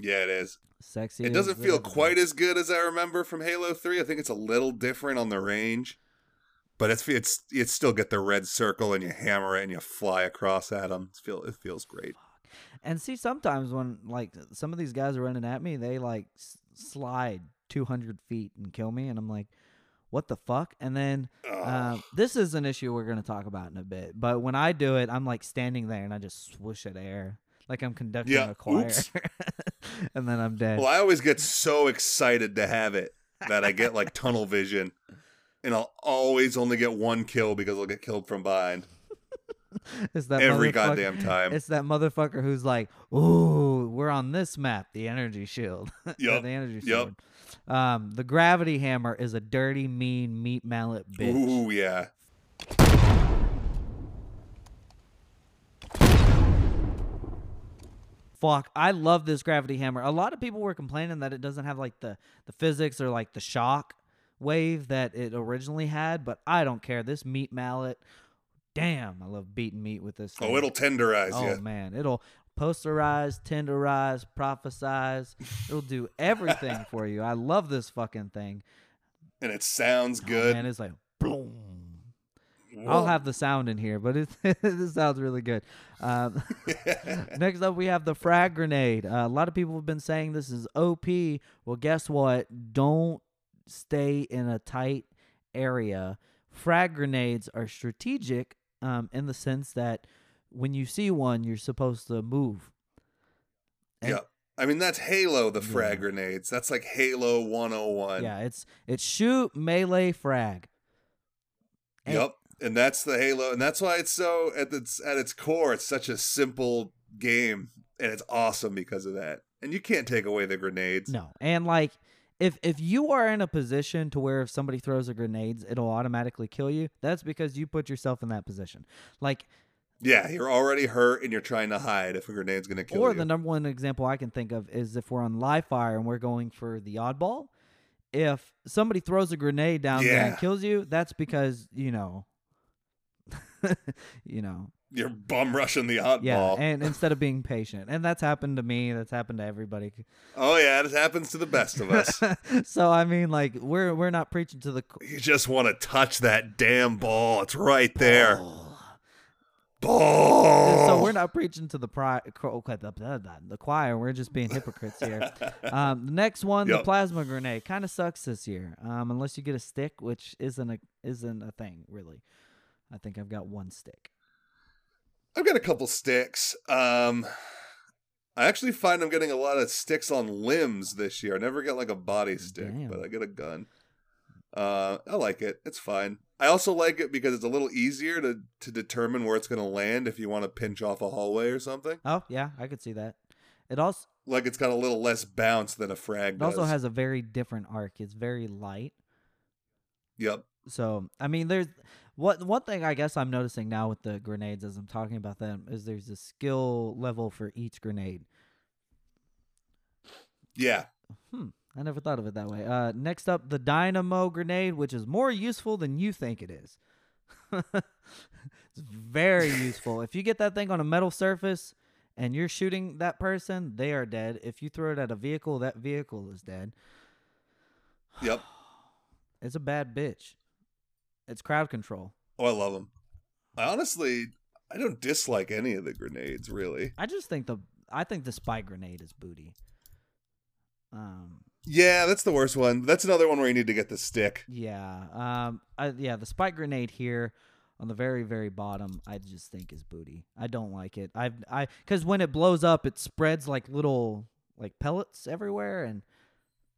Yeah, it is. Sexy. It doesn't feel quite as good as I remember from Halo 3. I think it's a little different on the range. But it's it's you still get the red circle and you hammer it and you fly across at them. It feel it feels great. And see, sometimes when like some of these guys are running at me, they like s- slide 200 feet and kill me, and I'm like, what the fuck? And then uh, this is an issue we're gonna talk about in a bit. But when I do it, I'm like standing there and I just swoosh at air, like I'm conducting Yeah, a choir, and then I'm dead. Well, I always get so excited to have it that I get like tunnel vision, and I'll always only get one kill because I'll get killed from behind it's that every motherfucker- goddamn time. It's that motherfucker who's like, "Ooh, we're on this map, the energy shield." Yup, the energy shield. Um, the gravity hammer is a dirty, mean meat mallet bitch. Ooh, yeah. Fuck, I love this gravity hammer. A lot of people were complaining that it doesn't have like the the physics or like the shock wave that it originally had, but I don't care. This meat mallet, damn, I love beating meat with this. Thing. Oh, it'll tenderize Oh you. man, it'll posterize, tenderize, prophesize. It'll do everything for you. I love this fucking thing. And it sounds Oh, good. man, it's like boom. I'll have the sound in here, but it this sounds really good. Um, next up, we have the frag grenade. Uh, a lot of people have been saying this is OP. Well, guess what? Don't stay in a tight area. Frag grenades are strategic um, in the sense that when you see one, you're supposed to move. And- yeah. I mean, that's Halo, the Yeah. frag grenades. That's like Halo 101. Yeah, it's it's shoot melee frag. And- Yep. And that's the Halo, and that's why it's so at its at its core, it's such a simple game, and it's awesome because of that. And you can't take away the grenades. No, and like if if you are in a position to where if somebody throws a grenades, it'll automatically kill you. That's because you put yourself in that position. Like, Yeah, you're already hurt, and you're trying to hide if a grenade's gonna kill or you. Or the number one example I can think of is if we're on live fire and we're going for the oddball. If somebody throws a grenade down there and kills you, that's because you know, you know, you're bum rushing the oddball. yeah. And instead of being patient, and that's happened to me. That's happened to everybody. oh yeah, it happens to the best of us. so I mean, like we're we're not preaching to the you just want to touch that damn ball. It's right there. Ball. so we're not preaching to the pri- the, choir. We're just being hypocrites here. Um, the next one, the plasma grenade, kind of sucks this year. Um, unless you get a stick, which isn't a isn't a thing really. I think I've got one stick. I've got a couple sticks. Um, I actually find I'm getting a lot of sticks on limbs this year. I never get like a body stick, Damn. but I get a gun. Uh, I like it. It's fine. I also like it because it's a little easier to to determine where it's going to land if you want to pinch off a hallway or something. Oh yeah, I could see that. It also Like it's got a little less bounce than a frag it does. also has a very different arc. It's very light. Yep. So I mean, there's what one thing I guess I'm noticing now with the grenades as I'm talking about them is there's a skill level for each grenade. Yeah. Hmm. I never thought of it that way. Uh, next up, the dynamo grenade, which is more useful than you think it is. it's very useful. If you get that thing on a metal surface and you're shooting that person, they are dead. If you throw it at a vehicle, that vehicle is dead. Yep. It's a bad bitch. It's crowd control. Oh, I love them. I honestly, I don't dislike any of the grenades really. I just think the I think the spike grenade is booty. Um, Yeah, that's the worst one. That's another one where you need to get the stick. Yeah. Um. I, yeah. The spike grenade here on the very very bottom, I just think is booty. I don't like it. I've I because when it blows up, it spreads like little like pellets everywhere, and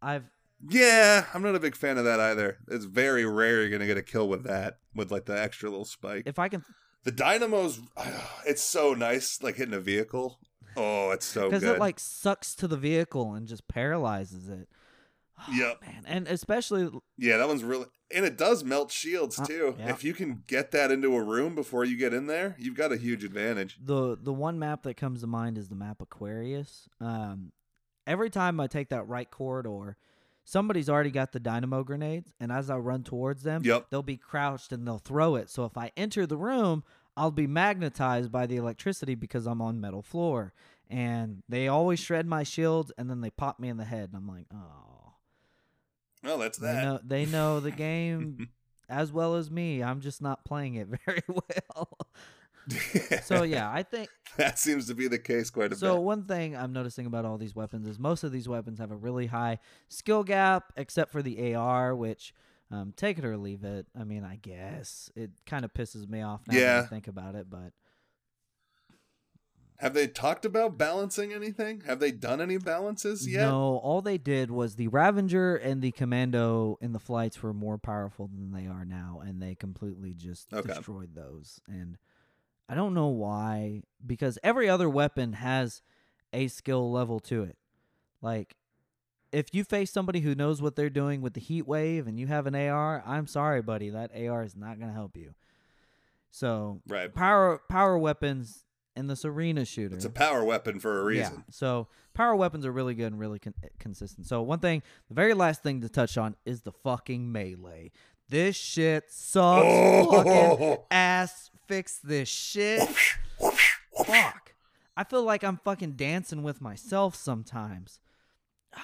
I've Yeah, I'm not a big fan of that either. It's very rare you're gonna get a kill with that, with like the extra little spike. if I can the dynamos, it's so nice, like hitting a vehicle. Oh, it's so because good. it like sucks to the vehicle and just paralyzes it. Oh, Yep. man, and especially yeah, that one's really, and it does melt shields Uh, too. yeah. If you can get that into a room before you get in there, you've got a huge advantage. the the one map that comes to mind is the map Aquarius. Um, every time I take that right corridor, somebody's already got the dynamo grenades, and as I run towards them, Yep. they'll be crouched and they'll throw it. So if I enter the room, I'll be magnetized by the electricity because I'm on metal floor. And they always shred my shields, and then they pop me in the head, and I'm like, oh. Well, that's They that. know they know the game as well as me. I'm just not playing it very well. So yeah, I think that seems to be the case quite a so bit. So one thing I'm noticing about all these weapons is most of these weapons have a really high skill gap, except for the AR, which um, take it or leave it. I mean, I guess it kind of pisses me off now that Yeah. I think about it, but Have they talked about balancing anything? Have they done any balances yet? no, all they did was the Ravager and the Commando in the flights were more powerful than they are now, and they completely just Okay. destroyed those. And I don't know why, because every other weapon has a skill level to it. Like, if you face somebody who knows what they're doing with the heat wave and you have an AR, I'm sorry, buddy, that AR is not going to help you. So, Right. power power weapons in this arena shooter. It's a power weapon for a reason. Yeah. So power weapons are really good and really con- eh, consistent. So one thing, the very last thing to touch on is the fucking melee. This shit sucks. Fucking Oh. ass. Fix this shit. Fuck. I feel like I'm fucking dancing with myself sometimes. Oh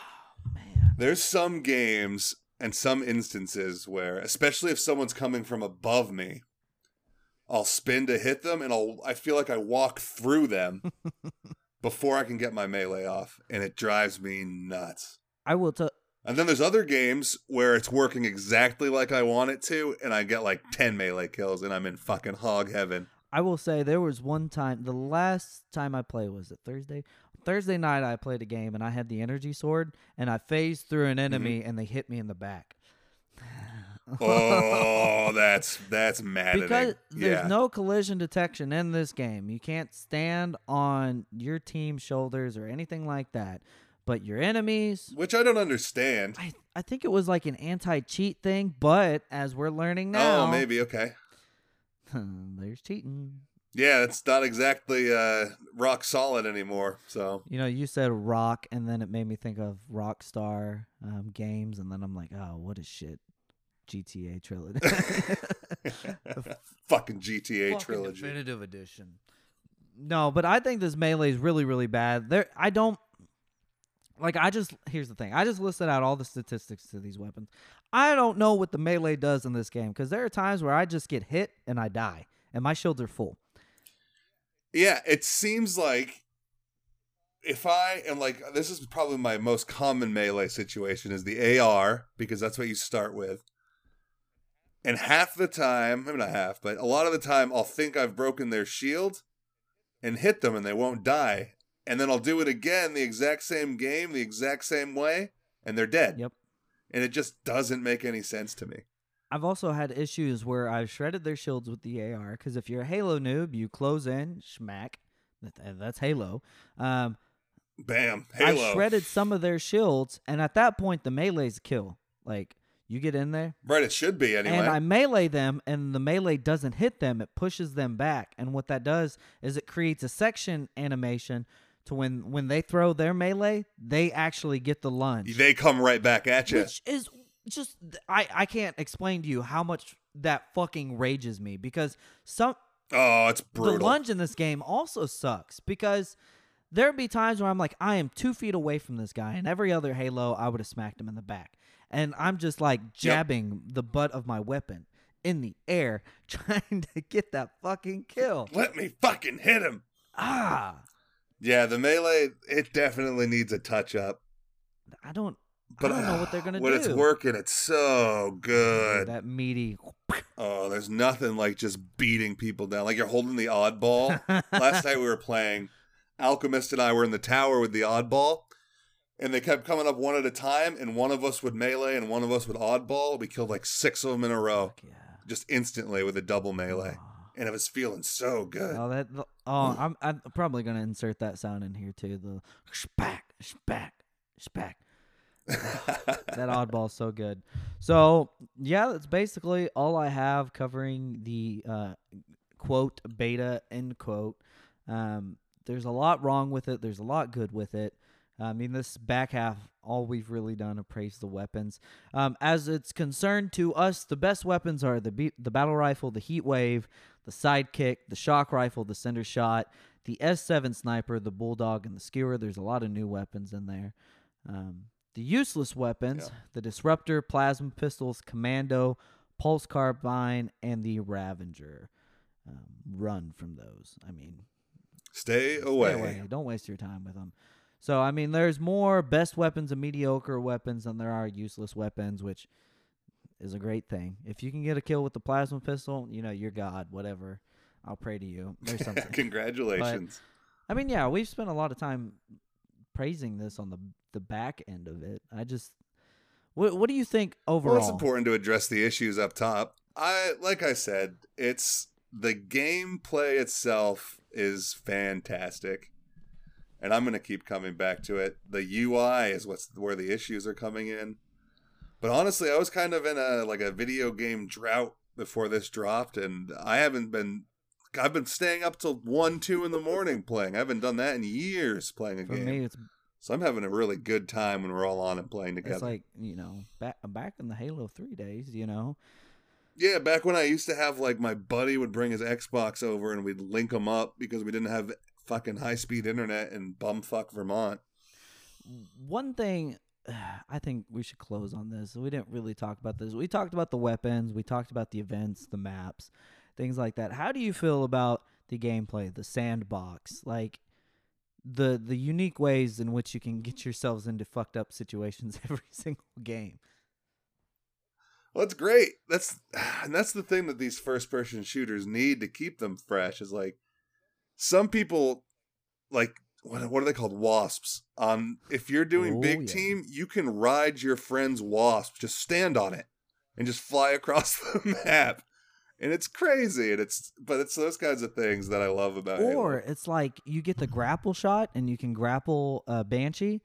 man. There's some games and some instances where, especially if someone's coming from above me, I'll spin to hit them and I'll I feel like I walk through them before I can get my melee off, and it drives me nuts. I will tell. And then there's other games where it's working exactly like I want it to, and I get like 10 melee kills, and I'm in fucking hog heaven. I will say there was one time. The last time I played was it Thursday. Thursday night I played a game and I had the energy sword and I phased through an enemy mm-hmm. and they hit me in the back. Oh, that's that's maddening. because there's yeah. no collision detection in this game. You can't stand on your team's shoulders or anything like that. But your enemies, Which I don't understand. I I think it was like an anti-cheat thing. But as we're learning now, Oh, maybe okay. there's cheating. Yeah, it's not exactly uh, rock solid anymore. So You know, you said rock, and then it made me think of Rockstar um, games, and then I'm like, oh, what is shit? GTA trilogy. fucking GTA Fucking trilogy. Definitive edition. No, but I think this melee is really, really bad. There, I don't like. I just here's the thing. I just listed out all the statistics to these weapons. I don't know what the melee does in this game because there are times where I just get hit and I die, and my shields are full. Yeah, it seems like if I am like this is probably my most common melee situation is the AR because that's what you start with. And half the time, maybe not half, but a lot of the time I'll think I've broken their shield and hit them and they won't die. And then I'll do it again the exact same game, the exact same way, and they're dead. Yep. And it just doesn't make any sense to me. I've also had issues where I've shredded their shields with the AR because if you're a Halo noob, you close in, schmack. that- That's Halo. Um, Bam. Halo. I shredded some of their shields, and at that point, the melee's kill. Like you get in there, Right, it should be anyway. and I melee them, and the melee doesn't hit them; it pushes them back. And what that does is it creates a section animation to when when they throw their melee, they actually get the lunge, they come right back at you. which is just I I can't explain to you how much that fucking rages me because some oh, it's brutal. the lunge in this game also sucks because there'd be times where I'm like, I am two feet away from this guy, and every other Halo, I would have smacked him in the back. And I'm just like jabbing the butt of my weapon in the air, trying to get that fucking kill. Let me fucking hit him. Ah, Yeah, the melee it definitely needs a touch up. I don't, But I don't know what they're gonna when do. When it's working, it's so good. That meaty. Oh, there's nothing like just beating people down. Like you're holding the oddball. Last night we were playing. Alchemist and I were in the tower with the oddball, and they kept coming up one at a time. And one of us would melee, and one of us would oddball. We killed like six of them in a row, Yeah. just instantly with a double melee, and it was feeling so good. Oh, that. Oh, I'm, I'm probably gonna insert that sound in here too. The spack, spack, spack. that oddball's so good. So yeah, that's basically all I have covering the uh, quote beta end quote. Um, there's a lot wrong with it. There's a lot good with it. I mean, this back half, all we've really done appraise the weapons. Um, as it's concerned to us, the best weapons are the be- the battle rifle, the heat wave, the sidekick, the shock rifle, the cinder shot, the S7 sniper, the bulldog, and the skewer. There's a lot of new weapons in there. Um, the useless weapons, Yeah. the disruptor, plasma pistols, commando, pulse carbine, and the Ravager. Um, run from those. I mean, Stay Stay away. Don't waste your time with them. So I mean, there's more best weapons and mediocre weapons than there are useless weapons, which is a great thing. If you can get a kill with the plasma pistol, you know you're God. Whatever. I'll pray to you. There's something. Congratulations. I mean, yeah, we've spent a lot of time praising this on the the back end of it. I just, what what do you think overall? Well, it's important to address the issues up top. I like I said, it's the gameplay itself is fantastic. And I'm going to keep coming back to it. The UI is what's where the issues are coming in. But honestly, I was kind of in a like a video game drought before this dropped and I haven't been I've been staying up till 1 2 in the morning playing. I haven't done that in years playing a For game. me, it's So I'm having a really good time when we're all on and playing together. it's like you know back back in the Halo Three days. You know, Yeah, back when I used to have like my buddy would bring his Xbox over and we'd link them up because we didn't have fucking high speed internet in bumfuck Vermont. one thing I think we should close on this. We didn't really talk about this. We talked about the weapons, we talked about the events, the maps, things like that. How do you feel about the gameplay, the sandbox, like the the unique ways in which you can get yourselves into fucked up situations every single game? Well, it's great. That's and that's the thing that these first person shooters need to keep them fresh is like some people like what what are they called wasps um if you're doing Oh, big yeah. team you can ride your friend's wasp just stand on it and just fly across the map and it's crazy and it's but it's those kinds of things that i love about Halo. Or it's like you get the grapple shot and you can grapple uh, Banshee.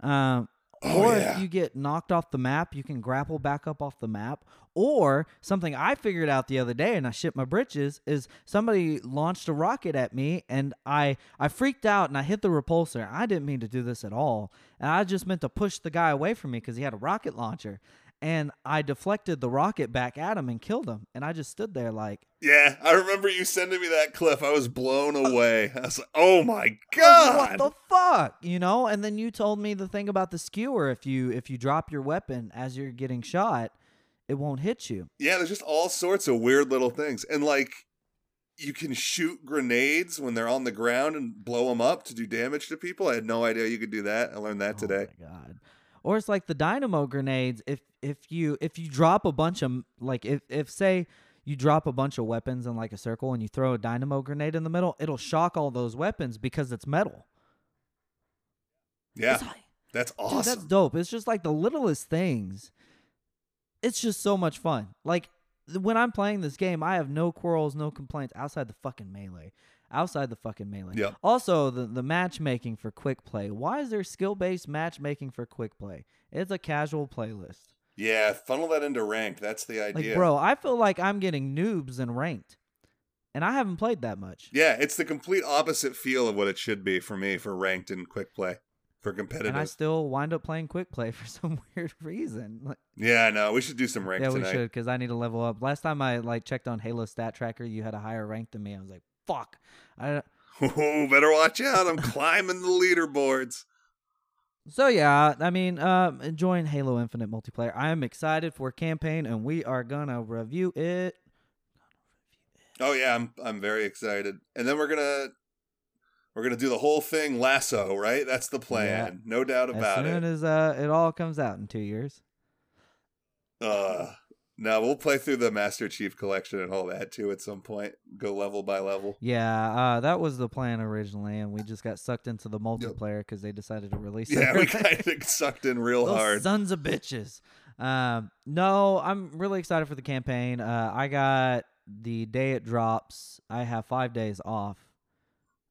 Um, Oh, or yeah. if you get knocked off the map, you can grapple back up off the map. Or something I figured out the other day and I shit my britches is somebody launched a rocket at me and I I freaked out and I hit the repulsor. I didn't mean to do this at all. And I just meant to push the guy away from me because he had a rocket launcher. And I deflected the rocket back at him and killed him. And I just stood there like, Yeah, I remember you sending me that clip. I was blown uh, away. I was like, "Oh my god!" what the fuck you know and then you told me the thing about the skewer if you if you drop your weapon as you're getting shot it won't hit you yeah, there's just all sorts of weird little things, and like you can shoot grenades when they're on the ground and blow them up to do damage to people. I had no idea you could do that. I learned that oh today. oh my god or it's like the dynamo grenades if if you if you drop a bunch of like if if say you drop a bunch of weapons in like a circle and you throw a dynamo grenade in the middle it'll shock all those weapons because it's metal Yeah, like- that's Dude, awesome. that's dope. It's just like the littlest things. It's just so much fun. Like when I'm playing this game, I have no quarrels, no complaints outside the fucking melee. Outside the fucking melee. Yep. Also, the the matchmaking for quick play. Why is there skill based matchmaking for quick play? It's a casual playlist. yeah, funnel that into ranked. That's the idea. Like, bro, I feel like I'm getting noobs and ranked, and I haven't played that much. Yeah, it's the complete opposite feel of what it should be for me for ranked and quick play for competitive. And I still wind up playing quick play for some weird reason. Like, yeah, no, we should do some ranked Yeah, we tonight. should because I need to level up. Last time I like checked on Halo Stat Tracker, you had a higher rank than me. I was like, "Fuck!" I, Oh, better watch out! I'm climbing the leaderboards. so yeah, I mean, um, enjoying Halo Infinite multiplayer. I am excited for campaign, and we are gonna review it. Oh yeah, I'm I'm very excited. And then we're gonna we're gonna do the whole thing LASO, right? That's the plan. No doubt about it. As soon it. as uh, it all comes out in two years. uh no, we'll play through the Master Chief collection and all that too at some point. Go level by level. Yeah, uh, that was the plan originally, and we just got sucked into the multiplayer because they decided to release it. Yeah, we kind of sucked in real Those hard. sons of bitches. Um, no, I'm really excited for the campaign. Uh, I got the day it drops. I have five days off.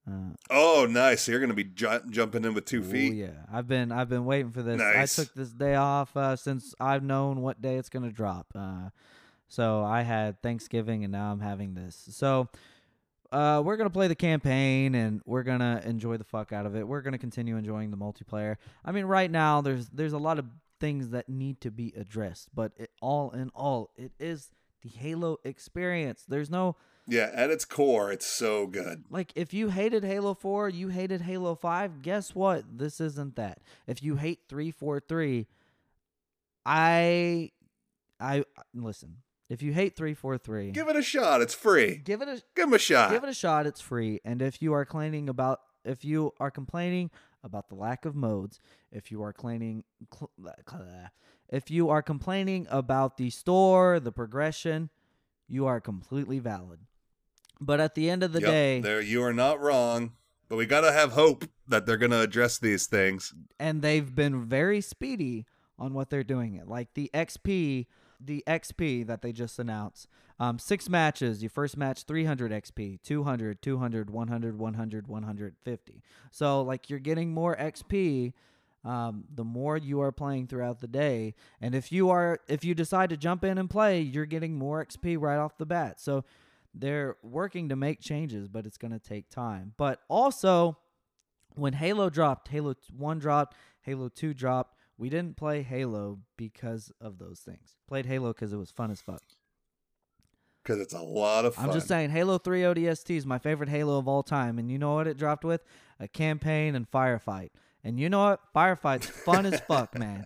Uh, Oh, nice. So you're gonna be ju- jumping in with two ooh, feet. yeah, I've been I've been waiting for this. Nice. I took this day off uh, since I've known what day it's gonna drop. Uh, so I had Thanksgiving and now I'm having this. So uh, we're gonna play the campaign and we're gonna enjoy the fuck out of it. We're gonna continue enjoying the multiplayer. I mean, right now there's there's a lot of things that need to be addressed, but it, all in all, it is the Halo experience. There's no Yeah, at its core, it's so good. like if you hated Halo 4, you hated Halo 5, guess what? This isn't that. If you hate 343, I I listen. If you hate 343, Give it a shot. It's free. give it a Give him a shot. give it a shot. It's free. And if you are complaining about if you are complaining about the lack of modes, if you are complaining cl- if you are complaining about the store, the progression, you are completely valid. But at the end of the Yep, day, there you are not wrong. But we gotta have hope that they're gonna address these things. and they've been very speedy on what they're doing it. Like the XP, the XP that they just announced. Um, six matches. Your first match 300 XP, 200, 200, 100, 100, 150. So like you're getting more XP um, the more you are playing throughout the day. And if you are if you decide to jump in and play, you're getting more XP right off the bat. So they're working to make changes, but it's going to take time. But also when Halo dropped, Halo 1 dropped, Halo 2 dropped, we didn't play Halo because of those things. Played Halo because it was fun as fuck. Because it's a lot of fun. I'm just saying, Halo 3 ODST is my favorite Halo of all time. And you know what it dropped with? A campaign and firefight. And you know what? Firefight's fun as fuck, man.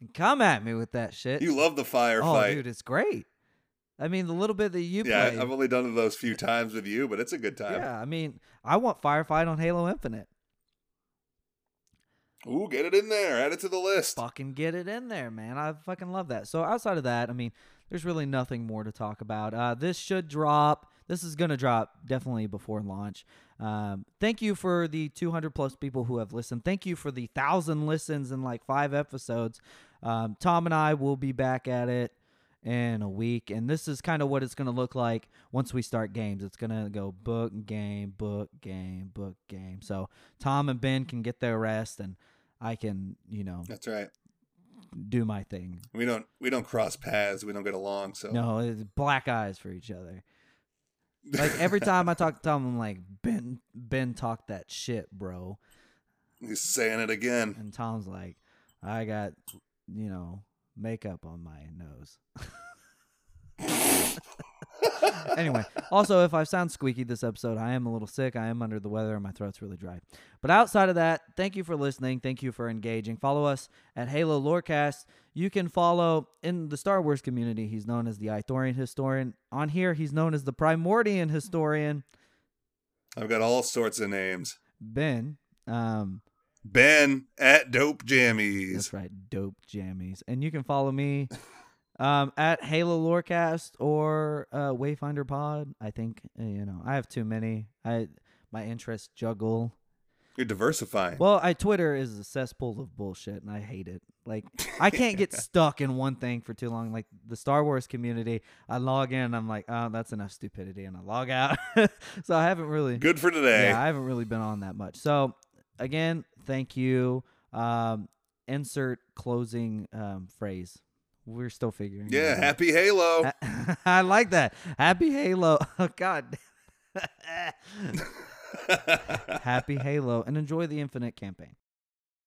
And come at me with that shit. You love the oh, firefight. dude, it's great. I mean, the little bit that you yeah, played. I've only done it those few times with you, but it's a good time. yeah, I mean, I want firefight on Halo Infinite. Ooh, get it in there. Add it to the list. fucking get it in there, man. I fucking love that. So outside of that, I mean, there's really nothing more to talk about. Uh, this should drop. This is gonna drop definitely before launch. Um, thank you for the 200 plus people who have listened. Thank you for the thousand listens in like five episodes. Um, Tom and I will be back at it in a week, and this is kind of what it's gonna look like once we start games. It's gonna go book game, book game, book game. So Tom and Ben can get their rest, and I can, you know, That's right. do my thing. We don't we don't cross paths. We don't get along. So No, it's black eyes for each other. Like every time I talk to Tom, I'm like, Ben, Ben, talked that shit, bro. he's saying it again. And Tom's like, I got, you know, makeup on my nose. anyway, also, if I sound squeaky this episode, I am a little sick. I am under the weather and my throat's really dry. But outside of that, thank you for listening. Thank you for engaging. Follow us at Halo Lorecast. You can follow in the Star Wars community. He's known as the Ithorian Historian. On here, he's known as the Primordian Historian. I've got all sorts of names. Ben. Um, Ben at Dope Jammies. That's right, dope jammies. And you can follow me um, at Halo Lorecast or uh, Wayfinder Pod. I think uh, you know I have too many. I my interests juggle. You're diversifying. Well, I Twitter is a cesspool of bullshit, and I hate it. Like I can't get stuck in one thing for too long. Like the Star Wars community, I log in, and I'm like, oh, that's enough stupidity, and I log out. so I haven't really. Good for today. Yeah, I haven't really been on that much. So again, thank you. Um, insert closing um, phrase. We're still figuring. it Yeah, happy Halo. Ha- I like that. Happy Halo. Oh God. Happy Halo, and enjoy the Infinite campaign.